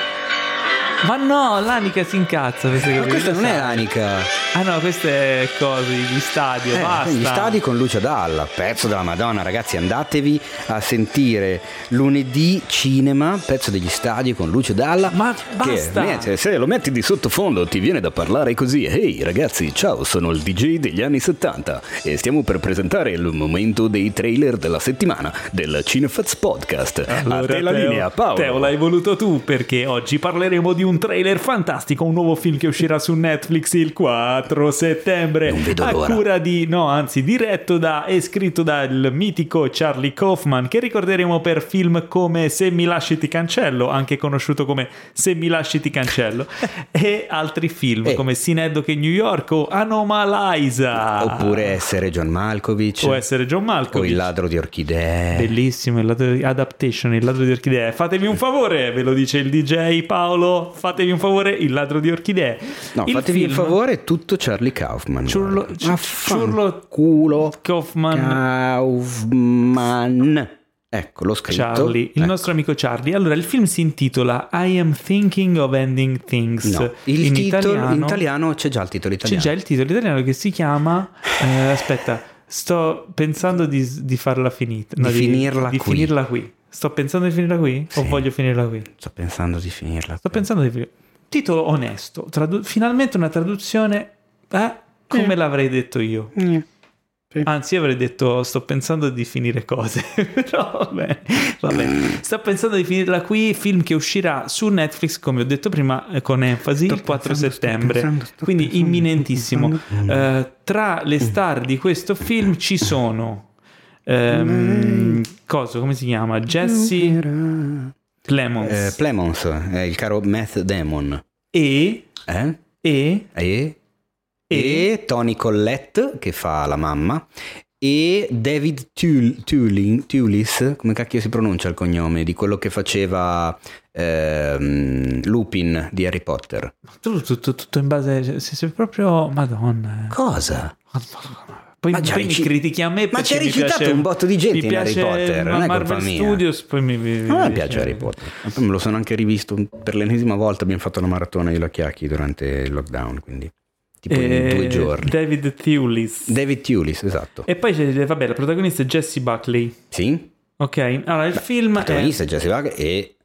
Ma no, l'Anica si incazza. Ma questa non è l'Anica. Ah no, queste è cose di stadio, Eh, basta. gli stadi con Lucio Dalla, pezzo della Madonna, ragazzi, andatevi a sentire lunedì cinema, pezzo degli stadi con Lucio Dalla. Ma che basta. niente, se lo metti di sottofondo ti viene da parlare così. Ehi ragazzi, ciao, sono il DJ degli anni 70 e stiamo per presentare il momento dei trailer della settimana del Cinefaz Podcast. a te la Teo, linea, Paolo. Teo, l'hai voluto tu perché oggi parleremo di un trailer fantastico, un nuovo film che uscirà su Netflix il 4 settembre. Non vedo a l'ora. cura di, no, anzi, diretto da e scritto dal mitico Charlie Kaufman, che ricorderemo per film come Se mi lasci ti cancello, anche conosciuto come Se mi lasci ti cancello, *laughs* e altri film Eh. come Sineddoche New York o Anomaliza. Oppure essere John Malkovich. Può essere John o Malkovich. il ladro di orchidee. Bellissimo, il ladro di adaptation, il ladro di orchidee. Fatevi un favore, ve lo dice il DJ Paolo. Fatevi un favore, il ladro di orchidee. No, il fatevi film il favore, tutto Charlie Kaufman. Ciurlo- ciurlo- culo Kaufman Kaufman. Ecco, l'ho scritto. Charlie, il Ecco. nostro amico Charlie. Allora, il film si intitola I am thinking of ending things. No, il in titolo italiano, in italiano c'è già il titolo c'è italiano. già il titolo italiano che si chiama eh, aspetta, sto pensando di, di farla finita, Di finirla di qui. finirla qui. Sto pensando di finirla qui o Sì. voglio finirla qui? Sto pensando di finirla. Sto pensando di finire. Titolo onesto, tradu- finalmente una traduzione eh, come l'avrei detto io. Eh, sì. Anzi, io avrei detto sto pensando di finire cose. *laughs* Però va bene, va bene. Sto pensando di finirla qui, film che uscirà su Netflix, come ho detto prima, eh, con enfasi, Sto il 4 pensando, sto settembre. pensando, sto Quindi pensando, imminentissimo. sto. Eh, tra le star di questo film ci sono... ehm, cosa, come si chiama? Jesse Clemons Eh, Plemons, è il caro Meth Demon. e, Eh? e E? E Tony Collette che fa la mamma e David Tul- Tulin- Tulis, come cacchio si pronuncia il cognome, di quello che faceva ehm, Lupin di Harry Potter. tutto, tutto, tutto in base... Sei, sei proprio... Madonna. eh. Cosa? Poi, Ma poi mi critichi a me Ma mi recitato piace- un botto di gente mi in Harry Potter, non è Marvel colpa mia. Studios, poi mi, mi- A me mi piace Harry Potter. Poi me lo sono anche rivisto per l'ennesima volta. Abbiamo fatto una maratona io e la Chiacchi durante il lockdown, quindi tipo in Eh, due giorni. David Thewlis. David Tulis, esatto. e poi c'è, vabbè, la protagonista è Jessie Buckley. Sì? Ok, allora il film è... Protagonista Jesse Wagner e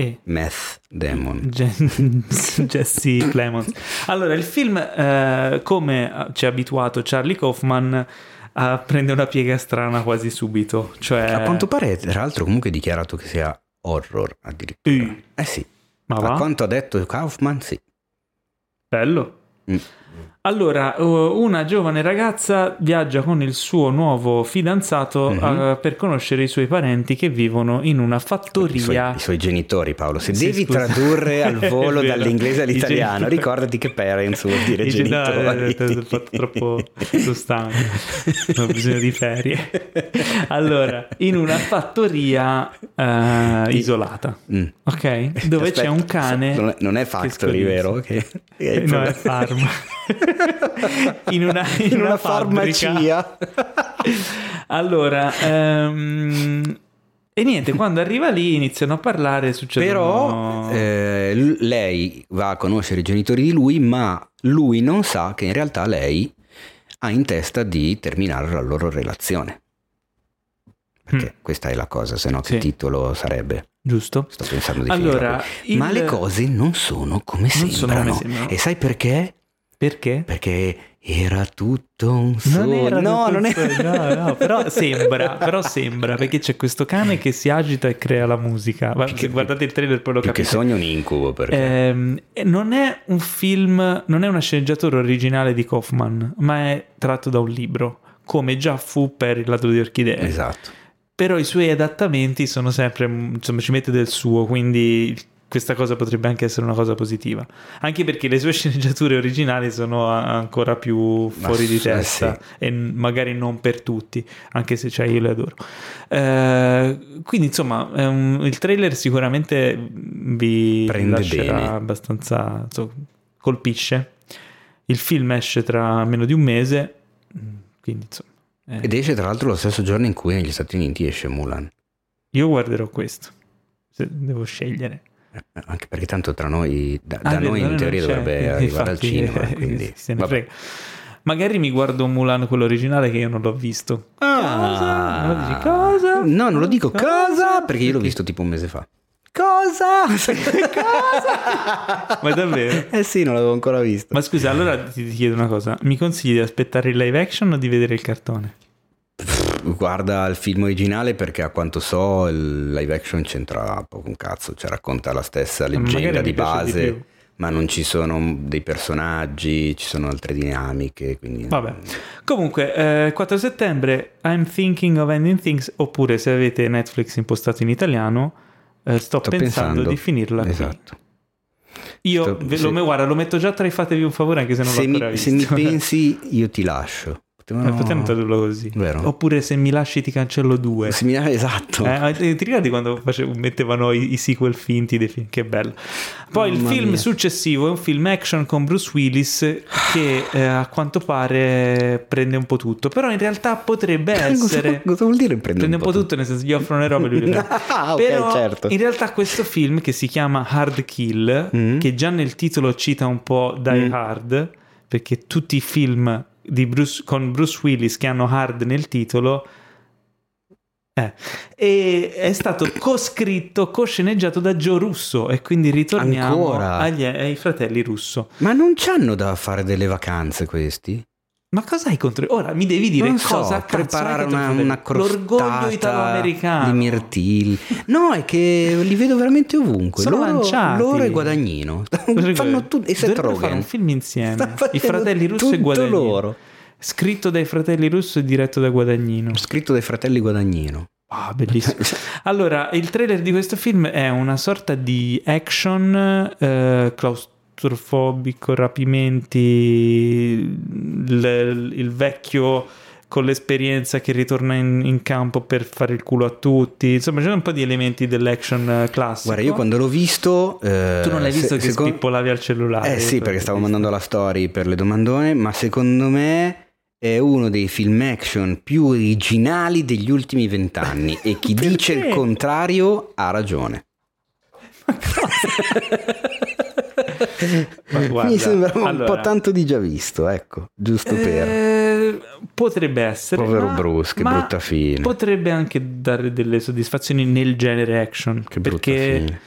è Meth Demon. Je- *laughs* Jesse Clemons. Allora, il film, eh, come ci ha abituato Charlie Kaufman, a prende una piega strana quasi subito. Cioè, A quanto pare, tra l'altro, comunque è dichiarato che sia horror addirittura. Eh. Eh sì. ma A va? quanto ha detto Kaufman, sì. Bello. Mm. Allora, uh, una giovane ragazza viaggia con il suo nuovo fidanzato Mhm. uh, per conoscere i suoi parenti che vivono in una I suoi, fattoria. i suoi genitori, Paolo. Se Sì, devi scusa. tradurre al *laughs* volo dall'inglese I all'italiano, genitori. ricordati che parents vuol dire Dice, no, genitori. eh, ho fatto troppo sono stanco, ho bisogno di ferie. *laughs* Allora, in una fattoria eh, isolata, Mm. ok? *laughs* Dove Aspetta, c'è un cane. Non è, non è che Factory, vero? Che, Eh, No, è farma. In una, in in una fabbrica. farmacia. Allora, ehm, e niente, quando arriva lì iniziano a parlare, succedono... Però eh, lei va a conoscere i genitori di lui, ma lui non sa che in realtà lei ha in testa di terminare la loro relazione. Perché questa è la cosa, se no che Mm. Sì. titolo sarebbe? Giusto? Sto pensando di Allora, qui. Ma il- le cose non sono come Non sono sembrano. come sembrano. E sai perché? Perché? Perché era tutto un sogno. Non era no, tutto non è... no, no, però sembra, però sembra, perché c'è questo cane che si agita e crea la musica. Se guardate il trailer poi lo Più che capite. sogno un incubo perché Ehm, e non è un film, non è una sceneggiatura originale di Kaufman, ma è tratto da un libro, come già fu per Il ladro di orchidee. esatto. Però i suoi adattamenti sono sempre, insomma, ci mette del suo, quindi questa cosa potrebbe anche essere una cosa positiva. Anche perché le sue *laughs* sceneggiature originali sono ancora più fuori di eh, testa sì. e magari non per tutti, anche se cioè, io le adoro. Eh, quindi, insomma, un- il trailer sicuramente vi Prende lascerà bene. abbastanza, insomma, colpisce. Il film esce tra meno di un mese, quindi insomma. eh, Ed esce tra l'altro lo stesso giorno in cui negli Stati Uniti esce Mulan. io guarderò questo, se devo scegliere. Anche perché tanto tra noi, da, Ah, da noi in teoria dovrebbe *laughs* arrivare infatti, al cinema. *laughs* Quindi, se ne frega. Magari mi guardo Mulan quello originale che io non l'ho visto. Ah. Cosa? Dici cosa? No, non lo dico cosa perché io l'ho visto tipo un mese fa. Cosa? *laughs* cosa? Ma davvero? Eh sì, non l'avevo ancora visto. Ma scusa, allora ti chiedo una cosa. Mi consigli di aspettare il live action o di vedere il cartone? Guarda il film originale perché a quanto so il live action c'entra poco un cazzo, cioè racconta la stessa leggenda di di base, più. ma non ci sono dei personaggi, ci sono altre dinamiche, quindi Vabbè. Comunque, eh, 4 settembre, I'm thinking of ending things, oppure se avete Netflix impostato in italiano, eh, sto, sto pensando, pensando di finirla. Esatto. Io Sto- ve- se- lo, guarda, lo metto già tra i fatevi un favore anche se non Se l'ho ancora mi, visto. se mi pensi *laughs* io ti lascio. Eh, potevano tradurlo così. Vero. Oppure se mi lasci ti cancello due. Se mi- esatto. Eh, ma ti ricordi quando facevo- mettevano i, i sequel finti dei film? Che bello. Poi il Mamma film mia. successivo è un film action con Bruce Willis che eh, a quanto pare prende un po' tutto, però in realtà potrebbe *laughs* essere... Cosa, vuol dire prendere Prende un po' tutto, nel senso gli offrono le robe lui le *laughs* prende. Ah, ok, Però certo. in realtà questo film che si chiama Hard Kill, Mm. che già nel titolo cita un po' Die Mm. Hard, perché tutti i film Bruce- con Bruce Willis che hanno Hard nel titolo eh, e è stato coscritto, cosceneggiato da Joe Russo e quindi ritorniamo agli, ai fratelli Russo. Ma non c'hanno da fare delle vacanze questi? Ma cosa hai contro? Ora mi devi dire non so, cosa hai preparare una, una crostata L'orgoglio italo-americano. di mirtilli. No, è che li vedo veramente ovunque. Sono loro, lanciati. loro e Guadagnino. Fanno tutto e fare Rogen. un film insieme. I fratelli Russo e Guadagnino. loro. Scritto dai fratelli Russo e diretto da Guadagnino. Scritto dai fratelli Guadagnino. Ah, bellissimo. *laughs* Allora, il trailer di questo film è una sorta di action eh, claustrofobico, rapimenti, il, il vecchio con l'esperienza che ritorna in, in campo per fare il culo a tutti. Insomma, c'è un po' di elementi dell'action eh, classico. Guarda, io quando l'ho visto... eh, Tu non l'hai visto se- che secondo- spippolavi al cellulare? Eh sì, perché stavo mandando la story per le domandone, ma secondo me è uno dei film action più originali degli ultimi vent'anni e chi *laughs* dice il contrario ha ragione. Ma guarda, Mi sembra un allora, po' tanto di già visto, ecco, giusto per... Eh, potrebbe essere. Povero ma- Bruce, che brutta fine. Potrebbe anche dare delle soddisfazioni nel genere action. Che perché fine.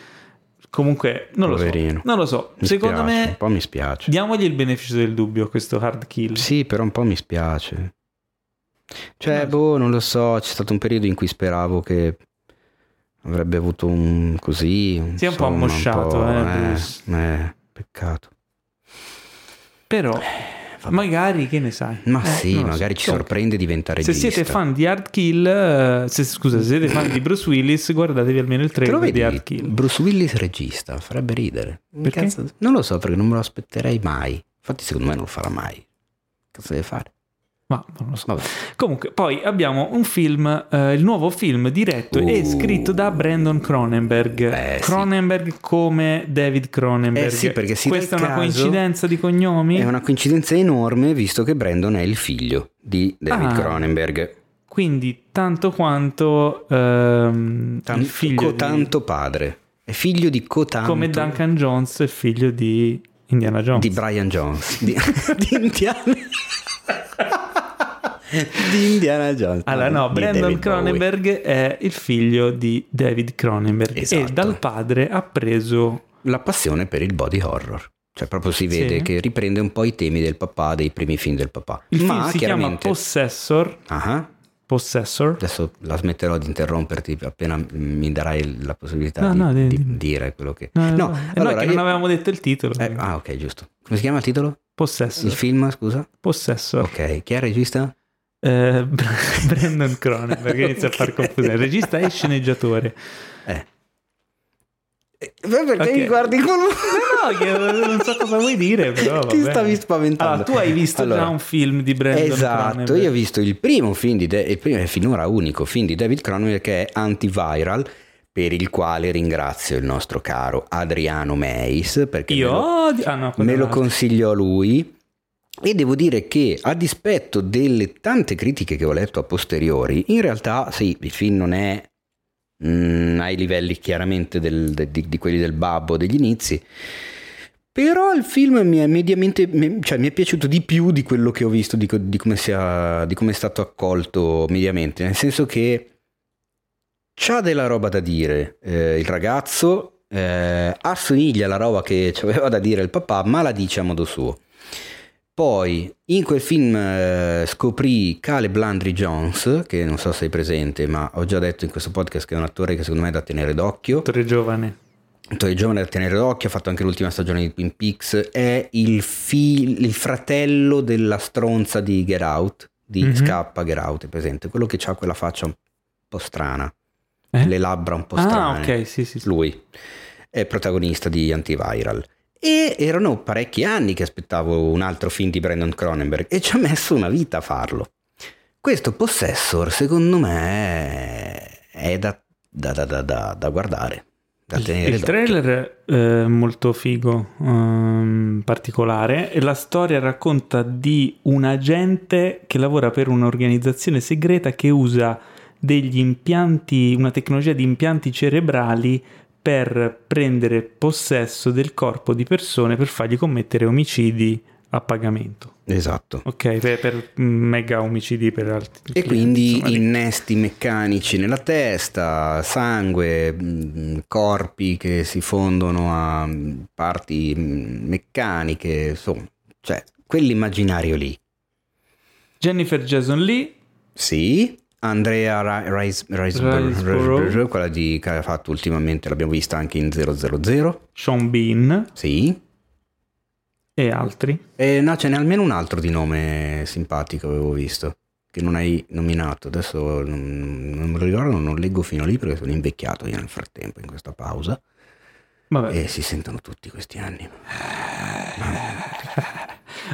comunque non lo so. Poverino. Non lo so. Mi Secondo spiace, me Un po' mi spiace. diamogli il beneficio del dubbio a questo hard kill. Sì, però un po' mi spiace. Cioè, No. boh, non lo so, c'è stato un periodo in cui speravo che avrebbe avuto un così... Si è un po' insomma, ammosciato, po', eh, eh, eh, peccato. Però Magari, che ne sai? Ma Eh, sì, lo so. magari ci sorprende e diventa Se regista. siete fan di Hard Kill, eh, se, scusa, se siete fan di Bruce Willis, guardatevi almeno il trailer di vedi? Hard Kill. Bruce Willis regista, farebbe ridere. Perché? Cazzo- non lo so, perché non me lo aspetterei mai. Infatti secondo me non lo farà mai. Cazzo deve fare? Ma non lo so. Vabbè. Comunque, poi abbiamo un film, eh, il nuovo film diretto e Uh. scritto da Brandon Cronenberg. Eh, sì. Cronenberg come David Cronenberg. Eh sì, perché si Questa è una coincidenza di cognomi? È una coincidenza enorme visto che Brandon è il figlio di David Ah. Cronenberg. Quindi tanto quanto ehm, Tan- il figlio di- cotanto padre. È figlio di cotanto come Duncan Jones, il figlio di Indiana Jones. di Brian Jones. Di, *laughs* di Indiana. *laughs* di Indiana Jones. Allora, no, Brandon. Cronenberg è il figlio di David Cronenberg e Esatto. dal padre ha preso La passione per il body horror. Cioè, proprio si vede Sì. che riprende un po' i temi del papà, dei primi film del papà. il Ma film si chiama chiaramente. Possessor. Ah, Possessor. Adesso la smetterò di interromperti appena mi darai la possibilità No, di, no, di- di di- dire quello che. No, no, No, allora che non avevamo detto il titolo. Eh, ah, ok, giusto. Come si chiama il titolo? Possessor. Il film, scusa? Possessor. Ok, chi è il regista? Eh, *laughs* Brandon Cronenberg inizia a far confusione. Regista e sceneggiatore. Eh. Eh, Perché Ok. mi guardi con No, che non so cosa vuoi dire, *laughs* però. Ti vabbè. stavi spaventando. Allora, tu hai visto Allora, già un film di Brandon Esatto, Cronenberg. io ho visto il primo film di De- il primo e finora unico film di David Cronenberg che è Antiviral per il quale ringrazio il nostro caro Adriano Meis perché Io me lo. Ah, no, me è lo consigliò lui e devo dire che a dispetto delle tante critiche che ho letto a posteriori in realtà sì, il film non è mm, ai livelli chiaramente del- de- di, di quelli del babbo degli inizi però il film mi è mediamente, cioè mi è piaciuto di più di quello che ho visto, di, di come, sia, di come è stato accolto mediamente, nel senso che c'ha della roba da dire eh, il ragazzo, eh, assomiglia alla roba che aveva da dire il papà, ma la dice a modo suo. Poi in quel film eh, scoprì Caleb Landry Jones, che non so se sei presente, ma ho già detto in questo podcast che è un attore che secondo me è da tenere d'occhio. Attore giovane. Attore giovane da tenere d'occhio, ha fatto anche l'ultima stagione di Twin Peaks, è il, fi- il fratello della stronza di Get Out, di Mhm. Scappa Get Out, è presente? Quello che ha quella faccia un po' strana, Eh? le labbra un po' Ah, strane. ok, sì, sì. sì. Lui è protagonista di Antiviral. E erano parecchi anni che aspettavo un altro film di Brandon Cronenberg e ci ha messo una vita a farlo. Questo Possessor, secondo me, è da, da- da- da- da- da guardare, da Il, tenere il trailer è molto figo, ehm, particolare, la storia racconta di un agente che lavora per un'organizzazione segreta che usa degli impianti, una tecnologia di impianti cerebrali per prendere possesso del corpo di persone per fargli commettere omicidi a pagamento. Esatto. Ok, per, per mega omicidi per altri. E clienti, quindi insomma, innesti meccanici nella testa, sangue, mh, corpi che si fondono a mh, parti mh, meccaniche, insomma, cioè quell'immaginario lì. Jennifer Jason Lee, Sì, Andrea Riseborough, quella di, che ha fatto ultimamente, l'abbiamo vista anche in 000. Sean Bean Sì. e altri. E no, ce n'è almeno un altro di nome simpatico, avevo visto, che non hai nominato. Adesso non, non me lo ricordo, non leggo fino lì perché sono invecchiato io nel frattempo in questa pausa. Vabbè. E si sentono tutti questi anni.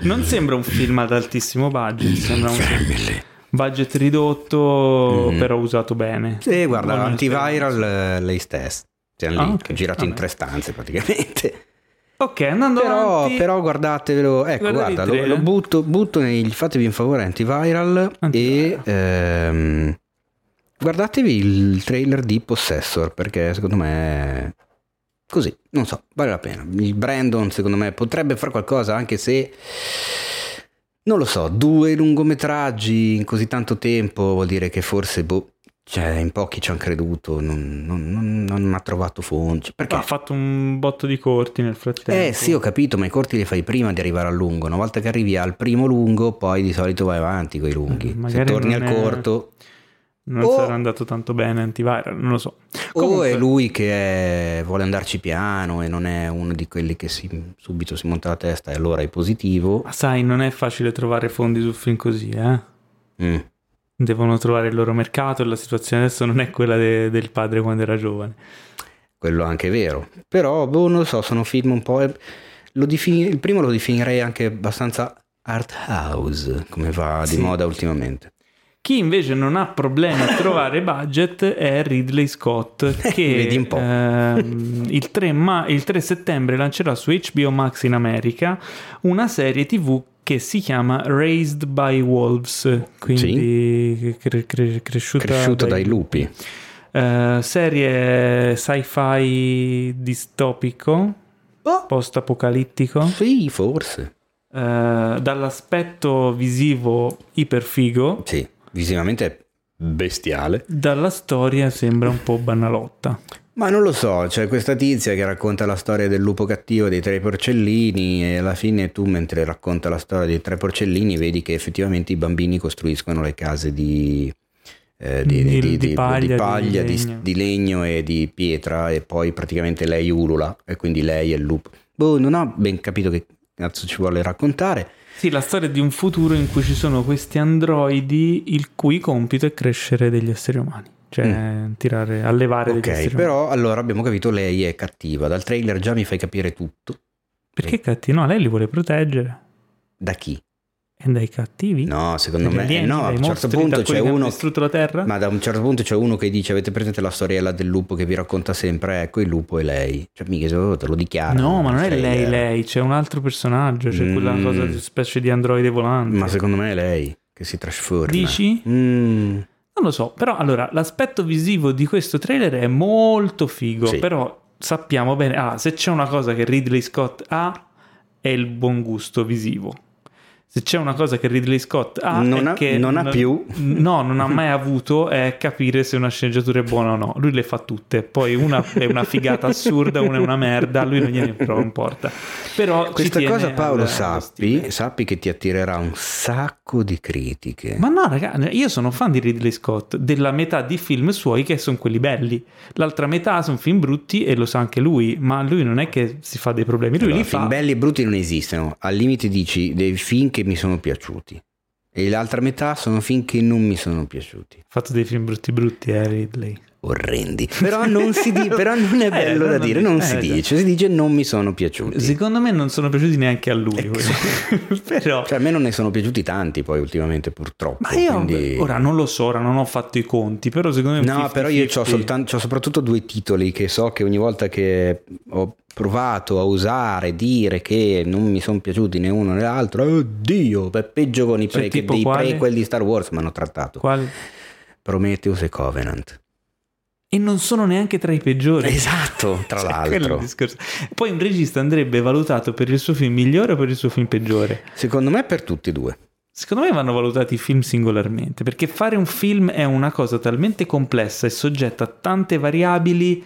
Non sembra un film ad altissimo budget, sembra un budget ridotto, Mhm. però usato bene. Sì, guarda, nel antiviral lei stessa. Cioè, lì, Ah, ok, girato in vabbè. tre stanze praticamente. Ok, andando Però, avanti. però guardatevelo, ecco, guarda, lo, lo butto, butto nei, fatevi un favore antiviral, Antiviral. e ehm, guardatevi il trailer di Possessor perché secondo me così, non so, vale la pena. Il Brandon secondo me potrebbe fare qualcosa anche se non lo so, due lungometraggi in così tanto tempo vuol dire che forse boh, cioè, in pochi ci hanno creduto, non, non- non- non ha trovato fondi. Perché Ha fatto un botto di corti nel frattempo. eh sì, ho capito, ma i corti li fai prima di arrivare al lungo. Una volta che arrivi al primo lungo, poi di solito vai avanti con i lunghi. Eh, Se torni al è- corto, Non Oh. sarà andato tanto bene antiviral, non lo so. O Comunque- è lui che è- vuole andarci piano e non è uno di quelli che si- subito si monta la testa e allora è positivo. Ma sai, non è facile trovare fondi su film così, eh? Mm. Devono trovare il loro mercato e la situazione adesso non è quella de- del padre quando era giovane. Quello anche è vero. Però, boh, non lo so, sono film un po'... lo defini- il primo lo definirei anche abbastanza art house, come va di Sì. moda ultimamente. Chi invece non ha problemi a trovare *laughs* budget è Ridley Scott che un po'. ehm, il, 3 ma- il 3 settembre lancerà su HBO Max in America una serie tv che si chiama Raised by Wolves, quindi cre- cre- cresciuta, Cresciuto dai lupi. Eh, serie sci-fi distopico, Oh. post-apocalittico, Sì, forse. eh, dall'aspetto visivo iperfigo, Sì, visivamente è bestiale. dalla storia sembra un po' banalotta. Ma non lo so, c'è questa tizia che racconta la storia del lupo cattivo dei tre porcellini e alla fine tu mentre racconta la storia dei tre porcellini vedi che effettivamente i bambini costruiscono le case di, eh, di, Di- di- paglia, paglia, legno. di legno e di pietra e poi praticamente lei ulula e quindi lei è il lupo. Boh, non ho ben capito che cazzo ci vuole raccontare. Sì, la storia di un futuro in cui ci sono questi androidi il cui compito è crescere degli esseri umani, cioè tirare, allevare degli Ok, esseri umani. però allora abbiamo capito lei è cattiva. Dal trailer già mi fai capire tutto. Perché cattivi? No, lei li vuole proteggere. Da chi? E dai cattivi? No, secondo me alieni, no, a un certo punto c'è uno distrutto la Terra? Ma da un certo punto c'è uno che dice: Avete presente la storiella del lupo che vi racconta sempre? Ecco il lupo e lei. Cioè, mica se te lo dichiara. No, ma non è Sei lei, lei. lei, c'è un altro personaggio, c'è quella Mm. cosa di specie di androide volante. Ma secondo me è lei che si trasforma. Dici? Mm, Non lo so, però allora l'aspetto visivo di questo trailer è molto figo, Sì. però sappiamo bene, ah, se c'è una cosa che Ridley Scott ha è il buon gusto visivo. Se c'è una cosa che Ridley Scott ha Non ha- che non ha più. *laughs* No, non ha mai avuto è capire se una sceneggiatura è buona o no. Lui le fa tutte, poi una è una figata assurda, una è una merda, lui non gliene importa. Però Questa cosa, Paolo, al- sappi, sappi che ti attirerà un sacco di critiche. Ma no, raga, io sono fan di Ridley Scott, della metà di film suoi che sono quelli belli. L'altra metà sono film brutti e lo sa anche lui, ma lui non è che si fa dei problemi, lui Allora, li film fa. belli e brutti non esistono. Al limite dici dei film che mi sono piaciuti. E l'altra metà sono film che non mi sono piaciuti. Ha fatto dei film brutti brutti, eh, Ridley. orrendi. *laughs* Però non, si di- però non è Eh, bello da non dire, non eh, si già. dice, si dice non mi sono piaciuti. Secondo me non sono piaciuti neanche a lui. Ecco. *laughs* Però... Cioè, a me non ne sono piaciuti tanti poi ultimamente purtroppo. Ma io quindi- ora non lo so, ora non ho fatto i conti, però secondo me... No, però io 50-50. ho soltanto, c'ho soprattutto due titoli che so che ogni volta che ho provato a usare, dire che non mi sono piaciuti né uno né l'altro, oddio, peggio con i Cioè, pre- dei quale? prequel di Star Wars mi hanno trattato. Quali? Prometheus e Covenant. E non sono neanche tra i peggiori. Esatto, tra Cioè, l'altro. Poi un regista andrebbe valutato per il suo film migliore o per il suo film peggiore? Secondo me per tutti e due. Secondo me vanno valutati i film singolarmente, perché fare un film è una cosa talmente complessa e soggetta a tante variabili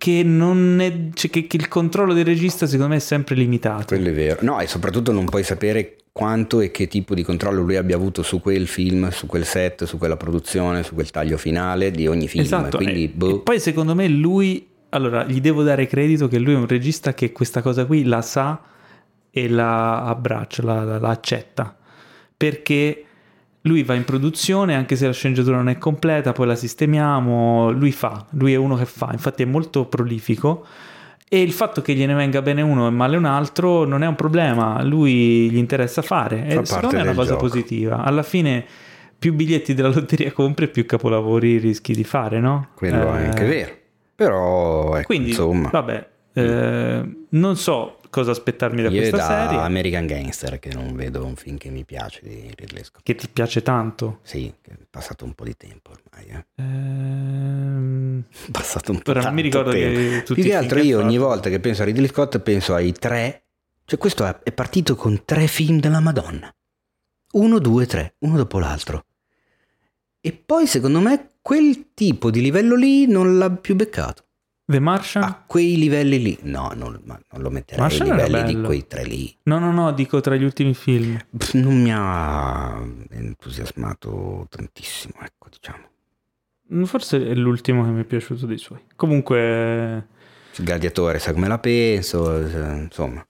che, non è, cioè, che, che il controllo del regista secondo me è sempre limitato. Quello è vero. No, e soprattutto non puoi sapere quanto e che tipo di controllo lui abbia avuto su quel film, su quel set, su quella produzione, su quel taglio finale di ogni film. Esatto, Quindi, e, boh. e poi secondo me lui, allora gli devo dare credito che lui è un regista che questa cosa qui la sa e la abbraccia, la, la- la accetta, perché lui va in produzione anche se la sceneggiatura non è completa, poi la sistemiamo, lui fa, lui è uno che fa, infatti è molto prolifico. E il fatto che gliene venga bene uno e male un altro non è un problema, lui gli interessa fare. E Fa secondo me è una cosa gioco. positiva. Alla fine, più biglietti della lotteria compri, più capolavori rischi di fare, no? Quello è Eh, anche vero. Però, ecco, Quindi, insomma, vabbè, eh, non so cosa aspettarmi da io questa da serie. American Gangster che non vedo un film che mi piace di Ridley Scott. Che ti piace tanto. Sì, è passato un po' di tempo ormai. Eh. Ehm, È *laughs* passato un po' Ora non mi ricordo tempo. che tutti Più che altro io ogni volta che penso a Ridley Scott penso ai tre. Cioè questo è partito con tre film della Madonna. Uno, due, tre, uno dopo l'altro. E poi secondo me quel tipo di livello lì non l'ha più beccato. The Martian? A quei livelli lì. No, non, non lo metterei ai Martian era livelli di quei tre lì. No, no, no, dico tra gli ultimi film. Pff, Non mi ha entusiasmato tantissimo, ecco, diciamo. Forse è l'ultimo che mi è piaciuto dei suoi. Comunque... Il gladiatore sa come la penso, eh, insomma.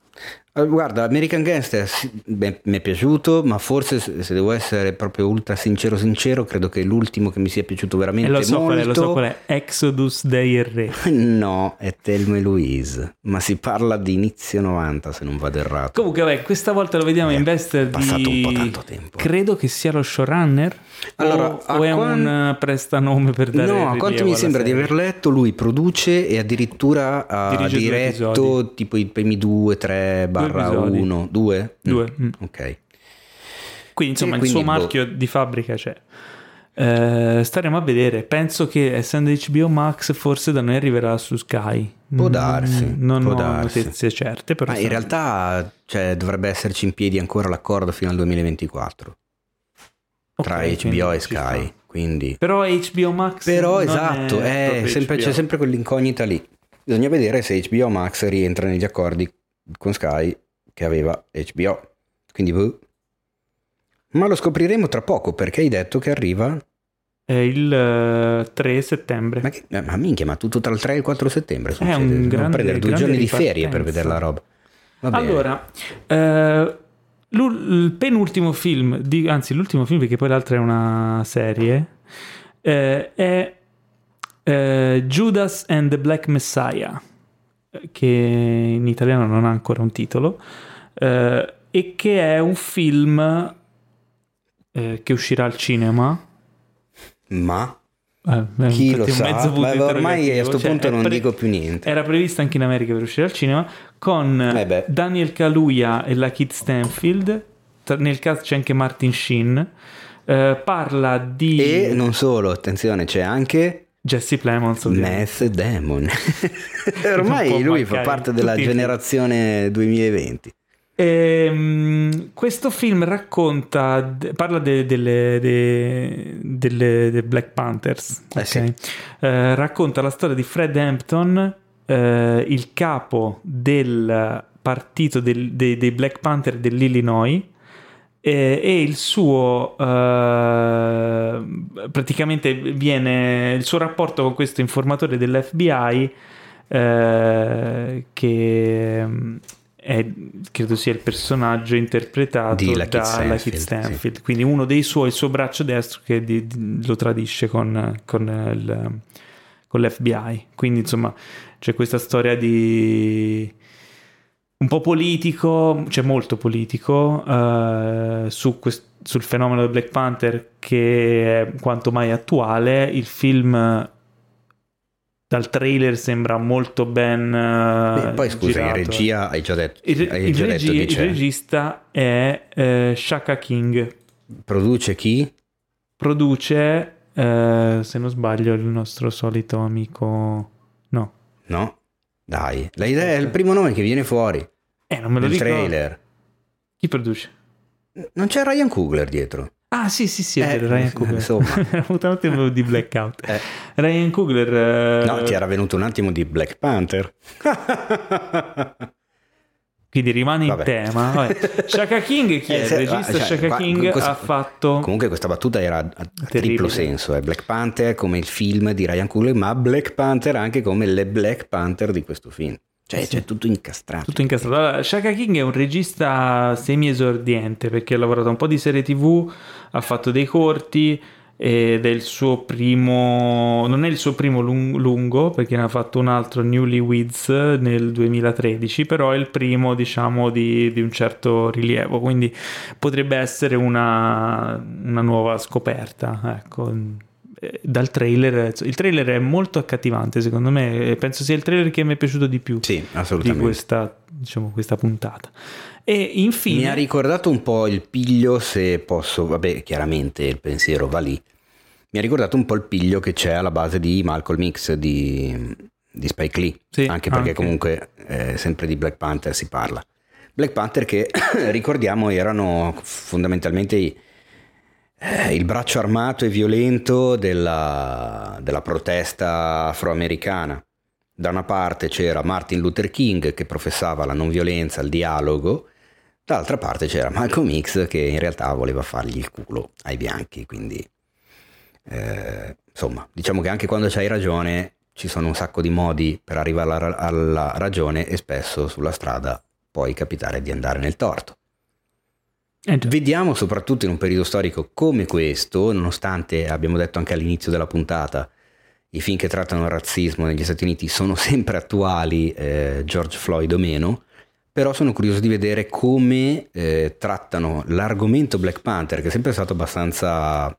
Eh, Guarda, American Gangster sì, beh, mi è piaciuto, ma forse se devo essere proprio ultra sincero sincero, credo che l'ultimo che mi sia piaciuto E veramente lo so qual è, molto... lo so qual è. Exodus dei Re. *laughs* No, è Thelma e Louise, ma si parla di inizio 90 se non vado errato. Comunque, vabbè, questa volta lo vediamo È in veste passato di... un po' tanto tempo. Credo che sia lo showrunner. Allora, o, o è quan- un eh, prestanome per dare No, a quanto mi sembra di serie. aver letto, lui produce e addirittura ha Dirige due diretto tipo i primi 2, 3, barra episodi. 1, 2? Due, mm. Ok. Quindi insomma E il suo quindi, boh. marchio di fabbrica c'è. Eh, staremo a vedere. Penso che essendo HBO Max forse da noi arriverà su Sky. Può Mm, darsi, Non può ho darsi. notizie certe, però Ma in realtà cioè, dovrebbe esserci in piedi ancora l'accordo fino al 2024 tra Ok, HBO quindi e Sky. Quindi. Però HBO Max Però esatto, è è sempre- c'è sempre quell'incognita lì. Bisogna vedere se HBO Max rientra negli accordi con Sky che aveva HBO. Quindi, boh. Ma lo scopriremo tra poco perché hai detto che arriva. È il eh, 3 settembre. Ma, che- eh, ma minchia, ma tutto tra il 3 e il 4 settembre succede. un Devo grande- prendere due grande giorni di ferie per ripartenza. vedere la roba. Allora, eh, il penultimo film, di- anzi l'ultimo film perché poi l'altra è una serie, eh, è eh, Judas and the Black Messiah, che in italiano non ha ancora un titolo, eh, e che è un film eh, che uscirà al cinema. ma Eh, chi lo sa? Ma ormai a questo Cioè, punto non pre- dico più niente. Era prevista anche in America per uscire al cinema con Eh. Daniel Kaluuya e la Kid Stanfield. Nel cast c'è anche Martin Sheen. Eh, parla di E non solo, attenzione, c'è anche Jesse Plemons. Meth Demon. Non Ormai lui fa parte della generazione 2020. Ehm, questo film racconta, parla de- delle, de- delle- dei Black Panthers. Eh ok? sì. Eh, racconta la storia di Fred Hampton, eh, il capo del partito del- dei, dei Black Panther dell'Illinois. Eh, e il suo eh, praticamente viene il suo rapporto con questo informatore dell'FBI eh, che è, credo sia il personaggio interpretato da Lakeith Stanfield, Stanfield, quindi uno dei suoi, il suo braccio destro che di- di- lo tradisce con, con il- con l'FBI. Quindi insomma c'è questa storia di un po' politico, cioè molto politico, eh, su quest- sul fenomeno del Black Panther che è quanto mai attuale. Il film dal trailer sembra molto ben eh, Beh, poi scusa, in girato. regia hai già detto, Il, hai il già regi- detto il regista è eh, Shaka King, Produce chi? produce, eh, se non sbaglio, il nostro solito amico... No, No? Dai, la idea è il primo nome che viene fuori eh, non me lo nel dico. trailer. Chi produce? Non c'è Ryan Coogler dietro. Ah, sì, sì, sì, Eh, Ryan *laughs* Coogler. insomma. *laughs* Era avuto un attimo di blackout. Eh. Ryan Coogler... eh, No, ti era venuto un attimo di Black Panther. *laughs* Quindi rimane in Vabbè. tema. Vabbè. *laughs* Shaka King, chi è? Eh, Il regista cioè, Shaka qua- King questo- ha fatto... Comunque questa battuta era a, a triplo senso, è Black Panther come il film di Ryan Coogler, ma Black Panther anche come le Black Panther di questo film. Cioè, c'è tutto incastrato. Tutto incastrato. Allora, Shaka King è un regista semi esordiente perché ha lavorato un po' di serie tv, ha fatto dei corti ed è il suo primo non è il suo primo lung- lungo perché ne ha fatto un altro Newlyweds nel 2013 però è il primo diciamo di, di un certo rilievo quindi potrebbe essere una, una nuova scoperta ecco Eh, dal trailer il trailer è molto accattivante secondo me penso sia il trailer che mi è piaciuto di più Sì, di questa, diciamo, questa puntata. E infine, Mi ha ricordato un po' il piglio, se posso, vabbè, chiaramente il pensiero va lì. Mi ha ricordato un po' il piglio che c'è alla base di Malcolm X di, di Spike Lee, Sì, anche perché anche. comunque eh, sempre di Black Panther si parla. Black Panther che *coughs* ricordiamo erano fondamentalmente eh, il braccio armato e violento della, della protesta afroamericana. Da una parte c'era Martin Luther King che professava la non violenza, il dialogo, dall'altra parte c'era Malcolm X che in realtà voleva fargli il culo ai bianchi, quindi Eh, insomma, diciamo che anche quando c'hai ragione ci sono un sacco di modi per arrivare alla, alla ragione e spesso sulla strada puoi capitare di andare nel torto. Eh. Vediamo soprattutto in un periodo storico come questo, nonostante abbiamo detto anche all'inizio della puntata, i film che trattano il razzismo negli Stati Uniti sono *laughs* sempre attuali, eh, George Floyd o meno, però sono curioso di vedere come eh, trattano l'argomento Black Panther, che è sempre stato abbastanza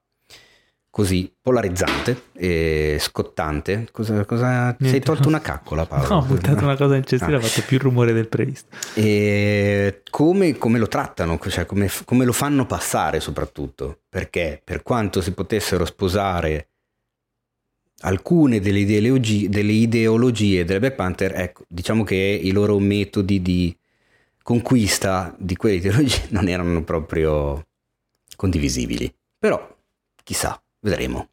così polarizzante e scottante. Cosa, cosa... Sei tolto una caccola, Paolo? No, ho buttato una cosa in cestino, Ah. ha fatto più rumore del previsto. E come, come lo trattano, cioè come, come lo fanno passare soprattutto, perché per quanto si potessero sposare alcune delle ideologie, delle ideologie delle Black Panther, ecco, diciamo che i loro metodi di conquista di quelle *laughs* ideologie non erano proprio condivisibili. Però, chissà, vedremo.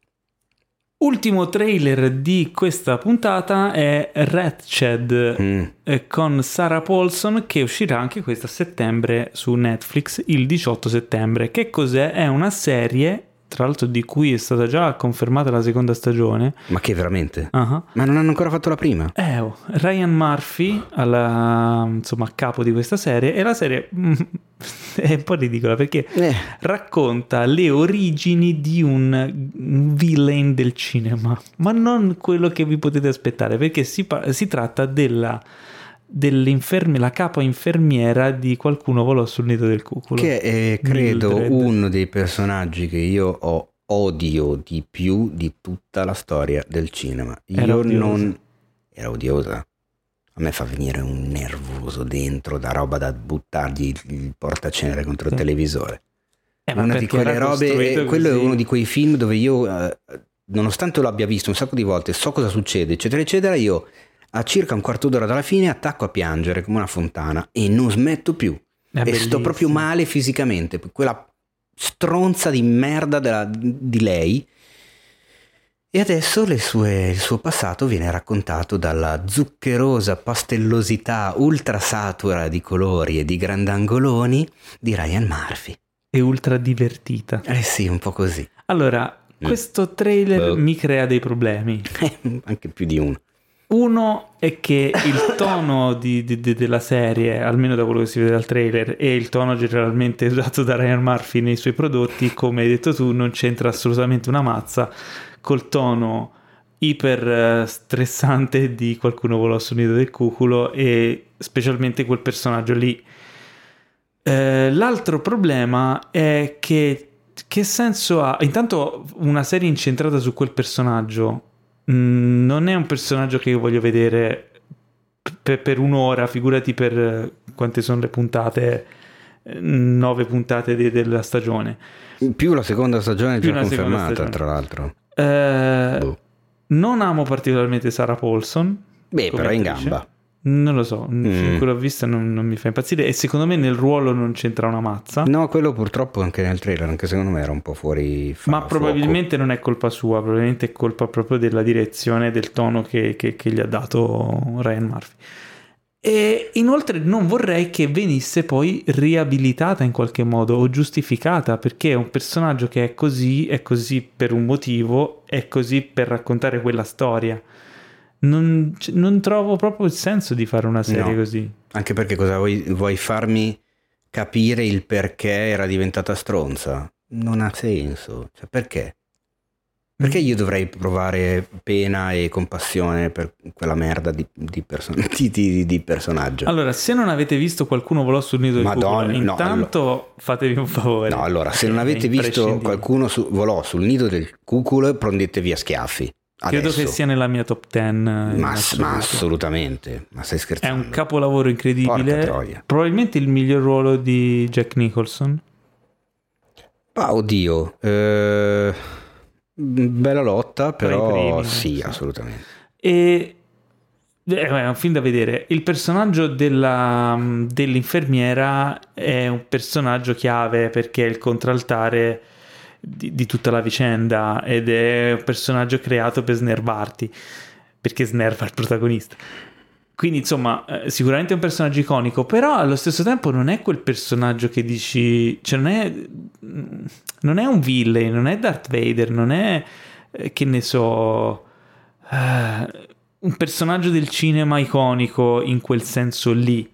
Ultimo trailer di questa puntata è Ratched Mm. eh, con Sarah Paulson che uscirà anche questa settembre su Netflix il 18 settembre. Che cos'è? È una serie, tra l'altro di cui è stata già confermata la seconda stagione. Ma che veramente? Ah. Ma non hanno ancora fatto la prima? Eh, oh, Ryan Murphy alla, insomma, a capo di questa serie e la serie mm, *laughs* è un po' ridicola perché Eh. racconta le origini di un villain del cinema, ma non quello che vi potete aspettare, perché si, pa- si tratta della la capa infermiera di qualcuno volò sul nido del cuculo. Che è, credo, Mildred. uno dei personaggi che io ho odio di più di tutta la storia del cinema. Era io odiosa. non... Era odiosa. A me fa venire un nervoso dentro da roba da buttargli il portacenere contro il Sì. televisore. Eh, una di quelle robe, costruito eh, quello è uno di quei film dove io, eh, nonostante lo abbia visto un sacco di volte, so cosa succede, eccetera, eccetera, io a circa un quarto d'ora dalla fine attacco a piangere come una fontana e non smetto più. È e sto proprio male fisicamente. Quella stronza di merda della- di lei. E adesso le sue- il suo passato viene raccontato dalla zuccherosa pastellosità ultra satura di colori e di grandangoloni di Ryan Murphy. È ultra divertita. Eh sì, un po' così. Allora, Mm. questo trailer Boh. mi crea dei problemi. *laughs* Anche più di uno. Uno è che il *laughs* tono di- di- di- della serie, almeno da quello che si vede dal trailer, e il tono generalmente usato da Ryan Murphy nei suoi prodotti, come hai detto tu, non c'entra assolutamente una mazza col tono iper eh, stressante di qualcuno volò sul nido del cuculo e specialmente quel personaggio lì. Eh, l'altro problema è che che senso ha? Intanto una serie incentrata su quel personaggio non è un personaggio che io voglio vedere per, per un'ora, figurati per eh, quante sono le puntate, eh, nove puntate de- della stagione. Più la seconda stagione è Più già confermata, stagione. tra l'altro. Eh, Boh. non amo particolarmente Sarah Paulson. Beh, però è in gamba. Non lo so, Mm. mm. quello l'ho visto non, non mi fa impazzire e secondo me nel ruolo non c'entra una mazza. No, quello purtroppo anche nel trailer, anche secondo me era un po' fuori Ma fuoco. probabilmente non è colpa sua, probabilmente è colpa proprio della direzione, del tono che, che- che gli ha dato Ryan Murphy. E inoltre non vorrei che venisse poi riabilitata in qualche modo o giustificata, perché è un personaggio che è così, è così per un motivo, è così per raccontare quella storia. Non, c- non trovo proprio il senso di fare una serie No. così. Anche perché cosa vuoi, vuoi farmi capire il perché era diventata stronza? Non ha senso. Cioè, perché? Perché io dovrei provare pena e compassione per quella merda di, di person- *laughs* di- di- di personaggio? Allora, se non avete visto qualcuno volò sul nido del Madonna, cuculo, no, intanto fatevi un favore. no, allora, se non avete visto qualcuno su- volò sul nido del cuculo, prendetevi a schiaffi. Credo Adesso. che sia nella mia top 10. in Ma, ma assolutamente. Ma stai È scherzando? un capolavoro incredibile. Probabilmente il miglior ruolo di Jack Nicholson. Ah, oddio. eh, bella lotta, però primi, sì, sì. assolutamente. E eh, è un film da vedere. Il personaggio della- dell'infermiera è un personaggio chiave perché è il contraltare di, di tutta la vicenda ed è un personaggio creato per snervarti perché snerva il protagonista. Quindi, insomma, eh, sicuramente è un personaggio iconico, però allo stesso tempo non è quel personaggio che dici, cioè non è, non è un villain, non è Darth Vader, non è, eh, che ne so, eh, un personaggio del cinema iconico in quel senso lì.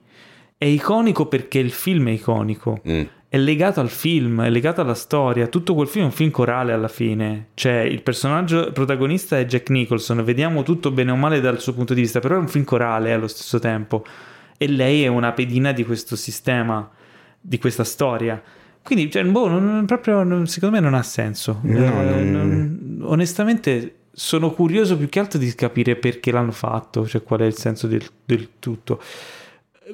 È iconico perché il film è iconico. Mm. È legato al film, è legato alla storia. Tutto quel film è un film corale alla fine. Cioè, il personaggio protagonista è Jack Nicholson. Vediamo tutto bene o male dal suo punto di vista, però è un film corale allo stesso tempo. E lei è una pedina di questo sistema, di questa storia. Quindi, cioè, boh, non- proprio, non- secondo me non ha senso. No, Eh, non- onestamente, sono curioso più che altro di capire perché l'hanno fatto, cioè qual è il senso del, del tutto.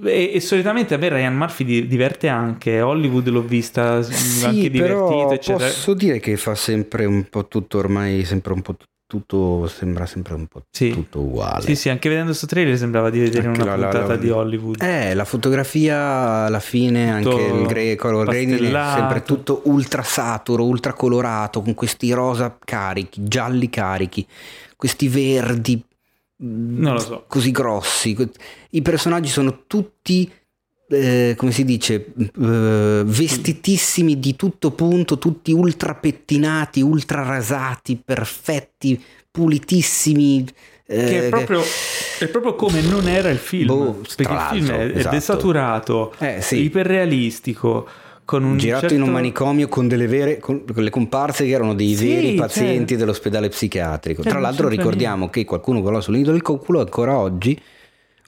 E, e solitamente a me Ryan Murphy di- diverte anche, Hollywood l'ho vista Sì, anche divertito, però eccetera. posso dire che fa sempre un po' tutto ormai, sempre un po' tu- tutto, sembra sempre un po' Sì. tutto uguale. Sì, sì, anche vedendo questo trailer sembrava di vedere Anche una la- la- puntata la- di Hollywood. Eh, la fotografia alla fine, Tutto anche il grey color grading è sempre tutto ultra saturo, ultra colorato, con questi rosa carichi, gialli carichi, questi verdi Non lo so. così grossi. I personaggi sono tutti, eh, come si dice, eh, vestitissimi di tutto punto, tutti ultra pettinati, ultra rasati, perfetti, pulitissimi. Che eh, è proprio, è proprio come non era il film. Boh, perché il film è, esatto. desaturato, Eh, sì. iperrealistico, con un girato certo... in un manicomio con delle vere con, con le comparse che erano dei Sì, veri cioè- pazienti dell'ospedale psichiatrico. Cioè, Tra non l'altro ricordiamo che qualcuno volò sul nido del cuculo ancora oggi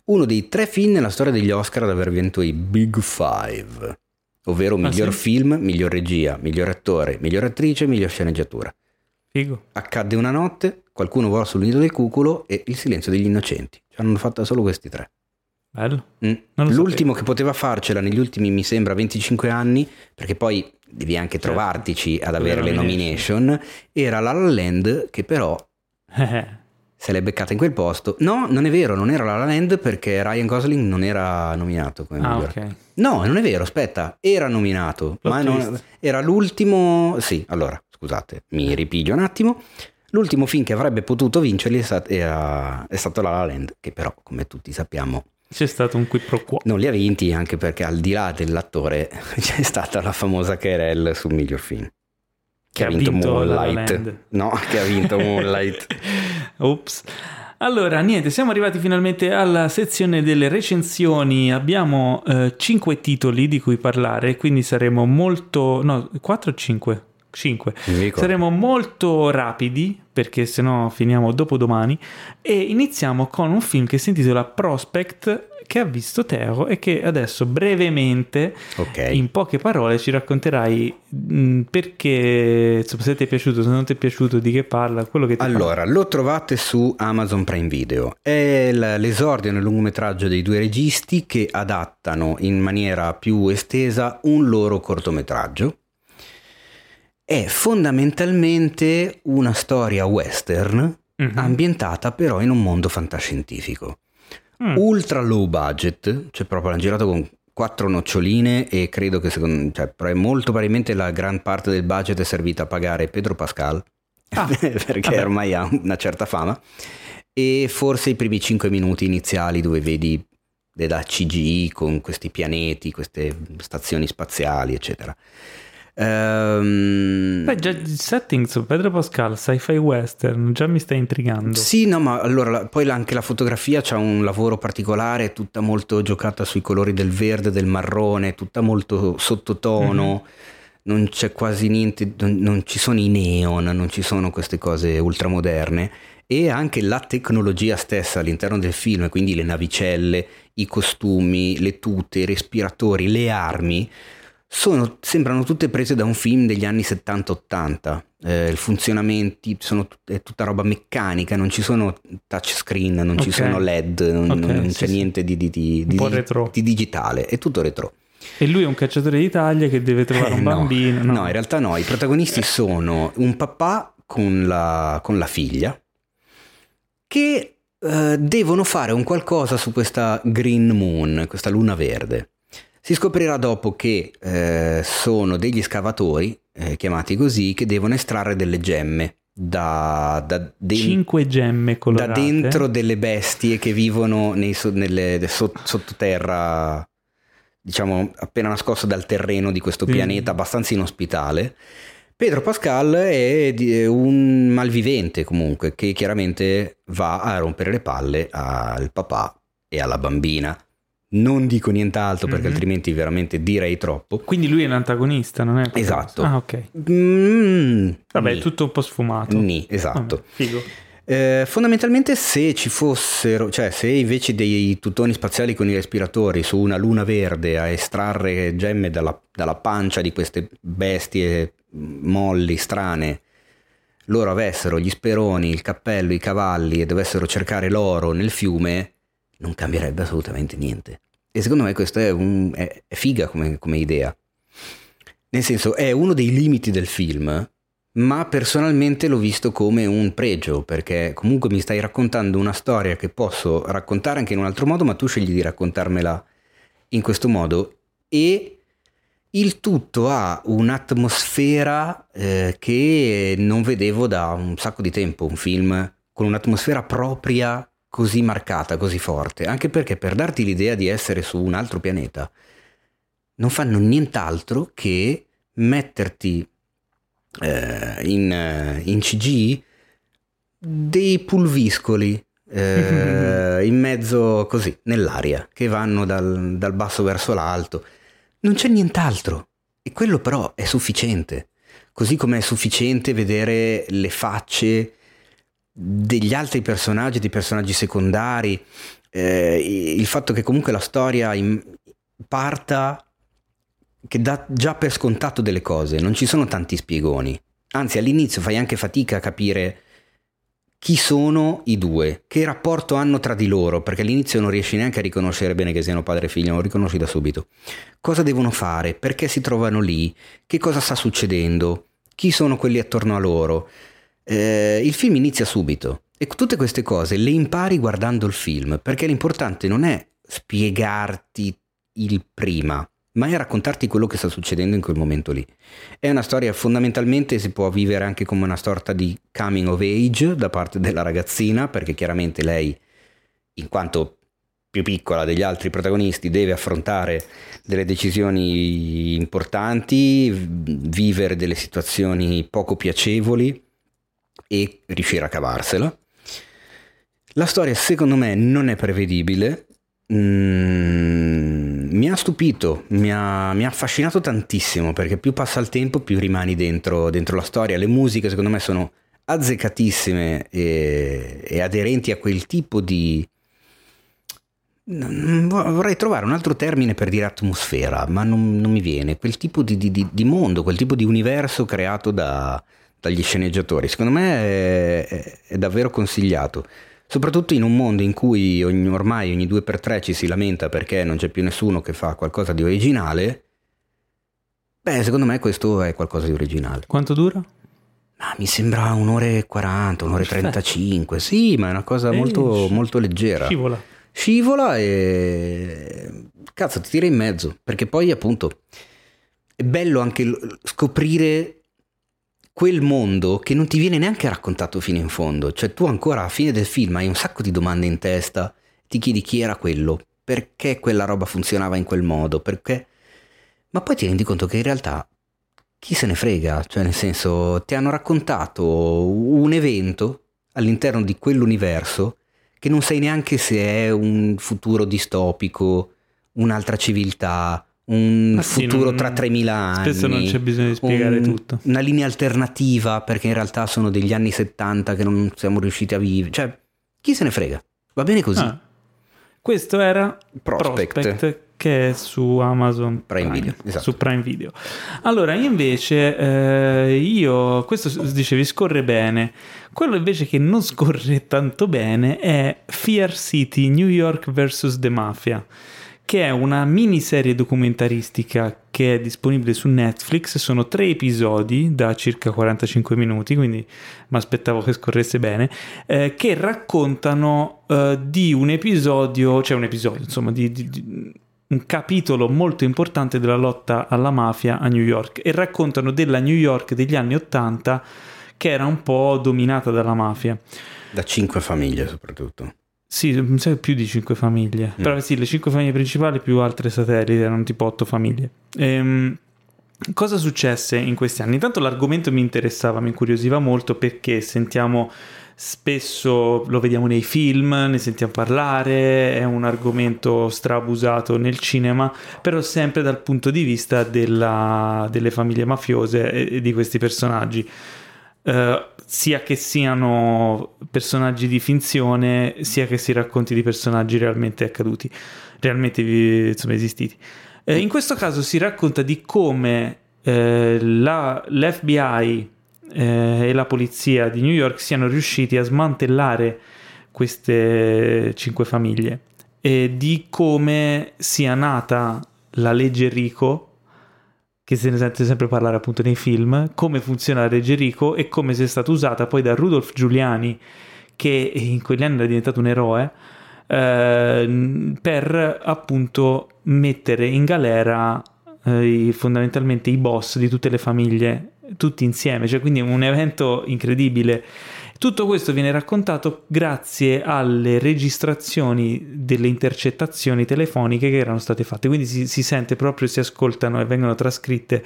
uno dei tre film nella storia degli Oscar ad aver vinto i Big Five, ovvero miglior Ah, sì? film, miglior regia, miglior attore, miglior attrice, miglior sceneggiatura. Figo. Accadde una notte, qualcuno volò sul nido del cuculo e il silenzio degli innocenti. Ci hanno fatto solo questi tre. Bello. Mm. L'ultimo che poteva farcela negli ultimi, mi sembra, 25 anni, perché poi devi anche Certo. trovartici ad avere le nomination. era La La Land che però *laughs* se l'è beccata in quel posto. No, non è vero, non era La La Land perché Ryan Gosling non era nominato come ah, miglior. ok. No, non è vero, aspetta, era nominato, Plot ma non- era l'ultimo... Sì, allora, scusate, mi ripiglio un attimo. L'ultimo film che avrebbe potuto vincerli è, stat- era- è stato La La Land, che però, come tutti sappiamo, C'è stato un qui pro quo. non li ha vinti anche perché al di là dell'attore *laughs* c'è stata la famosa Querelle sul miglior film. Che ha vinto La Moonlight. No, che ha vinto Moonlight. *laughs* Ops. Allora, niente, siamo arrivati finalmente alla sezione delle recensioni. Abbiamo 5 titoli di cui parlare, quindi saremo molto... No, 4 o 5? 5. Non mi ricordo. Saremo molto rapidi perché sennò finiamo dopo domani e iniziamo con un film che si intitola Prospect che ha visto Teo e che adesso brevemente Ok. in poche parole ci racconterai mh, perché insomma, se ti è piaciuto, se non ti è piaciuto, di che parla, quello che ti. Allora, lo trovate su Amazon Prime Video. È l'esordio nel lungometraggio dei due registi che adattano in maniera più estesa un loro cortometraggio. È fondamentalmente una storia western Mhm. ambientata però in un mondo fantascientifico. Mm. Ultra low budget, cioè proprio l'hanno girato con quattro noccioline e credo che secondo, cioè, molto probabilmente la gran parte del budget è servita a pagare Pedro Pascal Ah, *laughs* perché vabbè. ormai ha una certa fama e forse i primi 5 minuti iniziali dove vedi della CGI con questi pianeti, queste stazioni spaziali eccetera. Ehm, Beh, già il setting su Pedro Pascal, sci-fi western, già mi sta intrigando. Sì, no, ma allora poi anche la fotografia c'ha un lavoro particolare, tutta molto giocata sui colori del verde, del marrone, tutta molto sottotono, non c'è quasi niente, non, non ci sono i neon, non ci sono queste cose ultramoderne. E anche la tecnologia stessa all'interno del film, quindi le navicelle, i costumi, le tute, i respiratori, le armi, sono- sembrano tutte prese da un film degli anni 70-80. Eh, I funzionamenti sono tut- è tutta roba meccanica, non ci sono touchscreen, non ci Ok. sono LED, non, Ok, non sì, c'è sì. niente di, di- di- di- digitale, è tutto retro. E lui è un cacciatore d'Italia che deve trovare Eh, un no. bambino. No. in realtà no, i protagonisti sono un papà con la, con la figlia che eh, devono fare un qualcosa su questa Green Moon, questa luna verde. Si scoprirà dopo che eh, sono degli scavatori, eh, chiamati così, che devono estrarre delle gemme da, da, Cinque gemme da colorate. dentro delle bestie che vivono nei so- nelle- de- sot- sottoterra, diciamo appena nascosto dal terreno di questo Sì. pianeta abbastanza inospitale. Pedro Pascal è un malvivente comunque che chiaramente va a rompere le palle al papà e alla bambina. Non dico nient'altro perché Mhm. altrimenti veramente direi troppo. Quindi lui è l'antagonista, non è? Esatto. Ah, ok. Mm, Vabbè, è tutto un po' sfumato. Nì, esatto. Vabbè, figo. Eh, fondamentalmente se ci fossero, cioè se invece dei tutoni spaziali con i respiratori su una luna verde a estrarre gemme dalla, dalla pancia di queste bestie molli, strane, loro avessero gli speroni, il cappello, i cavalli e dovessero cercare l'oro nel fiume, non cambierebbe assolutamente niente. E secondo me questa è, un- è- è figa come, come idea. Nel senso, è uno dei limiti del film, ma personalmente l'ho visto come un pregio, perché comunque mi stai raccontando una storia che posso raccontare anche in un altro modo, ma tu scegli di raccontarmela in questo modo e il tutto ha un'atmosfera eh, che non vedevo da un sacco di tempo, un film con un'atmosfera propria così marcata, così forte, anche perché per darti l'idea di essere su un altro pianeta non fanno nient'altro che metterti eh, in, eh, in CG dei pulviscoli eh, *laughs* in mezzo così, nell'aria, che vanno dal, dal basso verso l'alto. Non c'è nient'altro. E quello però è sufficiente. Così come è sufficiente vedere le facce degli altri personaggi, dei personaggi secondari, eh, il fatto che comunque la storia in- parta che dà già per scontato delle cose, non ci sono tanti spiegoni. Anzi, all'inizio fai anche fatica a capire chi sono i due, che rapporto hanno tra di loro, perché all'inizio non riesci neanche a riconoscere bene che siano padre e figlio, non lo riconosci da subito. Cosa devono fare? Perché si trovano lì? Che cosa sta succedendo? Chi sono quelli attorno a loro? Eh, il film inizia subito e tutte queste cose le impari guardando il film, perché l'importante non è spiegarti il prima, ma è raccontarti quello che sta succedendo in quel momento lì. È una storia fondamentalmente si può vivere anche come una sorta di coming of age da parte della ragazzina, perché chiaramente lei, in quanto più piccola degli altri protagonisti, deve affrontare delle decisioni importanti, vivere delle situazioni poco piacevoli e riuscire a cavarsela. La storia secondo me non è prevedibile, Mm, mi ha stupito, mi ha, mi ha affascinato tantissimo perché più passa il tempo più rimani dentro, dentro la storia. Le musiche secondo me sono azzeccatissime e, e aderenti a quel tipo di... Vorrei trovare un altro termine per dire atmosfera, ma non, non mi viene. Quel tipo di- di- di mondo, quel tipo di universo creato da- dagli sceneggiatori. Secondo me è- è- è davvero consigliato. Soprattutto in un mondo in cui ogni- ormai ogni due per tre ci si lamenta perché non c'è più nessuno che fa qualcosa di originale, beh, secondo me questo è qualcosa di originale. Quanto dura? Ma mi sembra un'ora e 40, un'ora e Perfetto. 35, sì, ma è una cosa molto, molto leggera. Scivola. Scivola e... Cazzo, ti tira in mezzo, perché poi appunto è bello anche scoprire quel mondo che non ti viene neanche raccontato fino in fondo. Cioè tu ancora alla fine del film hai un sacco di domande in testa, ti chiedi chi era quello, perché quella roba funzionava in quel modo, perché... Ma poi ti rendi conto che in realtà chi se ne frega, cioè nel senso ti hanno raccontato un evento all'interno di quell'universo che non sai neanche se è un futuro distopico, un'altra civiltà, un sì, futuro non- tra 3000 anni. Spesso non c'è bisogno di spiegare un- tutto. Una linea alternativa perché in realtà sono degli anni 70 che non siamo riusciti a vivere. Cioè, chi se ne frega? Va bene così. Ah. Questo era Prospect. Prospect, che è su Amazon Prime Video, esatto. Su Prime Video. Allora, invece, eh, io, questo dicevi scorre bene. Quello invece che non scorre tanto bene è Fear City, New York vs. The Mafia, che è una miniserie documentaristica che è disponibile su Netflix. Sono tre episodi da circa 45 minuti, quindi mi aspettavo che scorresse bene, eh, che raccontano eh, di un episodio, cioè un episodio, insomma, di, di- di- un capitolo molto importante della lotta alla mafia a New York e raccontano della New York degli anni 80 che era un po' dominata dalla mafia. Da cinque famiglie soprattutto. Sì, mi sa più di cinque famiglie. Mm. Però sì, le cinque famiglie principali più altre satelliti erano tipo otto famiglie. Ehm, cosa successe in questi anni? Intanto l'argomento mi interessava, mi incuriosiva molto perché sentiamo spesso, lo vediamo nei film, ne sentiamo parlare, è un argomento strabusato nel cinema, però sempre dal punto di vista della- delle famiglie mafiose e, e di questi personaggi. Eh, sia che siano personaggi di finzione, sia che si racconti di personaggi realmente accaduti, realmente insomma, esistiti. Eh, in questo caso si racconta di come eh, la- l'FBI eh, e la polizia di New York siano riusciti a smantellare queste cinque famiglie e di come sia nata la legge Rico che se ne sente sempre parlare appunto nei film, come funziona la legge Rico e come sia stata usata poi da Rudolf Giuliani, che in quegli anni era diventato un eroe, eh, per appunto mettere in galera eh, fondamentalmente i boss di tutte le famiglie, tutti insieme, cioè quindi un evento incredibile. Tutto questo viene raccontato grazie alle registrazioni delle intercettazioni telefoniche che erano state fatte, quindi si, si sente proprio, si ascoltano e vengono trascritte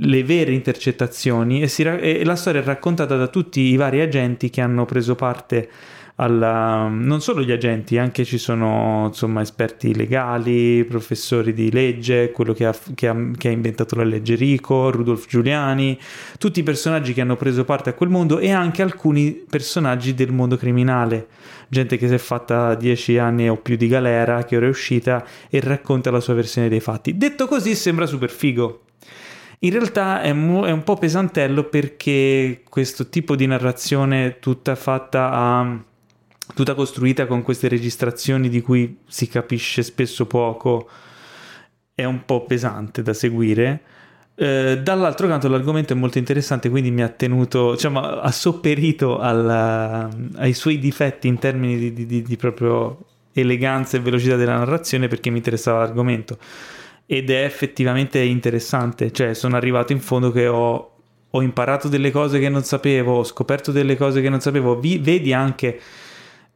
le vere intercettazioni e, si e la storia è raccontata da tutti i vari agenti che hanno preso parte alla, non solo gli agenti, anche ci sono insomma esperti legali, professori di legge, quello che ha, che ha- che ha inventato la legge Rico, Rudolf Giuliani, tutti i personaggi che hanno preso parte a quel mondo e anche alcuni personaggi del mondo criminale, gente che si è fatta 10 anni o più di galera, che ora è uscita e racconta la sua versione dei fatti. Detto così sembra super figo. In realtà è, mo- è un po' pesantello perché questo tipo di narrazione tutta fatta a tutta costruita con queste registrazioni di cui si capisce spesso poco è un po' pesante da seguire. Eh, dall'altro canto l'argomento è molto interessante, quindi mi ha tenuto, diciamo, ha sopperito alla- ai suoi difetti in termini di, di- di- di proprio eleganza e velocità della narrazione perché mi interessava l'argomento. Ed è effettivamente interessante, cioè sono arrivato in fondo che ho, ho imparato delle cose che non sapevo, ho scoperto delle cose che non sapevo, Vi- vedi anche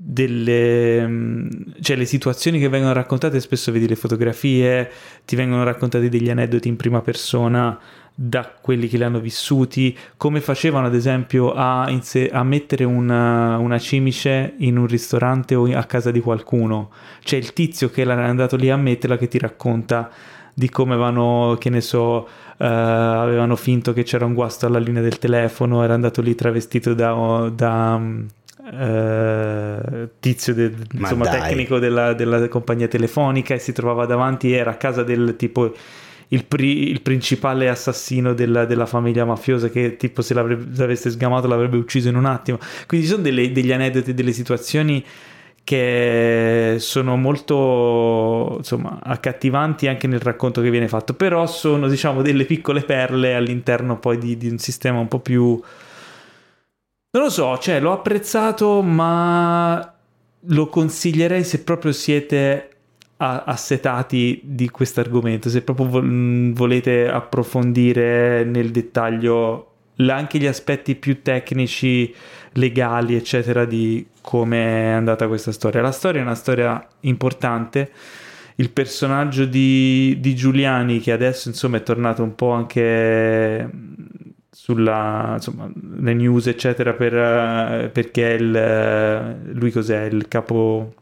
delle mm, cioè le situazioni che vengono raccontate spesso vedi le fotografie ti vengono raccontati degli aneddoti in prima persona da quelli che li hanno vissuti come facevano ad esempio a, inse- a mettere una, una cimice in un ristorante o a casa di qualcuno. C'è il tizio che era andato lì a metterla che ti racconta di come avevano, che ne so, eh, avevano finto che c'era un guasto alla linea del telefono, era andato lì travestito da, da, eh, tizio de- Ma insomma, tecnico della, della compagnia telefonica e si trovava davanti, era a casa del tipo il, pri- il principale assassino della, della famiglia mafiosa che tipo se l'avesse sgamato l'avrebbe ucciso in un attimo. Quindi ci sono delle- degli aneddoti, delle situazioni che sono molto insomma accattivanti anche nel racconto che viene fatto però sono diciamo delle piccole perle all'interno poi di, di un sistema un po' più non lo so cioè l'ho apprezzato ma lo consiglierei se proprio siete assetati di questo argomento se proprio vol- volete approfondire nel dettaglio anche gli aspetti più tecnici legali eccetera di come è andata questa storia. La storia è una storia importante. Il personaggio di, di Giuliani che adesso insomma è tornato un po' anche sulla insomma le news eccetera per, eh, perché il, eh, lui cos'è il capo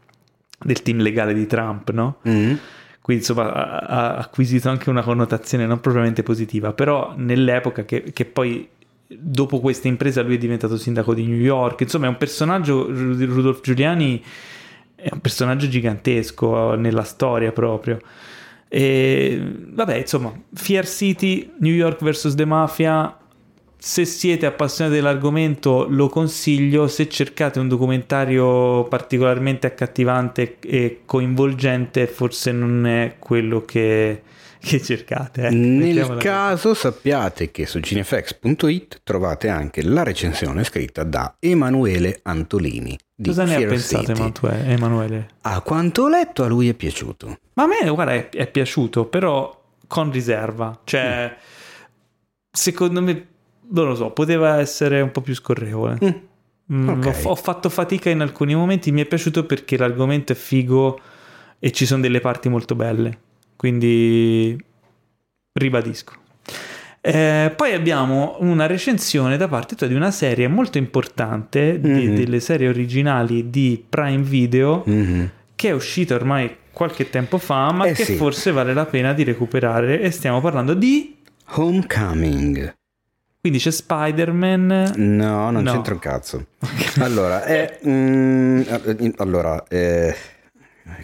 del team legale di Trump no? Mm. quindi insomma ha, acquisito anche una connotazione non propriamente positiva però nell'epoca che, che poi dopo questa impresa lui è diventato sindaco di New York insomma è un personaggio Ru- Rudolf Giuliani è un personaggio gigantesco nella storia proprio e vabbè insomma Fear City New York vs The Mafia se siete appassionati dell'argomento lo consiglio se cercate un documentario particolarmente accattivante e coinvolgente forse non è quello che, che cercate eh. Nel caso sappiate che su cinefx.it trovate anche la recensione scritta da Emanuele Antolini di Cosa ne ha pensato City. Emanue- Emanuele? A quanto ho letto a lui è piaciuto. Ma a me, guarda, è, è piaciuto, però con riserva. Cioè, secondo me non lo so, poteva essere un po' più scorrevole. Mm, ok. ho, ho fatto fatica in alcuni momenti, mi è piaciuto perché l'argomento è figo e ci sono delle parti molto belle, quindi ribadisco. Eh, poi abbiamo una recensione da parte tua di una serie molto importante, di- Mhm. delle serie originali di Prime Video, Mhm. che è uscita ormai qualche tempo fa, ma Eh che sì. forse vale la pena di recuperare. E stiamo parlando di. Homecoming. Quindi c'è Spider-Man. No, non No. c'entra un cazzo. Allora, è... mm, allora, eh,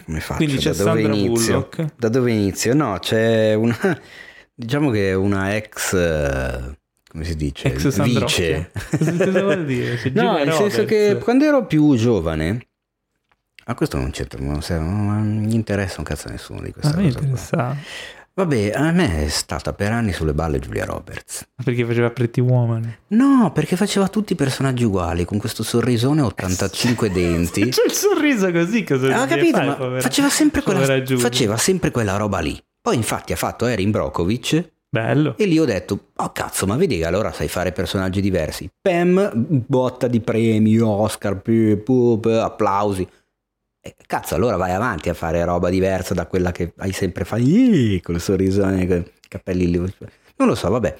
come faccio? Quindi c'è da dove Sandra inizio? Bullock. Da dove inizio? No, c'è una... *laughs* Diciamo che è una ex... eh, Come si dice? Ex Sandrocchio. Vice. Cosa vuol dire? C'è *laughs* No, nel senso che quando ero più giovane... A questo non c'entra, non, se- non mi interessa un cazzo a nessuno di A questa me cosa qua. Vabbè, a me è stata per anni sulle balle Giulia Roberts. Perché faceva Pretty Woman. No, perché faceva tutti i personaggi uguali, con questo sorrisone 85 denti. *laughs* C'è il sorriso così. Cosa Ah, deve capito, fare, ma povera- faceva sempre, quella, faceva sempre quella roba lì. Poi infatti ha fatto Erin Brokovich Bello. e lì ho detto, oh cazzo, ma vedi che allora sai fare personaggi diversi. Pam, botta di premi, Oscar, applausi. Cazzo, allora vai avanti a fare roba diversa da quella che hai sempre fatto, con il sorrisone, con i capelli lì. Non lo so, vabbè.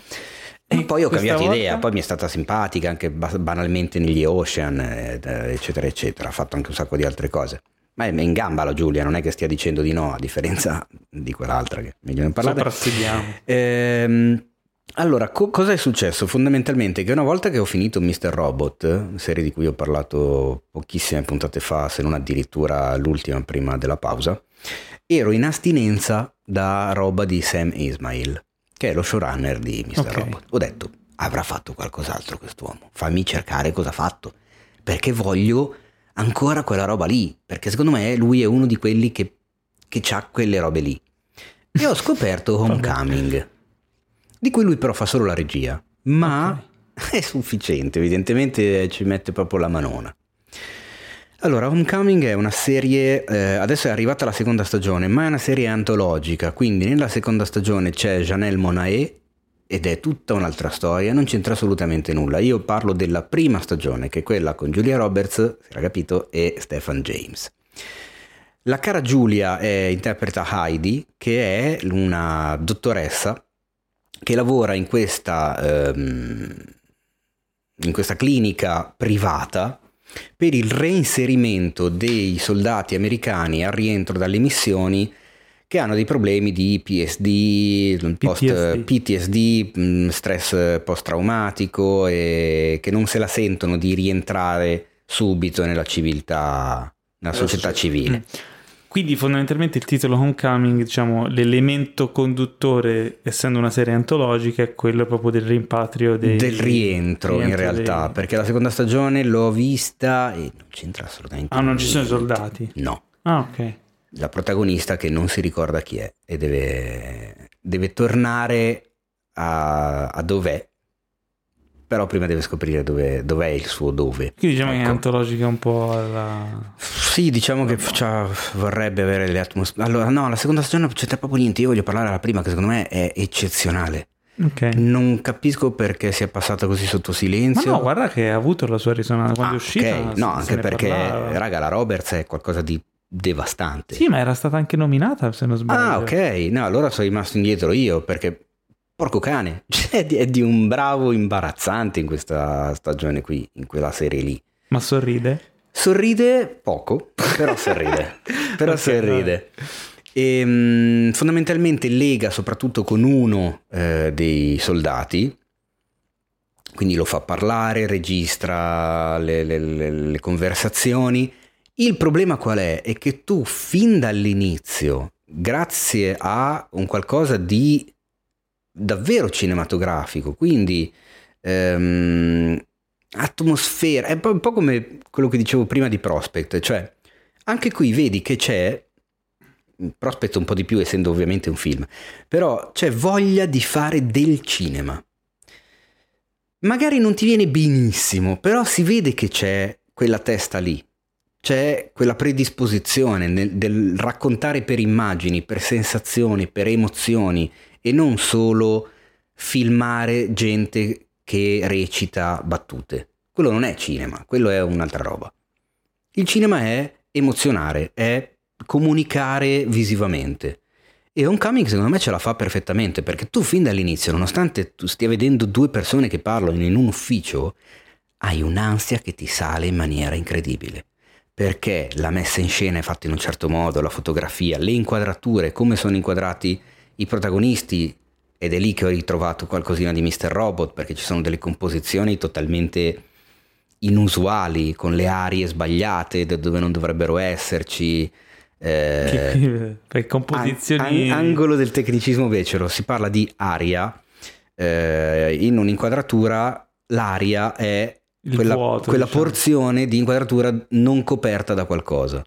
E poi ho cambiato volta? idea, poi mi è stata simpatica anche ba- banalmente negli Ocean, eh, eccetera, eccetera. Ha fatto anche un sacco di altre cose. Ma è in gamba la Giulia, non è che stia dicendo di no, a differenza di quell'altra che meglio non parlare. Soprassediamo. Ehm, allora, co- cosa è successo? Fondamentalmente che una volta che ho finito Mr. Robot, serie di cui ho parlato pochissime puntate fa, se non addirittura l'ultima prima della pausa, ero in astinenza da roba di Sam Ismail, che è lo showrunner di Mr. Ok. Robot. Ho detto, avrà fatto qualcos'altro quest'uomo, fammi cercare cosa ha fatto, perché voglio ancora quella roba lì, perché secondo me lui è uno di quelli che, che ha quelle robe lì. E ho scoperto *laughs* Homecoming, di cui lui però fa solo la regia, ma è sufficiente, evidentemente ci mette proprio la manona. Allora, Homecoming è una serie, eh, adesso è arrivata la seconda stagione, ma è una serie antologica, quindi nella seconda stagione c'è Janelle Monae ed è tutta un'altra storia, non c'entra assolutamente nulla. Io parlo della prima stagione, che è quella con Julia Roberts, si era capito, e Stephen James. La cara Giulia interpreta Heidi, che è una dottoressa che lavora in questa, ehm, in questa clinica privata per il reinserimento dei soldati americani al rientro dalle missioni che hanno dei problemi di PSD, post- PTSD. Mh, stress post-traumatico e che non se la sentono di rientrare subito nella civiltà, nella società civile. Mm. Quindi fondamentalmente il titolo Homecoming, diciamo, l'elemento conduttore, essendo una serie antologica, è quello proprio del rimpatrio dei... del rientro in rientro realtà dei- perché la seconda stagione l'ho vista e non c'entra assolutamente Ah, non ci sono i soldati? no Ah, ok. la protagonista che non si ricorda chi è e deve, deve tornare a, a dov'è però prima deve scoprire dove, dov'è il suo dove Quindi diciamo che è Ecco. antologica un po' alla... sì diciamo che c'ha- vorrebbe avere le atmosfere allora no la seconda stagione non c'entra proprio niente io voglio parlare della prima che secondo me è eccezionale Ok. non capisco perché sia passata così sotto Ma silenzio no, guarda che ha avuto la sua risonanza quando Ah, è uscita. ok. se- No, anche perché, parlava. raga, la Roberts è qualcosa di devastante. Sì, ma era stata anche nominata, se non sbaglio. ah, ok. No, allora sono rimasto indietro io perché, porco cane, *laughs* cioè, è di, un bravo imbarazzante in questa stagione qui, in quella serie lì. Ma sorride? Sorride poco, però *laughs* sorride. però Ok, sorride. E, mm, fondamentalmente lega soprattutto con uno eh, dei soldati, quindi lo fa parlare, registra le, le- le- le conversazioni. Il problema qual è? È che tu fin dall'inizio, grazie a un qualcosa di davvero cinematografico, quindi ehm, atmosfera, è un po', come quello che dicevo prima di Prospect, cioè anche qui vedi che c'è, Prospect un po' di più essendo ovviamente un film, però c'è voglia di fare del cinema. Magari non ti viene benissimo, però si vede che c'è quella testa lì, c'è quella predisposizione nel, del raccontare per immagini, per sensazioni, per emozioni e non solo filmare gente che recita battute. Quello non è cinema, quello è un'altra roba. Il cinema è emozionare, è comunicare visivamente. E Homecoming secondo me ce la fa perfettamente perché tu fin dall'inizio, nonostante tu stia vedendo due persone che parlano in un ufficio, hai un'ansia che ti sale in maniera incredibile. Perché la messa in scena è fatta in un certo modo, la fotografia, le inquadrature, come sono inquadrati i protagonisti, ed è lì che ho ritrovato qualcosina di Mr. Robot, perché ci sono delle composizioni totalmente inusuali, con le arie sbagliate dove non dovrebbero esserci. Eh, *laughs* per composizioni... An- angolo del tecnicismo becero, si parla di aria, eh, in un'inquadratura l'aria è quella, vuoto, quella diciamo. porzione di inquadratura non coperta da qualcosa.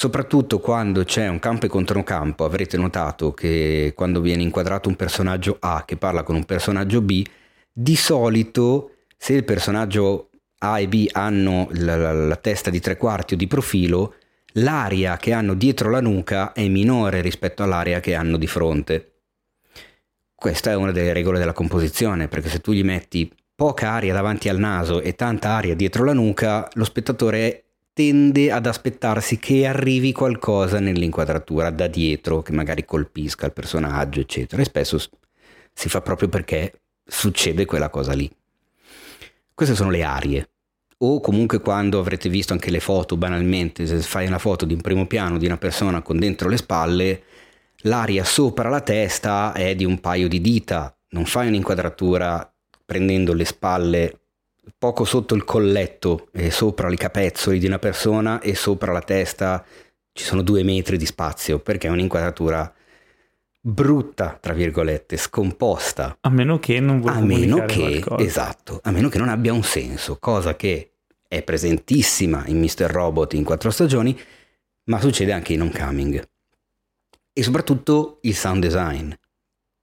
Soprattutto quando c'è un campo e controcampo, avrete notato che quando viene inquadrato un personaggio A che parla con un personaggio B, di solito se il personaggio A e B hanno la, la- la testa di tre quarti o di profilo, l'aria che hanno dietro la nuca è minore rispetto all'aria che hanno di fronte. Questa è una delle regole della composizione, perché se tu gli metti poca aria davanti al naso e tanta aria dietro la nuca, lo spettatore tende ad aspettarsi che arrivi qualcosa nell'inquadratura da dietro, che magari colpisca il personaggio, eccetera. E spesso si fa proprio perché succede quella cosa lì. Queste sono le arie. O comunque quando avrete visto anche le foto, banalmente, se fai una foto di un primo piano di una persona con dentro le spalle, l'aria sopra la testa è di un paio di dita, non fai un'inquadratura prendendo le spalle poco sotto il colletto e sopra i capezzoli di una persona e sopra la testa ci sono due metri di spazio perché è un'inquadratura brutta, tra virgolette, scomposta. A meno che non vuoi A meno che, qualcosa. esatto, a meno che non abbia un senso, cosa che è presentissima in Mr. Robot in quattro stagioni, ma succede anche in Homecoming. E soprattutto il sound design,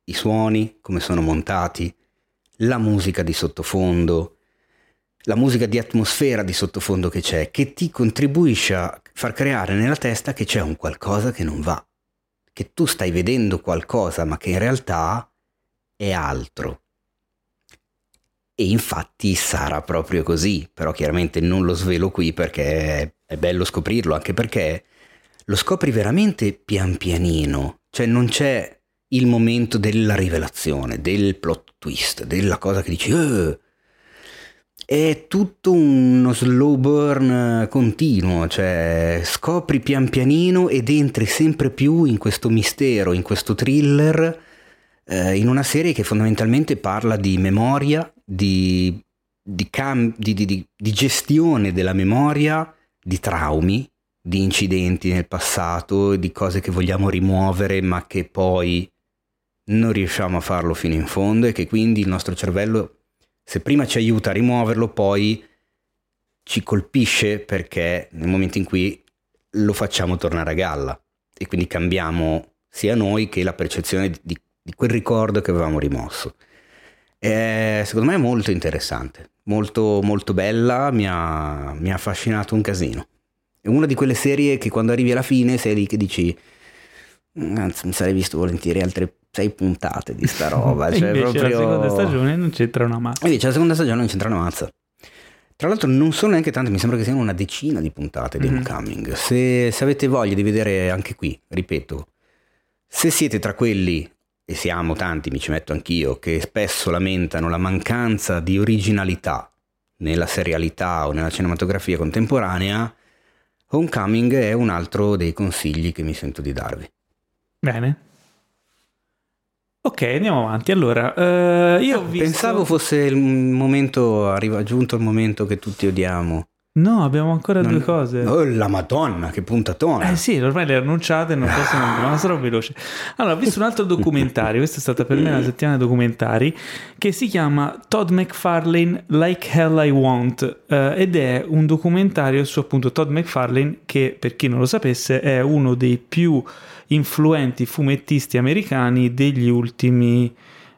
i suoni, come sono montati, la musica di sottofondo, la musica di atmosfera di sottofondo che c'è, che ti contribuisce a far creare nella testa che c'è un qualcosa che non va, che tu stai vedendo qualcosa ma che in realtà è altro. E infatti sarà proprio così, però chiaramente non lo svelo qui perché è bello scoprirlo, anche perché lo scopri veramente pian pianino, cioè non c'è il momento della rivelazione, del plot twist, della cosa che dici "Eh". È tutto uno slow burn continuo, cioè scopri pian pianino ed entri sempre più in questo mistero, in questo thriller, eh, in una serie che fondamentalmente parla di memoria, di, di cam- di- di gestione della memoria, di traumi, di incidenti nel passato, di cose che vogliamo rimuovere ma che poi non riusciamo a farlo fino in fondo e che quindi il nostro cervello, se prima ci aiuta a rimuoverlo, poi ci colpisce perché nel momento in cui lo facciamo tornare a galla e quindi cambiamo sia noi che la percezione di, di quel ricordo che avevamo rimosso. Eh, secondo me è molto interessante, molto, molto bella, mi ha, mi ha affascinato un casino. È una di quelle serie che quando arrivi alla fine sei lì che dici, "Mm, anzi mi sarei visto volentieri altre sei puntate di sta *laughs* roba. Cioè invece proprio... la seconda stagione non c'entra una mazza. Invece la seconda stagione non c'entra una mazza. Tra l'altro non sono neanche tante, mi sembra che siano una decina di puntate di Mhm. Homecoming. Se, se avete voglia di vedere anche qui, ripeto, se siete tra quelli, e siamo tanti, mi ci metto anch'io, che spesso lamentano la mancanza di originalità nella serialità o nella cinematografia contemporanea, Homecoming è un altro dei consigli che mi sento di darvi. Bene. Ok, andiamo avanti. Allora, eh, io ho visto... Pensavo fosse il momento, arriva giunto il momento che tutti odiamo. No, abbiamo ancora Non- due cose. Oh, la madonna, che puntatona. Eh sì, ormai le ho annunciate, non possono, ma *laughs* sarò veloce. Allora, ho visto un altro documentario, questa è stata per me una settimana di documentari, che si chiama Todd McFarlane Like Hell I Want, eh, ed è un documentario su appunto Todd McFarlane, che per chi non lo sapesse è uno dei più influenti fumettisti americani degli ultimi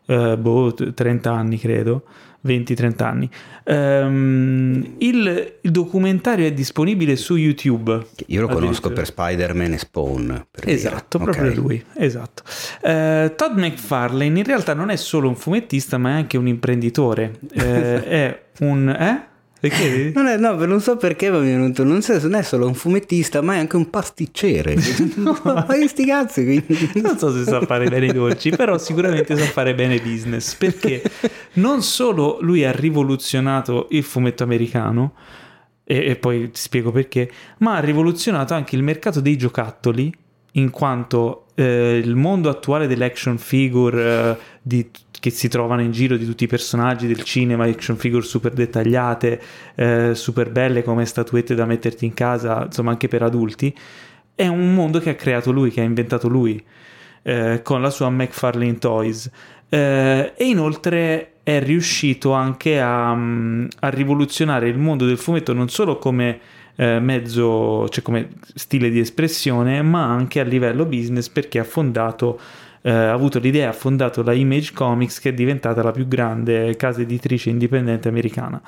eh, boh, 30 anni, credo. 20-30 anni. Ehm, il, il documentario è disponibile su YouTube. Io lo conosco per Spider-Man e Spawn. per dire. Esatto, Ok. proprio lui, esatto. Eh, Todd McFarlane in realtà non è solo un fumettista, ma è anche un imprenditore. Eh, *laughs* è un... Eh? Perché? Non è, no, non so perché ma mi è venuto. Non, so- non è solo un fumettista, ma è anche un pasticcere. *laughs* ma che sti cazzi, quindi. Non so se sa fare bene i dolci, però sicuramente sa fare bene business, perché non solo lui ha rivoluzionato il fumetto americano, e, e poi ti spiego perché, ma ha rivoluzionato anche il mercato dei giocattoli, in quanto eh, il mondo attuale delle action figure eh, di- che si trovano in giro di tutti i personaggi del cinema, action figure super dettagliate, eh, super belle come statuette da metterti in casa, insomma anche per adulti, è un mondo che ha creato lui, che ha inventato lui eh, con la sua McFarlane Toys. Eh, e inoltre è riuscito anche a, mm, a rivoluzionare il mondo del fumetto non solo come eh, mezzo, cioè come stile di espressione, ma anche a livello business perché ha fondato eh, ha avuto l'idea, ha fondato la Image Comics che è diventata la più grande casa editrice indipendente americana.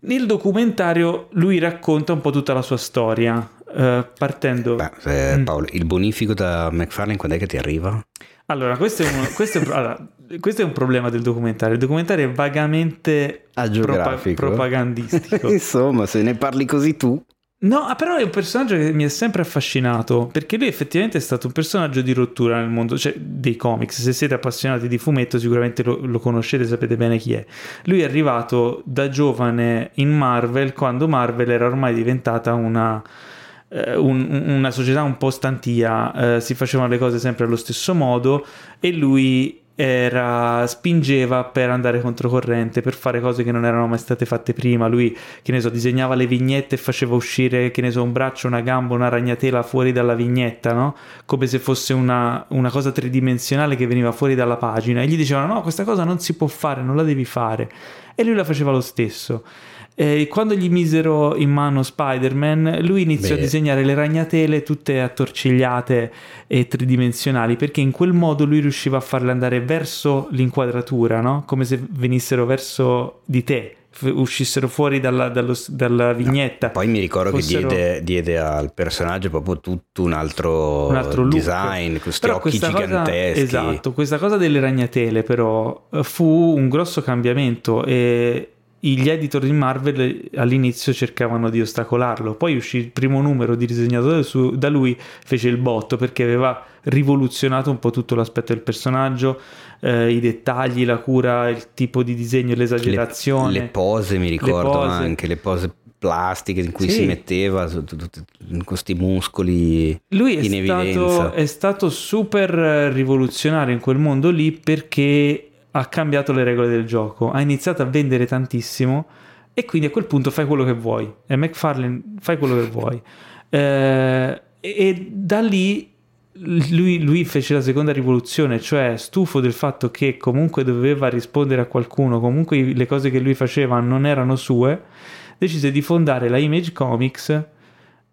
Nel documentario lui racconta un po' tutta la sua storia, eh, partendo... Beh, eh, Mm. Paolo, il bonifico da McFarlane quando è che ti arriva? Allora, questo è, un, questo, è un, allora, questo è un problema del documentario. Il documentario è vagamente Agiografico. propagandistico. *laughs* Insomma, se ne parli così tu. No, ah, però è un personaggio che mi è sempre affascinato perché lui effettivamente è stato un personaggio di rottura nel mondo cioè, dei comics. Se siete appassionati di fumetto, sicuramente lo, lo conoscete, sapete bene chi è. Lui è arrivato da giovane in Marvel quando Marvel era ormai diventata una, eh, un- una società un po' stantia, eh, si facevano le cose sempre allo stesso modo e lui era, spingeva per andare controcorrente, per fare cose che non erano mai state fatte prima. Lui, che ne so, disegnava le vignette e faceva uscire, che ne so, un braccio, una gamba, una ragnatela fuori dalla vignetta, no? Come se fosse una, una cosa tridimensionale che veniva fuori dalla pagina. E gli dicevano: No, questa cosa non si può fare, non la devi fare. E lui la faceva lo stesso. E quando gli misero in mano Spider-Man, lui iniziò Beh. a disegnare le ragnatele tutte attorcigliate e tridimensionali, perché in quel modo lui riusciva a farle andare verso l'inquadratura, no? Come se venissero verso di te, uscissero fuori dalla, dallo- dalla vignetta. Poi mi ricordo Fossero- che diede, diede al personaggio proprio tutto un altro, un altro design, questi Però occhi questa cosa- giganteschi. esatto, questa cosa delle ragnatele però eh, fu un grosso cambiamento e gli editor di Marvel all'inizio cercavano di ostacolarlo, poi uscì il primo numero disegnato da, da lui, fece il botto perché aveva rivoluzionato un po' tutto l'aspetto del personaggio, eh, i dettagli, la cura, il tipo di disegno, le, l'esagerazione. le pose mi ricordo pose. anche, le pose plastiche in cui Sì. si metteva su- con questi muscoli Lui è in stato, evidenza. è stato super rivoluzionario in quel mondo lì perché ha cambiato le regole del gioco, ha iniziato a vendere tantissimo e quindi a quel punto fai quello che vuoi. E McFarlane fai quello che vuoi. Eh, e, da lì lui, lui fece la seconda rivoluzione, cioè stufo del fatto che comunque doveva rispondere a qualcuno, comunque le cose che lui faceva non erano sue, decise di fondare la Image Comics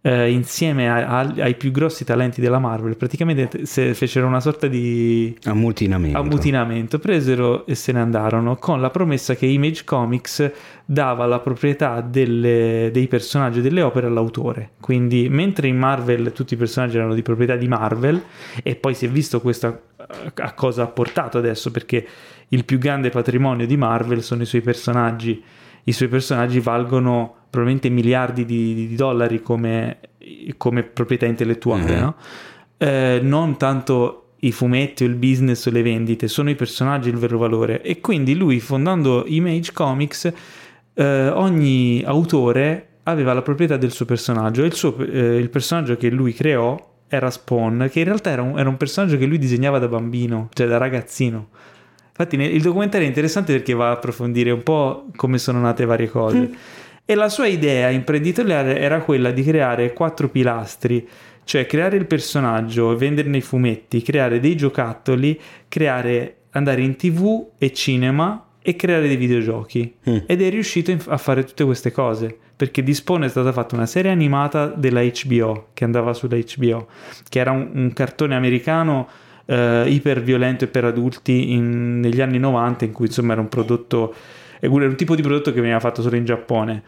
eh, insieme a- a- ai più grossi talenti della Marvel. Praticamente se fecero una sorta di Ammutinamento. ammutinamento, presero e se ne andarono con la promessa che Image Comics dava la proprietà delle- dei personaggi delle opere all'autore. Quindi, mentre in Marvel tutti i personaggi erano di proprietà di Marvel, e poi si è visto questo a- a cosa ha portato adesso, perché il più grande patrimonio di Marvel sono i suoi personaggi. I suoi personaggi valgono probabilmente miliardi di, di dollari come, come proprietà intellettuale, Mhm. no? Eh, non tanto i fumetti o il business o le vendite, sono i personaggi il vero valore. E quindi lui, fondando Image Comics, eh, ogni autore aveva la proprietà del suo personaggio. E il, suo, eh, il personaggio che lui creò era Spawn, che in realtà era un, era un personaggio che lui disegnava da bambino, cioè da ragazzino. Infatti il documentario è interessante perché va a approfondire un po' come sono nate varie cose. E la sua idea imprenditoriale era quella di creare quattro pilastri, cioè creare il personaggio, venderne i fumetti, creare dei giocattoli, creare, andare in tv e cinema e creare dei videogiochi. Mm. Ed è riuscito a fare tutte queste cose, perché di Spawn è stata fatta una serie animata della HBO, che andava sulla HBO, che era un, un cartone americano eh, iper violento e per adulti in- negli anni 90, in cui insomma era un prodotto è un tipo di prodotto che veniva fatto solo in Giappone.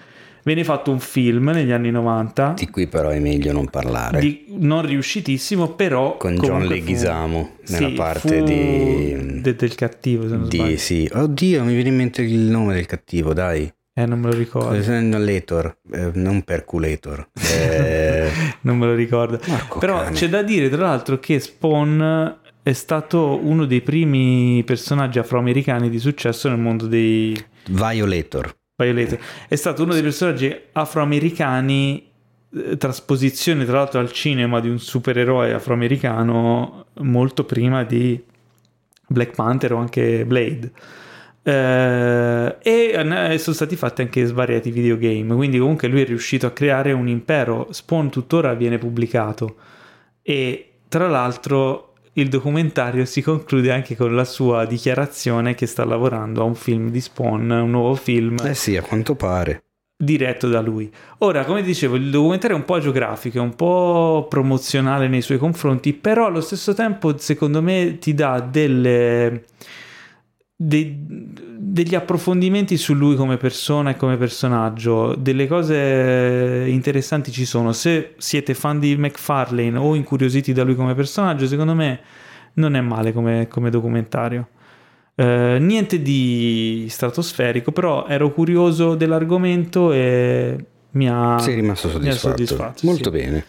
Venne fatto un film negli anni 90, Di cui però è meglio non parlare. di- non riuscitissimo, però... Con John comunque fu- Leguizamo, nella Sì, parte di- de- del cattivo, se non Di, sbaglio. sì. Oddio, mi viene in mente il nome del cattivo, dai. Eh, non me lo ricordo. Letor, eh, non Perculator. *laughs* Eh, non me lo ricordo. Porco Però cane. c'è da dire, tra l'altro, che Spawn è stato uno dei primi personaggi afroamericani di successo nel mondo dei Violator. Violator. È stato uno dei personaggi afroamericani, eh, trasposizione tra l'altro al cinema di un supereroe afroamericano molto prima di Black Panther o anche Blade. Eh, e sono stati fatti anche svariati videogame, quindi comunque lui è riuscito a creare un impero. Spawn tuttora viene pubblicato e tra l'altro il documentario si conclude anche con la sua dichiarazione che sta lavorando a un film di Spawn, un nuovo film Eh sì, a quanto pare. diretto da lui. Ora, come dicevo, il documentario è un po' geografico, è un po' promozionale nei suoi confronti, però allo stesso tempo, secondo me, ti dà delle, dei- degli approfondimenti su lui come persona e come personaggio. Delle cose interessanti ci sono. Se siete fan di McFarlane o incuriositi da lui come personaggio, secondo me non è male come, come documentario. Eh, niente di stratosferico, però ero curioso dell'argomento e mi ha, Sei rimasto soddisfatto. soddisfatto, Molto sì. bene.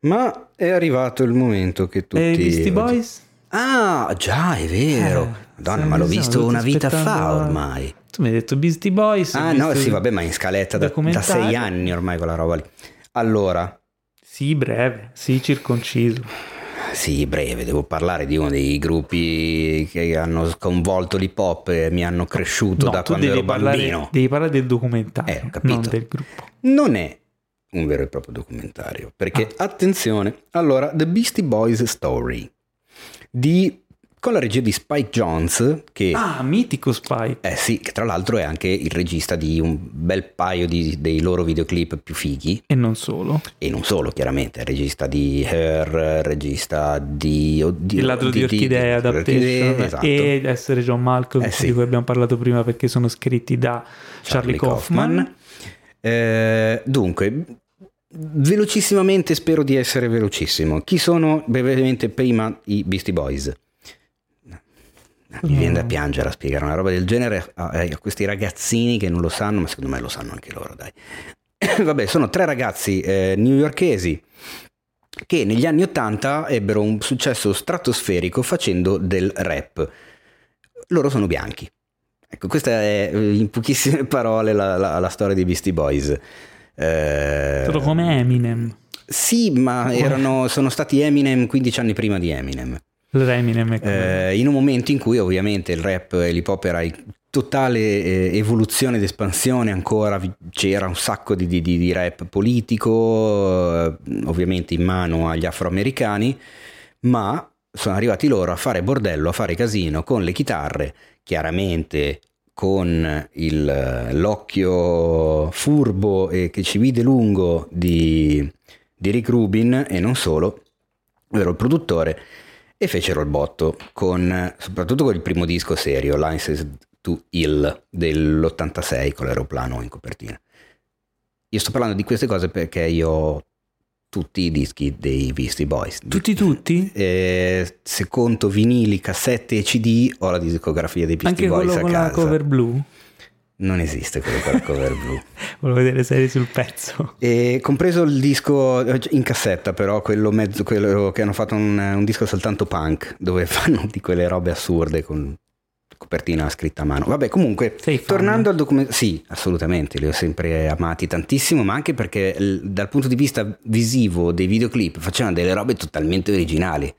Ma è arrivato il momento che tutti... E i Beastie Boys? Ah, già, è vero. Eh, Madonna, ma l'ho sì, visto una vita fa ormai. Tu mi hai detto Beastie Boys. Ah no, sì, vabbè, ma in scaletta da, da sei anni ormai quella roba lì. Allora, Sì, breve, sì, circonciso. sì, breve, devo parlare di uno dei gruppi che hanno sconvolto l'hip hop e mi hanno cresciuto No, da quando ero parlare, bambino. devi parlare del documentario, Eh, non del gruppo. Non è un vero e proprio documentario, perché Ah. attenzione, allora, The Beastie Boys Story di con la regia di Spike Jones che Ah, mitico Spike. Eh sì, che tra l'altro è anche il regista di un bel paio di- dei loro videoclip più fighi, E non solo. e non solo chiaramente, è regista di Her, regista di... Oddio, il ladro di, orchidee adaptation Orchidee, esatto. e essere John Malcolm Eh sì. di cui abbiamo parlato prima perché sono scritti da Charlie, Kaufman. Eh, dunque, velocissimamente spero di essere velocissimo. Chi sono brevemente prima i Beastie Boys? Mi viene da piangere a spiegare una roba del genere a, a questi ragazzini che non lo sanno, ma secondo me lo sanno anche loro, dai. *coughs* Vabbè, sono tre ragazzi eh, newyorkesi che negli anni 80 ebbero un successo stratosferico facendo del rap. Loro sono bianchi. Ecco, questa è eh, in pochissime *laughs* parole la, la- la storia dei Beastie Boys. Eh, Sono come Eminem. sì, ma erano, sono stati Eminem 15 anni prima di Eminem. Eh, in un momento in cui ovviamente il rap e l'hip hop era in totale eh, evoluzione ed espansione ancora, c'era un sacco di, di- di- rap politico, eh, ovviamente in mano agli afroamericani, ma sono arrivati loro a fare bordello, a fare casino con le chitarre, chiaramente con il- l'occhio furbo e che ci vide lungo di, di Rick Rubin e non solo, ovvero il produttore, e fecero il botto con soprattutto con il primo disco serio, License to Ill dell'86 con l'aeroplano in copertina. Io sto parlando di queste cose perché io ho tutti i dischi dei Beastie Boys. Tutti tutti? Eh, se conto vinili, cassette e CD, ho la discografia dei Beastie Anche Boys quello a con la cover blu? Non esiste quello con la cover blu. *laughs* Volevo vedere se eri sul pezzo. E compreso il disco in cassetta, però quello, mezzo, quello che hanno fatto un, un disco soltanto punk, dove *laughs* fanno di quelle robe assurde con copertina scritta a mano. Vabbè, comunque, tornando al documento, sì, assolutamente, li ho sempre amati tantissimo, ma anche perché dal punto di vista visivo dei videoclip facevano delle robe totalmente originali.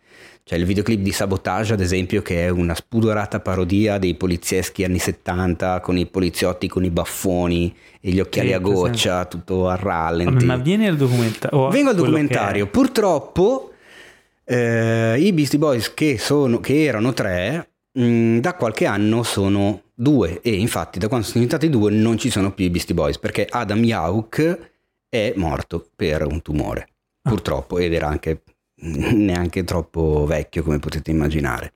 Cioè il videoclip di Sabotage, ad esempio, che è una spudorata parodia dei polizieschi anni 70 con i poliziotti con i baffoni e gli occhiali Sì, a goccia, tutto a rallenti. Ma vieni al documentario. Vengo al documentario. Purtroppo eh, i Beastie Boys che, sono, che erano tre, mh, da qualche anno sono due. E infatti da quando sono diventati due non ci sono più i Beastie Boys perché Adam Yauch è morto per un tumore. Purtroppo, ed era anche *laughs* neanche troppo vecchio come potete immaginare.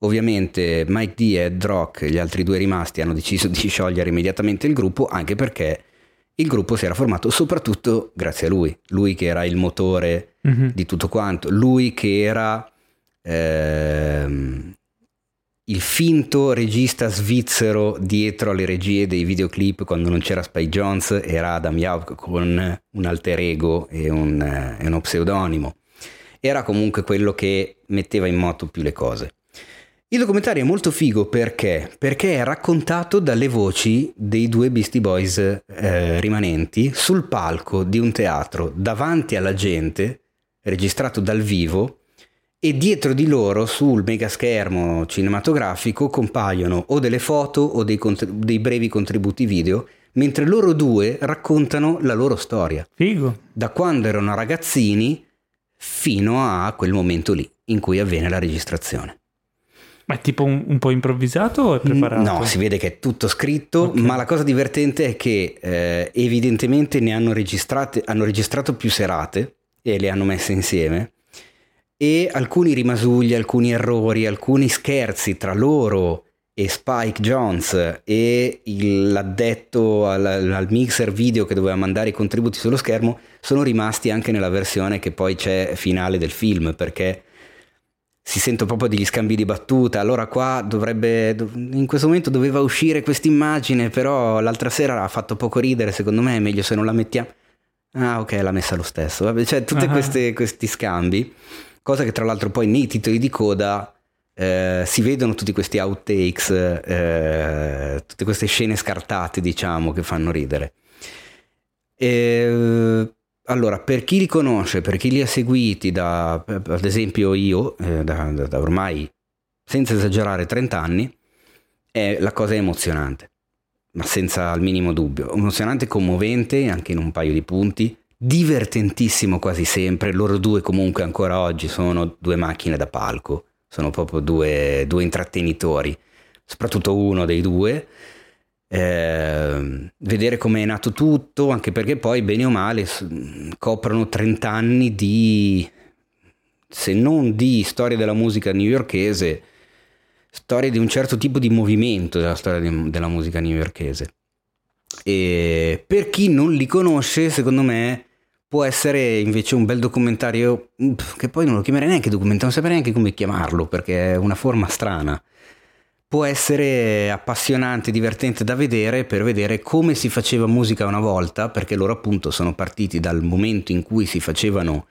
Ovviamente Mike D e Ed Rock, gli altri due rimasti, hanno deciso di *laughs* sciogliere immediatamente il gruppo, anche perché il gruppo si era formato soprattutto grazie a lui, lui che era il motore Mhm. di tutto quanto, lui che era ehm, il finto regista svizzero dietro alle regie dei videoclip quando non c'era Spike Jones, era Adam Yauch con un alter ego e, un, eh, e uno pseudonimo. Era comunque quello che metteva in moto più le cose. Il documentario è molto figo perché? Perché è raccontato dalle voci dei due Beastie Boys eh, rimanenti sul palco di un teatro davanti alla gente, registrato dal vivo, e dietro di loro sul megaschermo cinematografico compaiono o delle foto o dei, cont- dei brevi contributi video, mentre loro due raccontano la loro storia, Figo. da quando erano ragazzini fino a quel momento lì in cui avviene la registrazione. Ma è tipo un, un po' improvvisato o è preparato? No, si vede che è tutto scritto, Ok. ma la cosa divertente è che eh, evidentemente ne hanno registrate, hanno registrato più serate e le hanno messe insieme e alcuni rimasugli, alcuni errori, alcuni scherzi tra loro e Spike Jones e l'addetto al, al mixer video che doveva mandare i contributi sullo schermo sono rimasti anche nella versione che poi c'è finale del film perché si sentono proprio degli scambi di battuta. Allora qua dovrebbe, dov- in questo momento doveva uscire questa immagine, però l'altra sera ha fatto poco ridere, secondo me è meglio se non la mettiamo. Ah ok, l'ha messa lo stesso. Vabbè, cioè tutti Ah. questi scambi, cosa che tra l'altro poi nei titoli di coda eh, si vedono tutti questi outtakes, eh, tutte queste scene scartate diciamo che fanno ridere. E, allora, per chi li conosce, per chi li ha seguiti da, ad esempio io, eh, da, da- ormai, senza esagerare, 30 anni, è, la cosa è emozionante, ma senza il minimo dubbio. Emozionante, commovente, anche in un paio di punti, divertentissimo quasi sempre. Loro due comunque ancora oggi sono due macchine da palco, sono proprio due, due intrattenitori, soprattutto uno dei due. Eh, vedere come è nato tutto, anche perché poi bene o male coprono 30 anni di, se non di storia della musica newyorkese, storia di un certo tipo di movimento della storia di- della musica newyorkese. E per chi non li conosce, secondo me può essere invece un bel documentario, mm, che poi non lo chiamerei neanche documentario, non saprei neanche come chiamarlo, perché è una forma strana può essere appassionante, divertente da vedere per vedere come si faceva musica una volta, perché loro appunto sono partiti dal momento in cui si facevano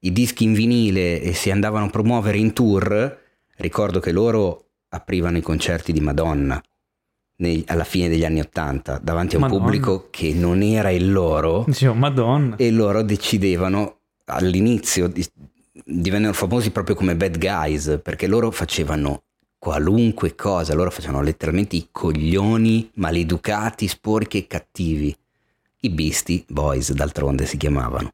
i dischi in vinile e si andavano a promuovere in tour. Ricordo che loro aprivano i concerti di Madonna nei- alla fine degli anni Ottanta davanti a un Madonna. pubblico che non era il loro Dicevo, madonna. e loro decidevano all'inizio di- divennero famosi proprio come bad guys perché loro facevano qualunque cosa, loro facevano letteralmente i coglioni maleducati, sporchi e cattivi. I Beastie Boys d'altronde si chiamavano.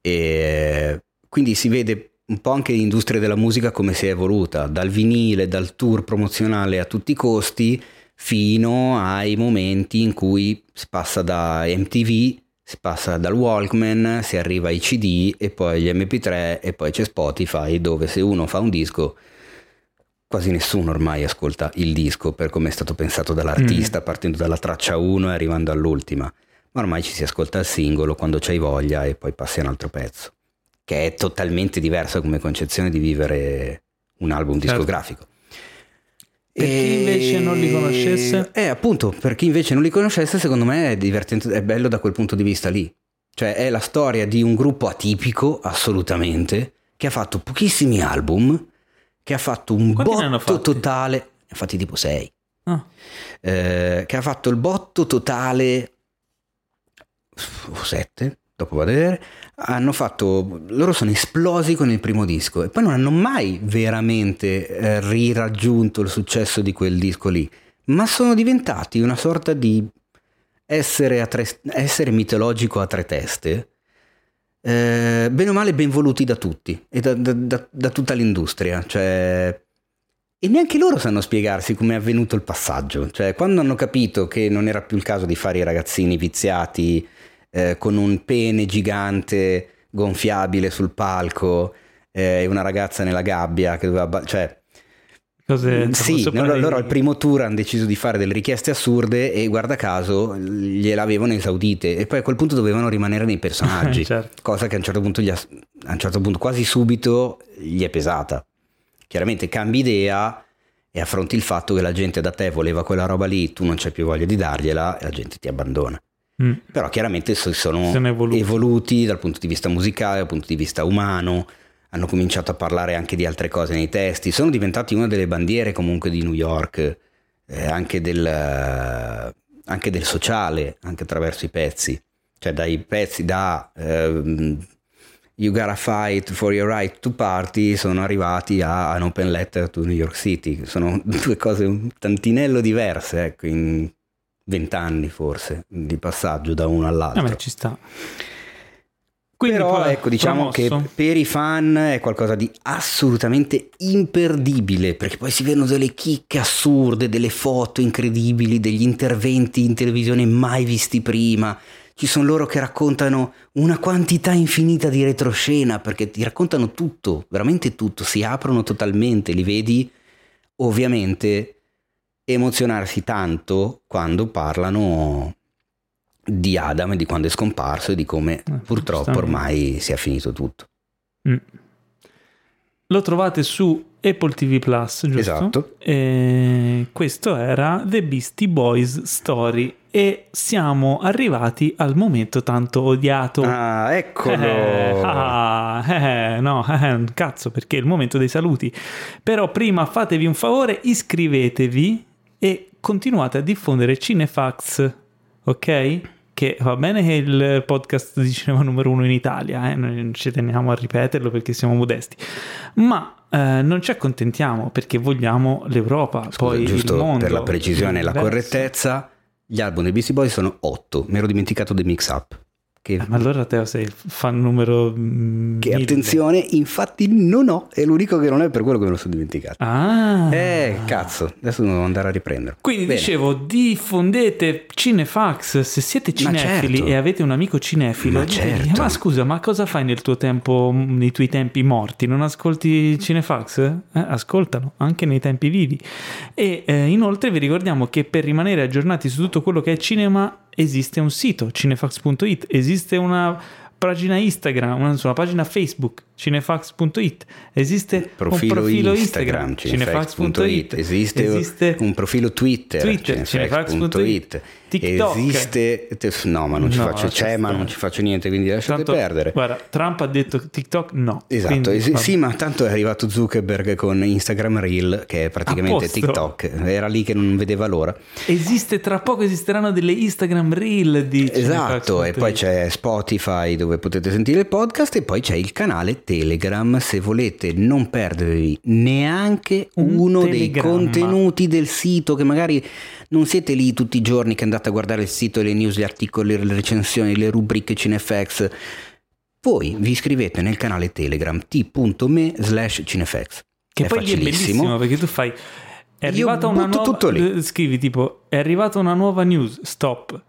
E quindi si vede un po' anche l'industria della musica come si è evoluta, dal vinile, dal tour promozionale a tutti i costi, fino ai momenti in cui si passa da MTV, si passa dal Walkman, si arriva ai CD e poi agli MP3 e poi c'è Spotify dove se uno fa un disco quasi nessuno ormai ascolta il disco per come è stato pensato dall'artista partendo dalla traccia 1 e arrivando all'ultima, ma ormai ci si ascolta il singolo quando c'hai voglia e poi passi a un altro pezzo, che è totalmente diversa come concezione di vivere un album Certo. discografico. Per chi invece non li conoscesse? Eh, appunto, per chi invece non li conoscesse, secondo me è divertente, è bello da quel punto di vista lì. Cioè, è la storia di un gruppo atipico, assolutamente, che ha fatto pochissimi album, che ha fatto un Quanti botto totale, ne ha fatti tipo 6, Ah, che ha fatto il botto totale, o 7, dopo vado a vedere, hanno fatto, loro sono esplosi con il primo disco e poi non hanno mai veramente eh, riraggiunto il successo di quel disco lì, ma sono diventati una sorta di essere, tre, essere mitologico a tre teste, eh, bene o male ben voluti da tutti e da, da- da- da tutta l'industria, cioè... E neanche loro sanno spiegarsi come è avvenuto il passaggio, cioè quando hanno capito che non era più il caso di fare i ragazzini viziati eh, con un pene gigante gonfiabile sul palco eh, e una ragazza nella gabbia che doveva... ba- cioè Cose, Sì, sopra no, dei- loro al primo tour hanno deciso di fare delle richieste assurde e guarda caso gliel'avevano esaudite e poi a quel punto dovevano rimanere nei personaggi, *laughs* Certo. cosa che a un certo punto, a un certo punto quasi subito gli è pesata. Chiaramente cambi idea e affronti il fatto che la gente da te voleva quella roba lì, tu non c'hai più voglia di dargliela e la gente ti abbandona. Mm. Però chiaramente so- sono, Sono evoluti. evoluti dal punto di vista musicale, dal punto di vista umano, hanno cominciato a parlare anche di altre cose nei testi, sono diventati una delle bandiere comunque di New York, eh, anche, del, eh, anche del sociale, anche attraverso i pezzi, cioè dai pezzi da ehm, You Gotta Fight for Your Right to Party sono arrivati a An Open Letter to New York City, sono *laughs* due cose un tantinello diverse, ecco, in vent'anni forse, di passaggio da uno all'altro. Vabbè, ci sta. Quindi Però ecco, diciamo promosso. che per i fan è qualcosa di assolutamente imperdibile, perché poi si vedono delle chicche assurde, delle foto incredibili, degli interventi in televisione mai visti prima. Ci sono loro che raccontano una quantità infinita di retroscena, perché ti raccontano tutto, veramente tutto, si aprono totalmente, li vedi ovviamente emozionarsi tanto quando parlano di Adam e di quando è scomparso e di come purtroppo giustamente. ormai sia finito tutto. Mm. Lo trovate su Apple TV Plus, giusto? Esatto. E questo era The Beastie Boys Story e siamo arrivati al momento tanto odiato. Ah, eccolo! Eh, ah, eh, no, eh, cazzo, perché è il momento dei saluti. Però prima fatevi un favore, iscrivetevi e continuate a diffondere Cinefax, ok? Che va bene che è il podcast di cinema numero uno in Italia, eh? noi non ci teniamo a ripeterlo perché siamo modesti, ma eh, non ci accontentiamo perché vogliamo l'Europa, Scusa, poi il giusto mondo. per la precisione e la correttezza, gli album dei Beastie Boys sono 8, mi ero dimenticato dei mix up. Che, Eh, ma allora Teo sei il fan numero... mm, che mille. attenzione, infatti non ho, è l'unico che non è per quello che me lo sono dimenticato. Ah. Eh, cazzo, adesso devo andare a riprendere. Quindi Bene. dicevo, diffondete Cinefax se siete Ma cinefili certo. e avete un amico cinefilo. Ma certo. ma scusa, ma cosa fai nel tuo tempo, nei tuoi tempi morti? Non ascolti Cinefax? Eh, ascoltano, anche nei tempi vivi. E eh, inoltre vi ricordiamo che per rimanere aggiornati su tutto quello che è cinema esiste un sito, cinefax.it, esiste una pagina Instagram, una, una pagina Facebook, cinefax.it, esiste Profilo, un profilo Instagram, Instagram, cinefax.it, esiste, un profilo Twitter, Twitter, cinefax.it, TikTok. esiste, te- no ma non ci No, faccio, c'è ma stare. non ci faccio niente, quindi lasciate Tanto, perdere. Guarda, Trump ha detto TikTok no. Esatto, Quindi, es- sì, ma tanto è arrivato Zuckerberg con Instagram Reel, che è praticamente. TikTok, era lì che non vedeva l'ora. Esiste, tra poco esisteranno delle Instagram Reel di Esatto, e poi c'è Spotify dove potete sentire il podcast e poi c'è il canale Telegram se volete non perdervi neanche Un uno dei telegramma. contenuti del sito che magari non siete lì tutti i giorni che andate a guardare il sito, le news, gli articoli, le recensioni, le rubriche Cinefax. Voi vi iscrivete nel canale Telegram t.me slash cinefax. Che è poi lì è facilissimo. bellissimo perché tu fai... È arrivata una nuova... eh, Scrivi tipo, è arrivata una nuova news, stop.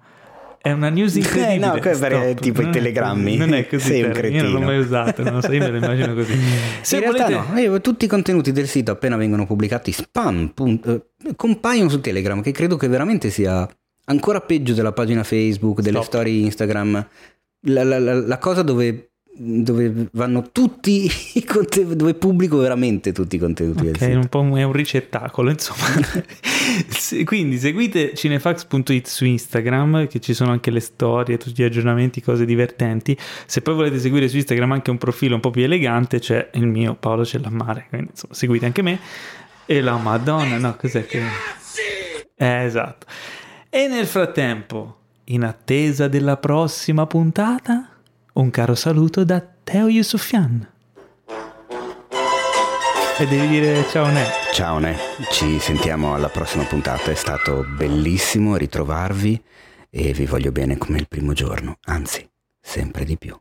È una news incredibile. Eh, no, questo è stop. tipo i Non è- telegrammi. Non è così. Sei un Terry, Io non l'ho cretino. mai usato, non lo so, io me lo immagino così. Se in realtà volete... no, io- tutti i contenuti del sito appena vengono pubblicati spam, pun- eh, compaiono su Telegram, che credo che veramente sia ancora peggio della pagina Facebook, delle Stop. storie Instagram, la, la- la- la cosa dove, dove vanno tutti i contenuti, dove pubblico veramente tutti i contenuti del Ok, sito. un po' un- è un ricettacolo, insomma. *laughs* Se- Quindi seguite cinefax.it su Instagram, che ci sono anche le storie, tutti gli aggiornamenti, cose divertenti. Se poi volete seguire su Instagram anche un profilo un po' più elegante, c'è il mio Paolo Cellammare, quindi insomma seguite anche me. E la Madonna, no, cos'è che... Eh, esatto. E nel frattempo, in attesa della prossima puntata, un caro saluto da Teo Yusufian. E devi dire ciao Ne. Ciao Ne, ci sentiamo alla prossima puntata, è stato bellissimo ritrovarvi e vi voglio bene come il primo giorno, anzi, sempre di più.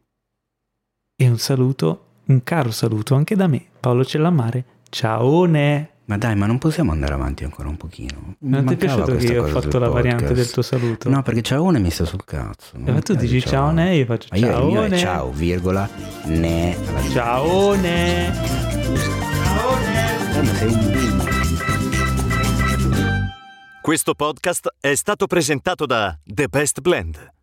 E un saluto, un caro saluto anche da me, Paolo Cellammare. Ciao Ne. Ma dai, ma non possiamo andare avanti ancora un pochino? Non ti è piaciuto che io ho fatto la variante podcast. del tuo saluto? No, perché ciaone mi sta sul cazzo. Eh, ma tu dici ciao Ne, io faccio Ma io, ciao Ne. ciao, virgola, ne. Ciao Ne. Ma sei un bimbo. Questo podcast è stato presentato da The Best Blend,